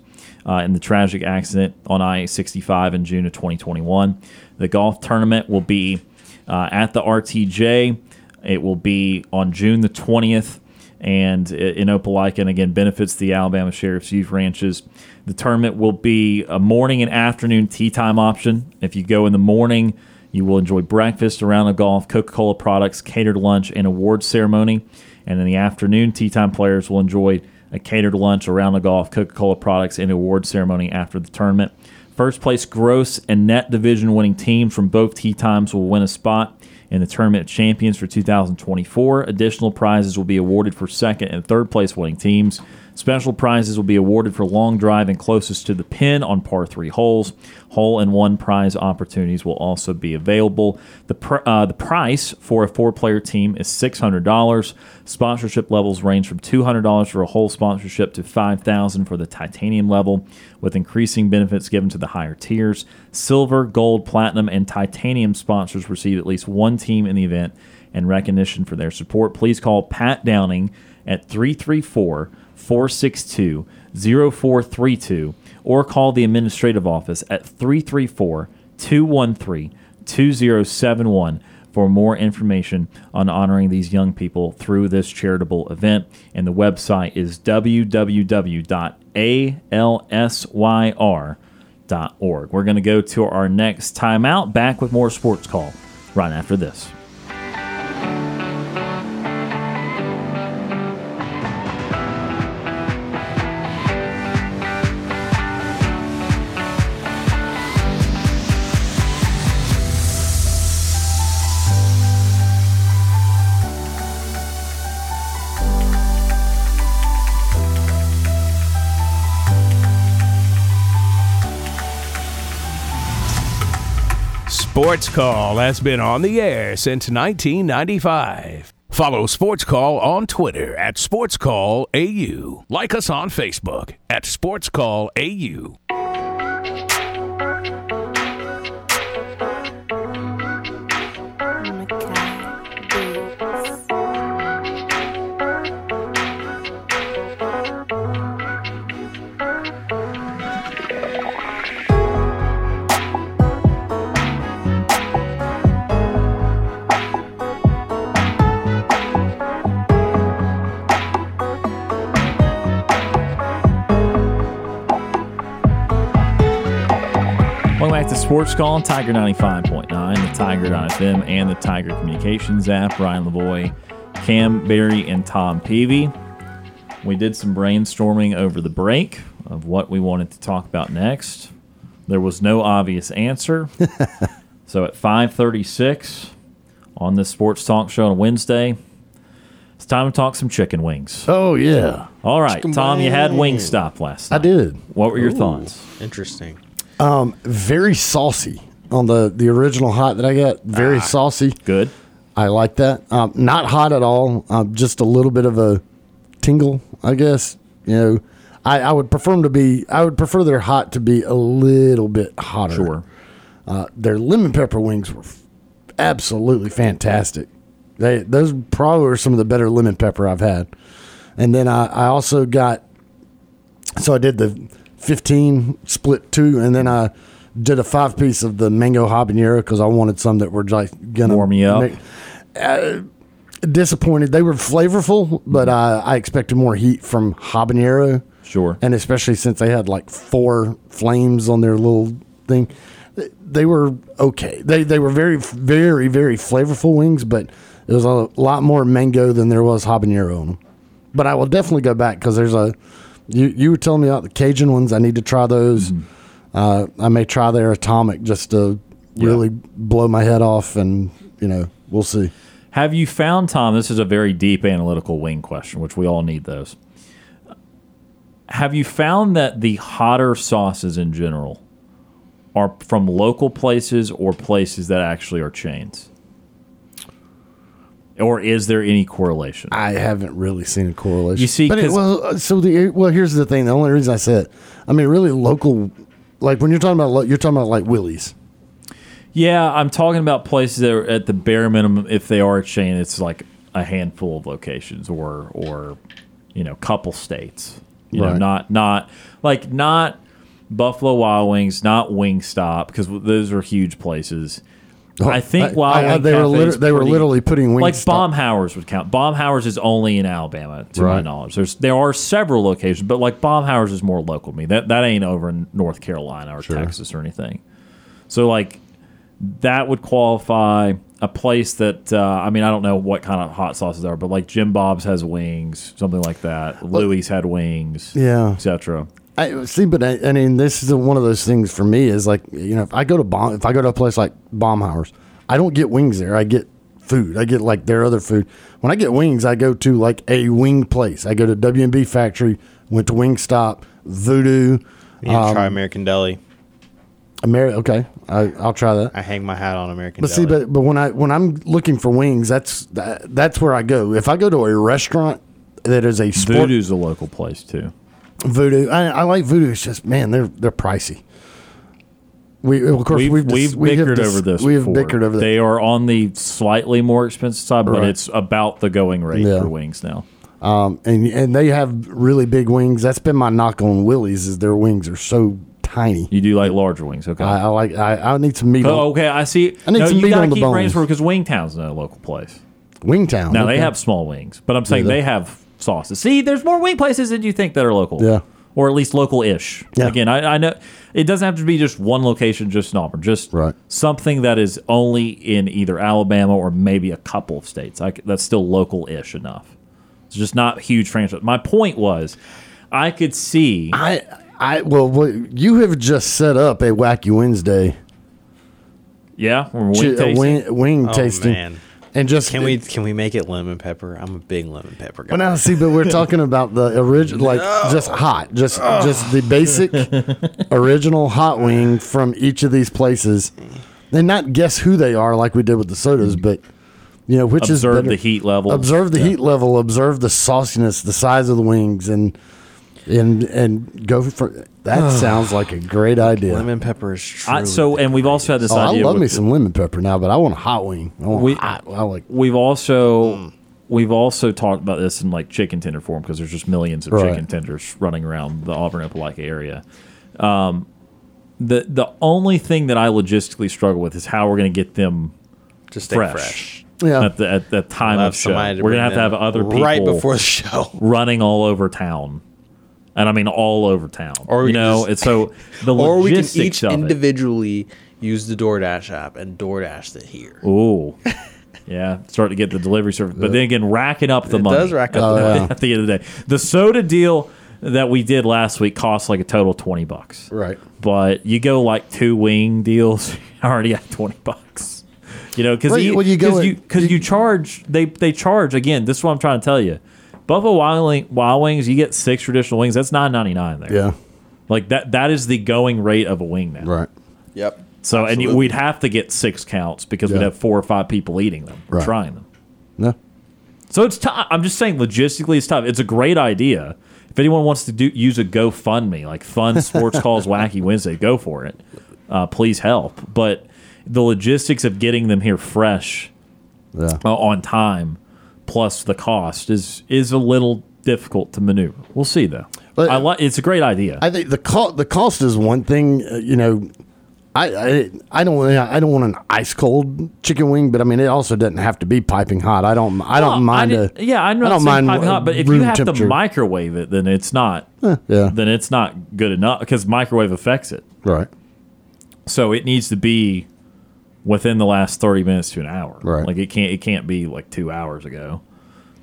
uh, in the tragic accident on I-65 in June of 2021. The golf tournament will be uh, at the RTJ. It will be on June the 20th and in Opelika, and again benefits the Alabama Sheriff's Youth Ranches. The tournament will be a morning and afternoon tee time option. If you go in the morning, you will enjoy breakfast, around the golf, Coca Cola products, catered lunch, and award ceremony. And in the afternoon, tee time players will enjoy a catered lunch, a round of golf, Coca Cola products, and award ceremony after the tournament. First place gross and net division winning teams from both tee times will win a spot in the Tournament of Champions for 2024. Additional prizes will be awarded for second and third place winning teams. Special prizes will be awarded for long drive and closest to the pin on par three holes. Hole and one prize opportunities will also be available. The pr- uh, the price for a four player team is six hundred dollars. Sponsorship levels range from two hundred dollars for a whole sponsorship to $5,000 for the titanium level, with increasing benefits given to the higher tiers. Silver, gold, platinum, and titanium sponsors receive at least one team in the event and recognition for their support. Please call Pat Downing at 334 462 0432 or call the administrative office at 334 213 2071 for more information on honoring these young people through this charitable event. And the website is www.alsyr.org. We're going to go to our next timeout, back with more sports call right after this. Sports Call has been on the air since 1995. Follow Sports Call on Twitter at Sports Call AU. Like us on Facebook at Sports Sports Call on Tiger 95.9, the Tiger.fm, and the Tiger Communications app. Ryan Lavoie, Kam Berry, and Tom Peavy. We did some brainstorming over the break of what we wanted to talk about next. There was no obvious answer. *laughs* so at 536 on this sports talk show on Wednesday, it's time to talk some chicken wings. Oh yeah, All right, Chicken Tom, you had wing. Wingstop last night. I did. What were your thoughts? Interesting. Very saucy on the the original hot that I got. Very saucy. Good. I like that. Um, not hot at all. Um, just a little bit of a tingle, I guess. You know, I, I would prefer them to be. I would prefer their hot to be a little bit hotter. Sure. Uh, their lemon pepper wings were f- absolutely fantastic. They those probably were some of the better lemon pepper I've had. And then I, I also got so I did the 15 split two, and then I did a five piece of the mango habanero because I wanted some that were like gonna Warm you up. make- uh, disappointed. They were flavorful, but I, I expected more heat from habanero. Sure. And especially since they had like four flames on their little thing, they were okay. They they were very very very flavorful wings, but it was a lot more mango than there was habanero on them. But I will definitely go back because there's a you you were telling me about the Cajun ones. I need to try those. Uh, I may try their atomic just to really blow my head off, and you know we'll see. Have you found, Tom? This is a very deep analytical wing question, which we all need those. Have you found that the hotter sauces in general are from local places or places that actually are chains? Or is there any correlation? I haven't really seen a correlation. You see, but it, well, so the well, here's the thing. The only reason I said, I mean, really local, like when you're talking about, you're talking about like Willie's. Yeah, I'm talking about places that are at the bare minimum. If they are a chain, it's like a handful of locations, or or you know, couple states. You know, Right. not not like not Buffalo Wild Wings, not Wingstop, because those are huge places. I think Oh, I- I- they were liter- they were pretty- literally putting wings like Baumhower's would count. Baumhower's is only in Alabama, to my knowledge. There's there are several locations, but like Baumhower's is more local to me. That that ain't over in North Carolina or Texas or anything. So like that would qualify. a place that uh, I mean I don't know what kind of hot sauces are, but like Jim Bob's has wings, something like that. Louis had wings, Yeah. etc. I see, but I, I mean, this is one of those things for me. Is like you know, if I go to bomb, if I go to a place like Baumhower's, I don't get wings there. I get food. I get like their other food. When I get wings, I go to like a wing place. I go to WMB Factory. Went to Wingstop, Voodoo, You need to try um, American Deli. Ameri- Okay, I, I'll try that. I hang my hat on American But see, but but when I when I'm looking for wings, that's that, that's where I go. If I go to a restaurant that is a sport Voodoo's a local place too. Voodoo, I, I like voodoo. It's just man, they're they're pricey. We of course We've, we've, we've, dis- we have bickered dis- over this. We have before. bickered over that. They are on the slightly more expensive side, but Right. it's about the going rate Yeah. for wings now. Um, and and they have really big wings. That's been my knock on Willie's is their wings are so tiny. You do like larger wings, okay? I, I like I, I need some meat. oh, on okay. I see. I need no, some you meat gotta on the keep bones. Because Wingtown's not a local place. Wingtown. Now they okay. have small wings, but I'm saying they have sauces. See, there's more wing places than you think that are local. Yeah. Or at least local-ish. Yeah. Again, I, I know it doesn't have to be just one location, just in Auburn. Just Right. something that is only in either Alabama or maybe a couple of states. I c that's still local-ish enough. It's just not huge franchise. My point was, I could see. I I well, what, you have just set up a wacky Wednesday Yeah, or wing uh, tasting. wing, wing Oh, tasting, man. And just Can we can we make it lemon pepper? I'm a big lemon pepper guy. But now, see, but we're talking about the original, *laughs* like just hot, just just the basic *laughs* original hot wing from each of these places, and not guess who they are like we did with the sodas, mm. but you know which is Observe the heat level. observe the heat level, observe the sauciness, the size of the wings, and and and go for that. sounds like a great idea. lemon pepper is truly I, so, and we've also had this Oh, I idea. love with me the- some lemon pepper now, but I want a hot wing. I want We- hot. I like We've also we've also talked about this in like chicken tender form because there's just millions of Right. chicken tenders running around the Auburn Opelika area. Um, the the only thing that I logistically struggle with is how we're going to get them just stay fresh, fresh. yeah. at the at the time We'll of have show. somebody to We're bring gonna have to have them other people right before the show. running all over town. And I mean all over town. Or we you can know, just- it's so *laughs* the Or we can each of it. individually use the DoorDash app and DoorDash it here. Ooh. Yeah, start to get the delivery service. But then again, racking up the It money. does rack up Oh, the yeah. *laughs* at the end of the day. The soda deal that we did last week cost like a total of 20 bucks. right. But you go like two wing deals, *laughs* already at 20 bucks. You know, because Well, you- you, well, you cause you, cause you charge, they, they charge, again, this is what I'm trying to tell you. Buffalo Wild, Wing, Wild Wings, you get six traditional wings. That's nine ninety nine there. Yeah. Like that. That is the going rate of a wing now. Right. Yep. So, and you, we'd have to get six counts because we'd have four or five people eating them, or Right. trying them. No. So it's tough. I'm just saying, logistically, it's tough. It's a great idea. If anyone wants to do use a GoFundMe, like Fun Sports *laughs* Calls Wacky Wednesday, go for it. Uh, please help. But the logistics of getting them here fresh Yeah. uh, on time, plus the cost, is is a little difficult to maneuver. We'll see though. But- I like. It's a great idea. I think the cost the cost is one thing. Uh, you know, I, I I don't I don't want an ice cold chicken wing, but I mean it also doesn't have to be piping hot. I don't I don't Well, mind. I a, yeah, I'm not I don't mind piping hot, but if you have to microwave it, then it's not. yeah, Then it's not good enough because microwave affects it. right. So it needs to be within the last thirty minutes to an hour. Right. Like it can't it can't be like two hours ago.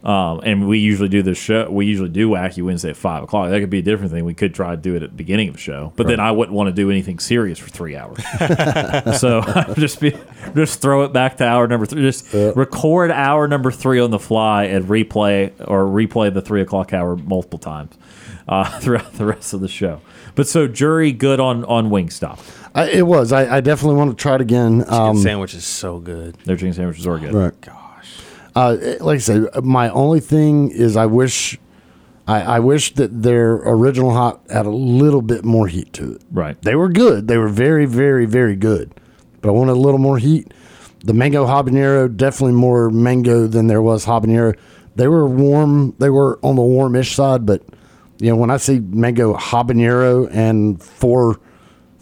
Um, and we usually do this show. We usually do Wacky Wednesday at five o'clock. That could be a different thing. We could try to do it at the beginning of the show, but then I wouldn't want to do anything serious for three hours. *laughs* so *laughs* just be just throw it back to hour number three. Just record hour number three on the fly and replay or replay the three o'clock hour multiple times uh, *laughs* throughout the rest of the show. But so jury good on on Wingstop. I, it was. I, I definitely want to try it again. Chicken Um, sandwich is so good. Their chicken sandwiches are good. right. Gosh. Uh, like I said, my only thing is I wish, I, I wish that their original hot had a little bit more heat to it. Right. They were good. They were very, very, very good. But I wanted a little more heat. The mango habanero, definitely more mango than there was habanero. They were warm. They were on the warmish side, but you know when I see mango habanero and four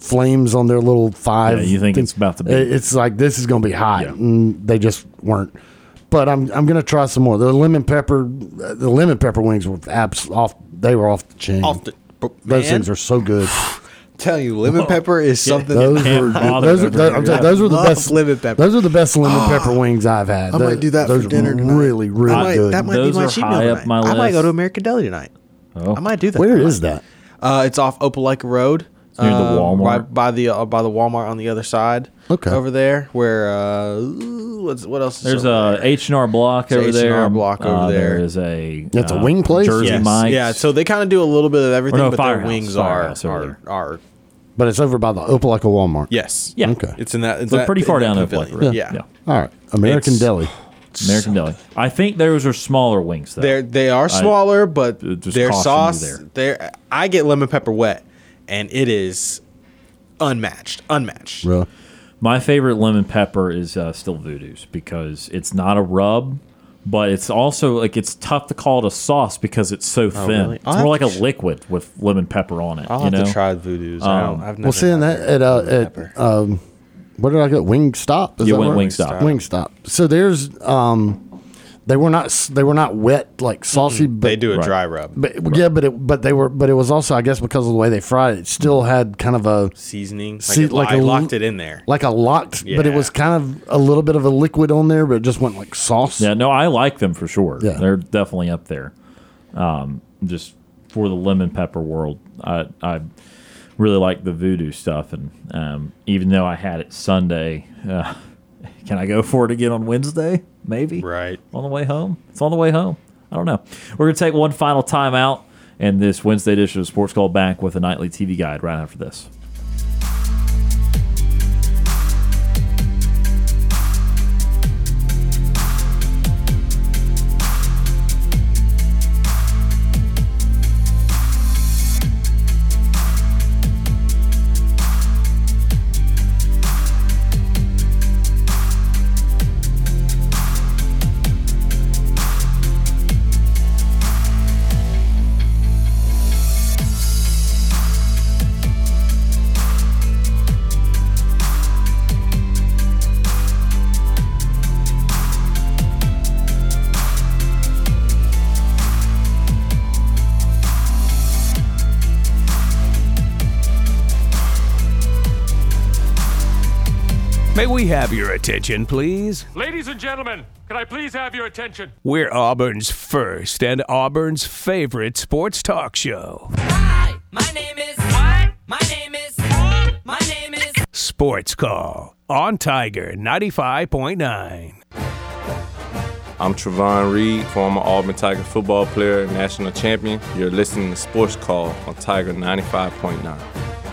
flames on their little five, Yeah, you think it's about to be- It's like this is going to be hot, Yeah. and they just weren't. But I'm I'm going to try some more. The lemon pepper, the lemon pepper wings were abs off. They were off the chain. Off the, Those man, things are so good. *sighs* Tell you, lemon pepper is something. Those were bother those, are, those, here. I'm telling you, those were the best lemon pepper. Those are the best lemon *gasps* pepper wings I've had. I might do that for those are dinner tonight. Really, really I might, good. that might Those be my are cheat high meal tonight. I might go to American Deli tonight. Oh. I might do that. Where tonight. is that? Uh, it's off Opelika Road. Near the um, Walmart? right by the uh, by the Walmart on the other side. Okay. over there where uh, what's what else? Is There's over a there? And R Block over there. H&R Block over Uh, there. There is a That's a uh, wing place? Jersey Yes. Mike's. Yeah, so they kind of do a little bit of everything, no, but their Firehouse, wings are Firehouse over are, are But it's over by the Opelika Walmart. yes, yeah, Okay. It's in that. It's So that, pretty in far that down the pavilion. Road. Yeah. yeah. All right. American It's- Deli. American Deli. I think those are smaller wings though. They're they are smaller, but uh, just their caution you sauce. there. Their I get lemon pepper wet, and it is unmatched. Unmatched. Really? My favorite lemon pepper is uh, still Voodoo's because it's not a rub, but it's also like it's tough to call it a sauce because it's so thin. Oh, really? It's I'll more have like to a ch- linewith lemon pepper on it. I'll you have know? to try Voodoo's. I don't, I've never Well, seeing had that at uh, lemon at um, what did I get? Wing Stop. Is You that went what- Wingstop. Wingstop. So there's um, they were not they were not wet like saucy, but they do a Right. dry rub. But yeah, but it but they were but it was also I guess because of the way they fried it, it still had kind of a Seasoning. Like, See, it, like I a l- locked it in there. like a locked, but it was kind of a little bit of a liquid on there, but it just went like sauce. Yeah, no, I like them for sure. Yeah. They're definitely up there. Um, just for the lemon pepper world, I I really like the voodoo stuff, and um, even though I had it Sunday, uh, can I go for it again on Wednesday? Maybe. Right. On the way home. It's on the way home. I don't know. We're gonna take one final time out, and this Wednesday edition of Sports Call back with a nightly TV guide right after this. May we have your attention, please? Ladies and gentlemen, can I please have your attention? We're Auburn's first and Auburn's favorite sports talk show. Hi, my name is. What? My name is. Hi, my name is. Sports Call on Tiger 95.9. I'm Trovon Reed, former Auburn Tiger football player, national champion. You're listening to Sports Call on Tiger 95.9.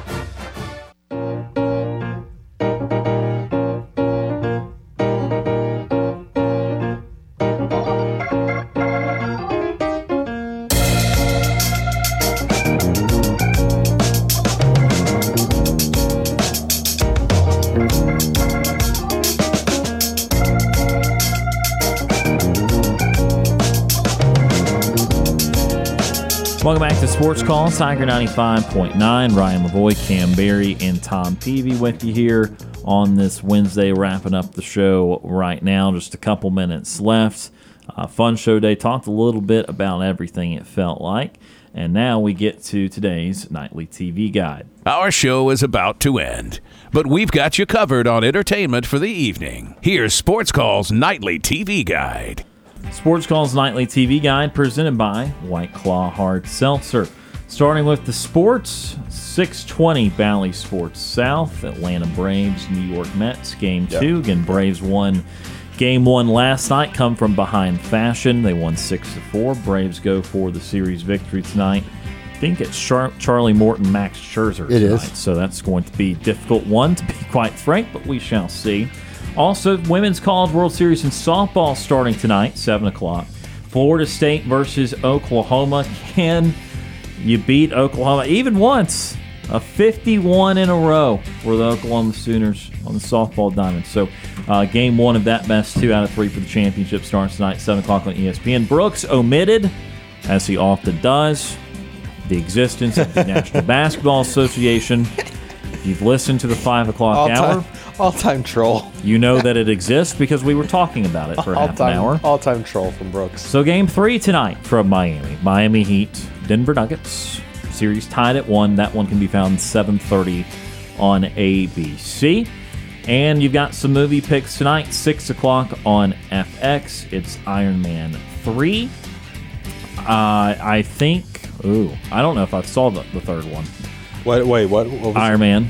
to Sports Call, Tiger 95.9. Ryan Lavoie, Kam Berry, and Tom Peavy with you here on this Wednesday, wrapping up the show right now. Just a couple minutes left. Uh, fun show day. Talked a little bit about everything it felt like. And now we get to today's nightly TV guide. Our show is about to end, but we've got you covered on entertainment for the evening. Here's Sports Call's nightly TV guide. Sports Call's nightly TV guide presented by White Claw Hard Seltzer. Starting with the sports, 620 Bally Sports South, Atlanta Braves, New York Mets, game two. Again, Braves won game one last night, come from behind fashion. They won 6 to 4. Braves go for the series victory tonight. I think it's Char- Charlie Morton, Max Scherzer It tonight. is. So that's going to be a difficult one, to be quite frank, but we shall see. Also, Women's College World Series in softball starting tonight, 7 o'clock. Florida State versus Oklahoma. Can you beat Oklahoma even once? A 51 in a row for the Oklahoma Sooners on the softball diamond. So, uh, game one of that best two out of three for the championship starts tonight, 7 o'clock on ESPN. Brooks omitted, as he often does, the existence of the National *laughs* Basketball Association. If you've listened to the 5 o'clock All hour, time, all time troll. you know that it exists because we were talking about it for All half an hour. all time troll from Brooks. So game three tonight from Miami. Miami Heat, Denver Nuggets, series tied at one. That one can be found 7:30 on ABC. And you've got some movie picks tonight, six o'clock on FX. It's Iron Man three. Uh, I think. Ooh, I don't know if I saw the, the third one. Wait, wait, what? what was Iron Man.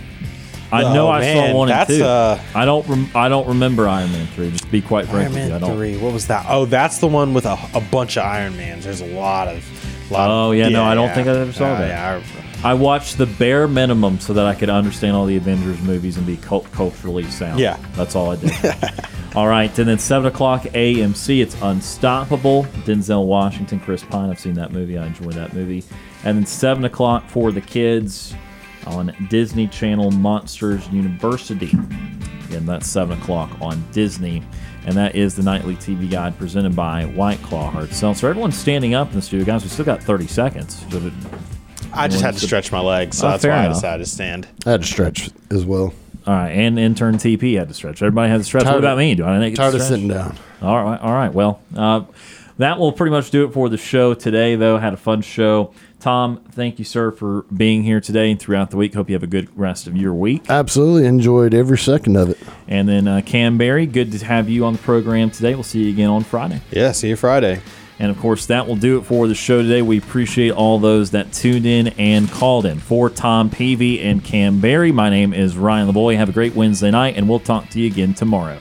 I Oh, know I man, saw one and that's, two. uh, I don't. Rem- I don't remember Iron Man three. Just to be quite frank Iron with you, I don't. three. What was that? Oh, that's the one with a, a bunch of Iron Mans. There's a lot of. Lot of- Oh yeah, no, I don't think I ever saw Uh, that. Yeah, I watched the bare minimum so that I could understand all the Avengers movies and be cult- culturally sound. Yeah. that's all I did. *laughs* all right, and then seven o'clock AMC. It's Unstoppable. Denzel Washington, Chris Pine. I've seen that movie. I enjoyed that movie. And then seven o'clock for the kids on Disney Channel Monsters University. Again, that's seven o'clock on Disney. And that is the nightly TV guide presented by White Claw Hard Seltzer. Everyone's standing up in the studio, guys. We still got 30 seconds. So that- I just had to stretch my legs, so Oh, that's fair why I enough. decided to stand. I had to stretch as well. All right, and intern TP had to stretch. Everybody had to stretch. Tired what about of- me? Do I need to tired of sitting down. All right, all right. Well, uh, that will pretty much do it for the show today. Though had a fun show. Tom, thank you, sir, for being here today and throughout the week. Hope you have a good rest of your week. Absolutely enjoyed every second of it. And then uh, Kam Berry, good to have you on the program today. We'll see you again on Friday. Yeah, see you Friday. And of course, that will do it for the show today. We appreciate all those that tuned in and called in. For Tom Peavy and Kam Berry, my name is Ryan Lavoie. Have a great Wednesday night, and we'll talk to you again tomorrow.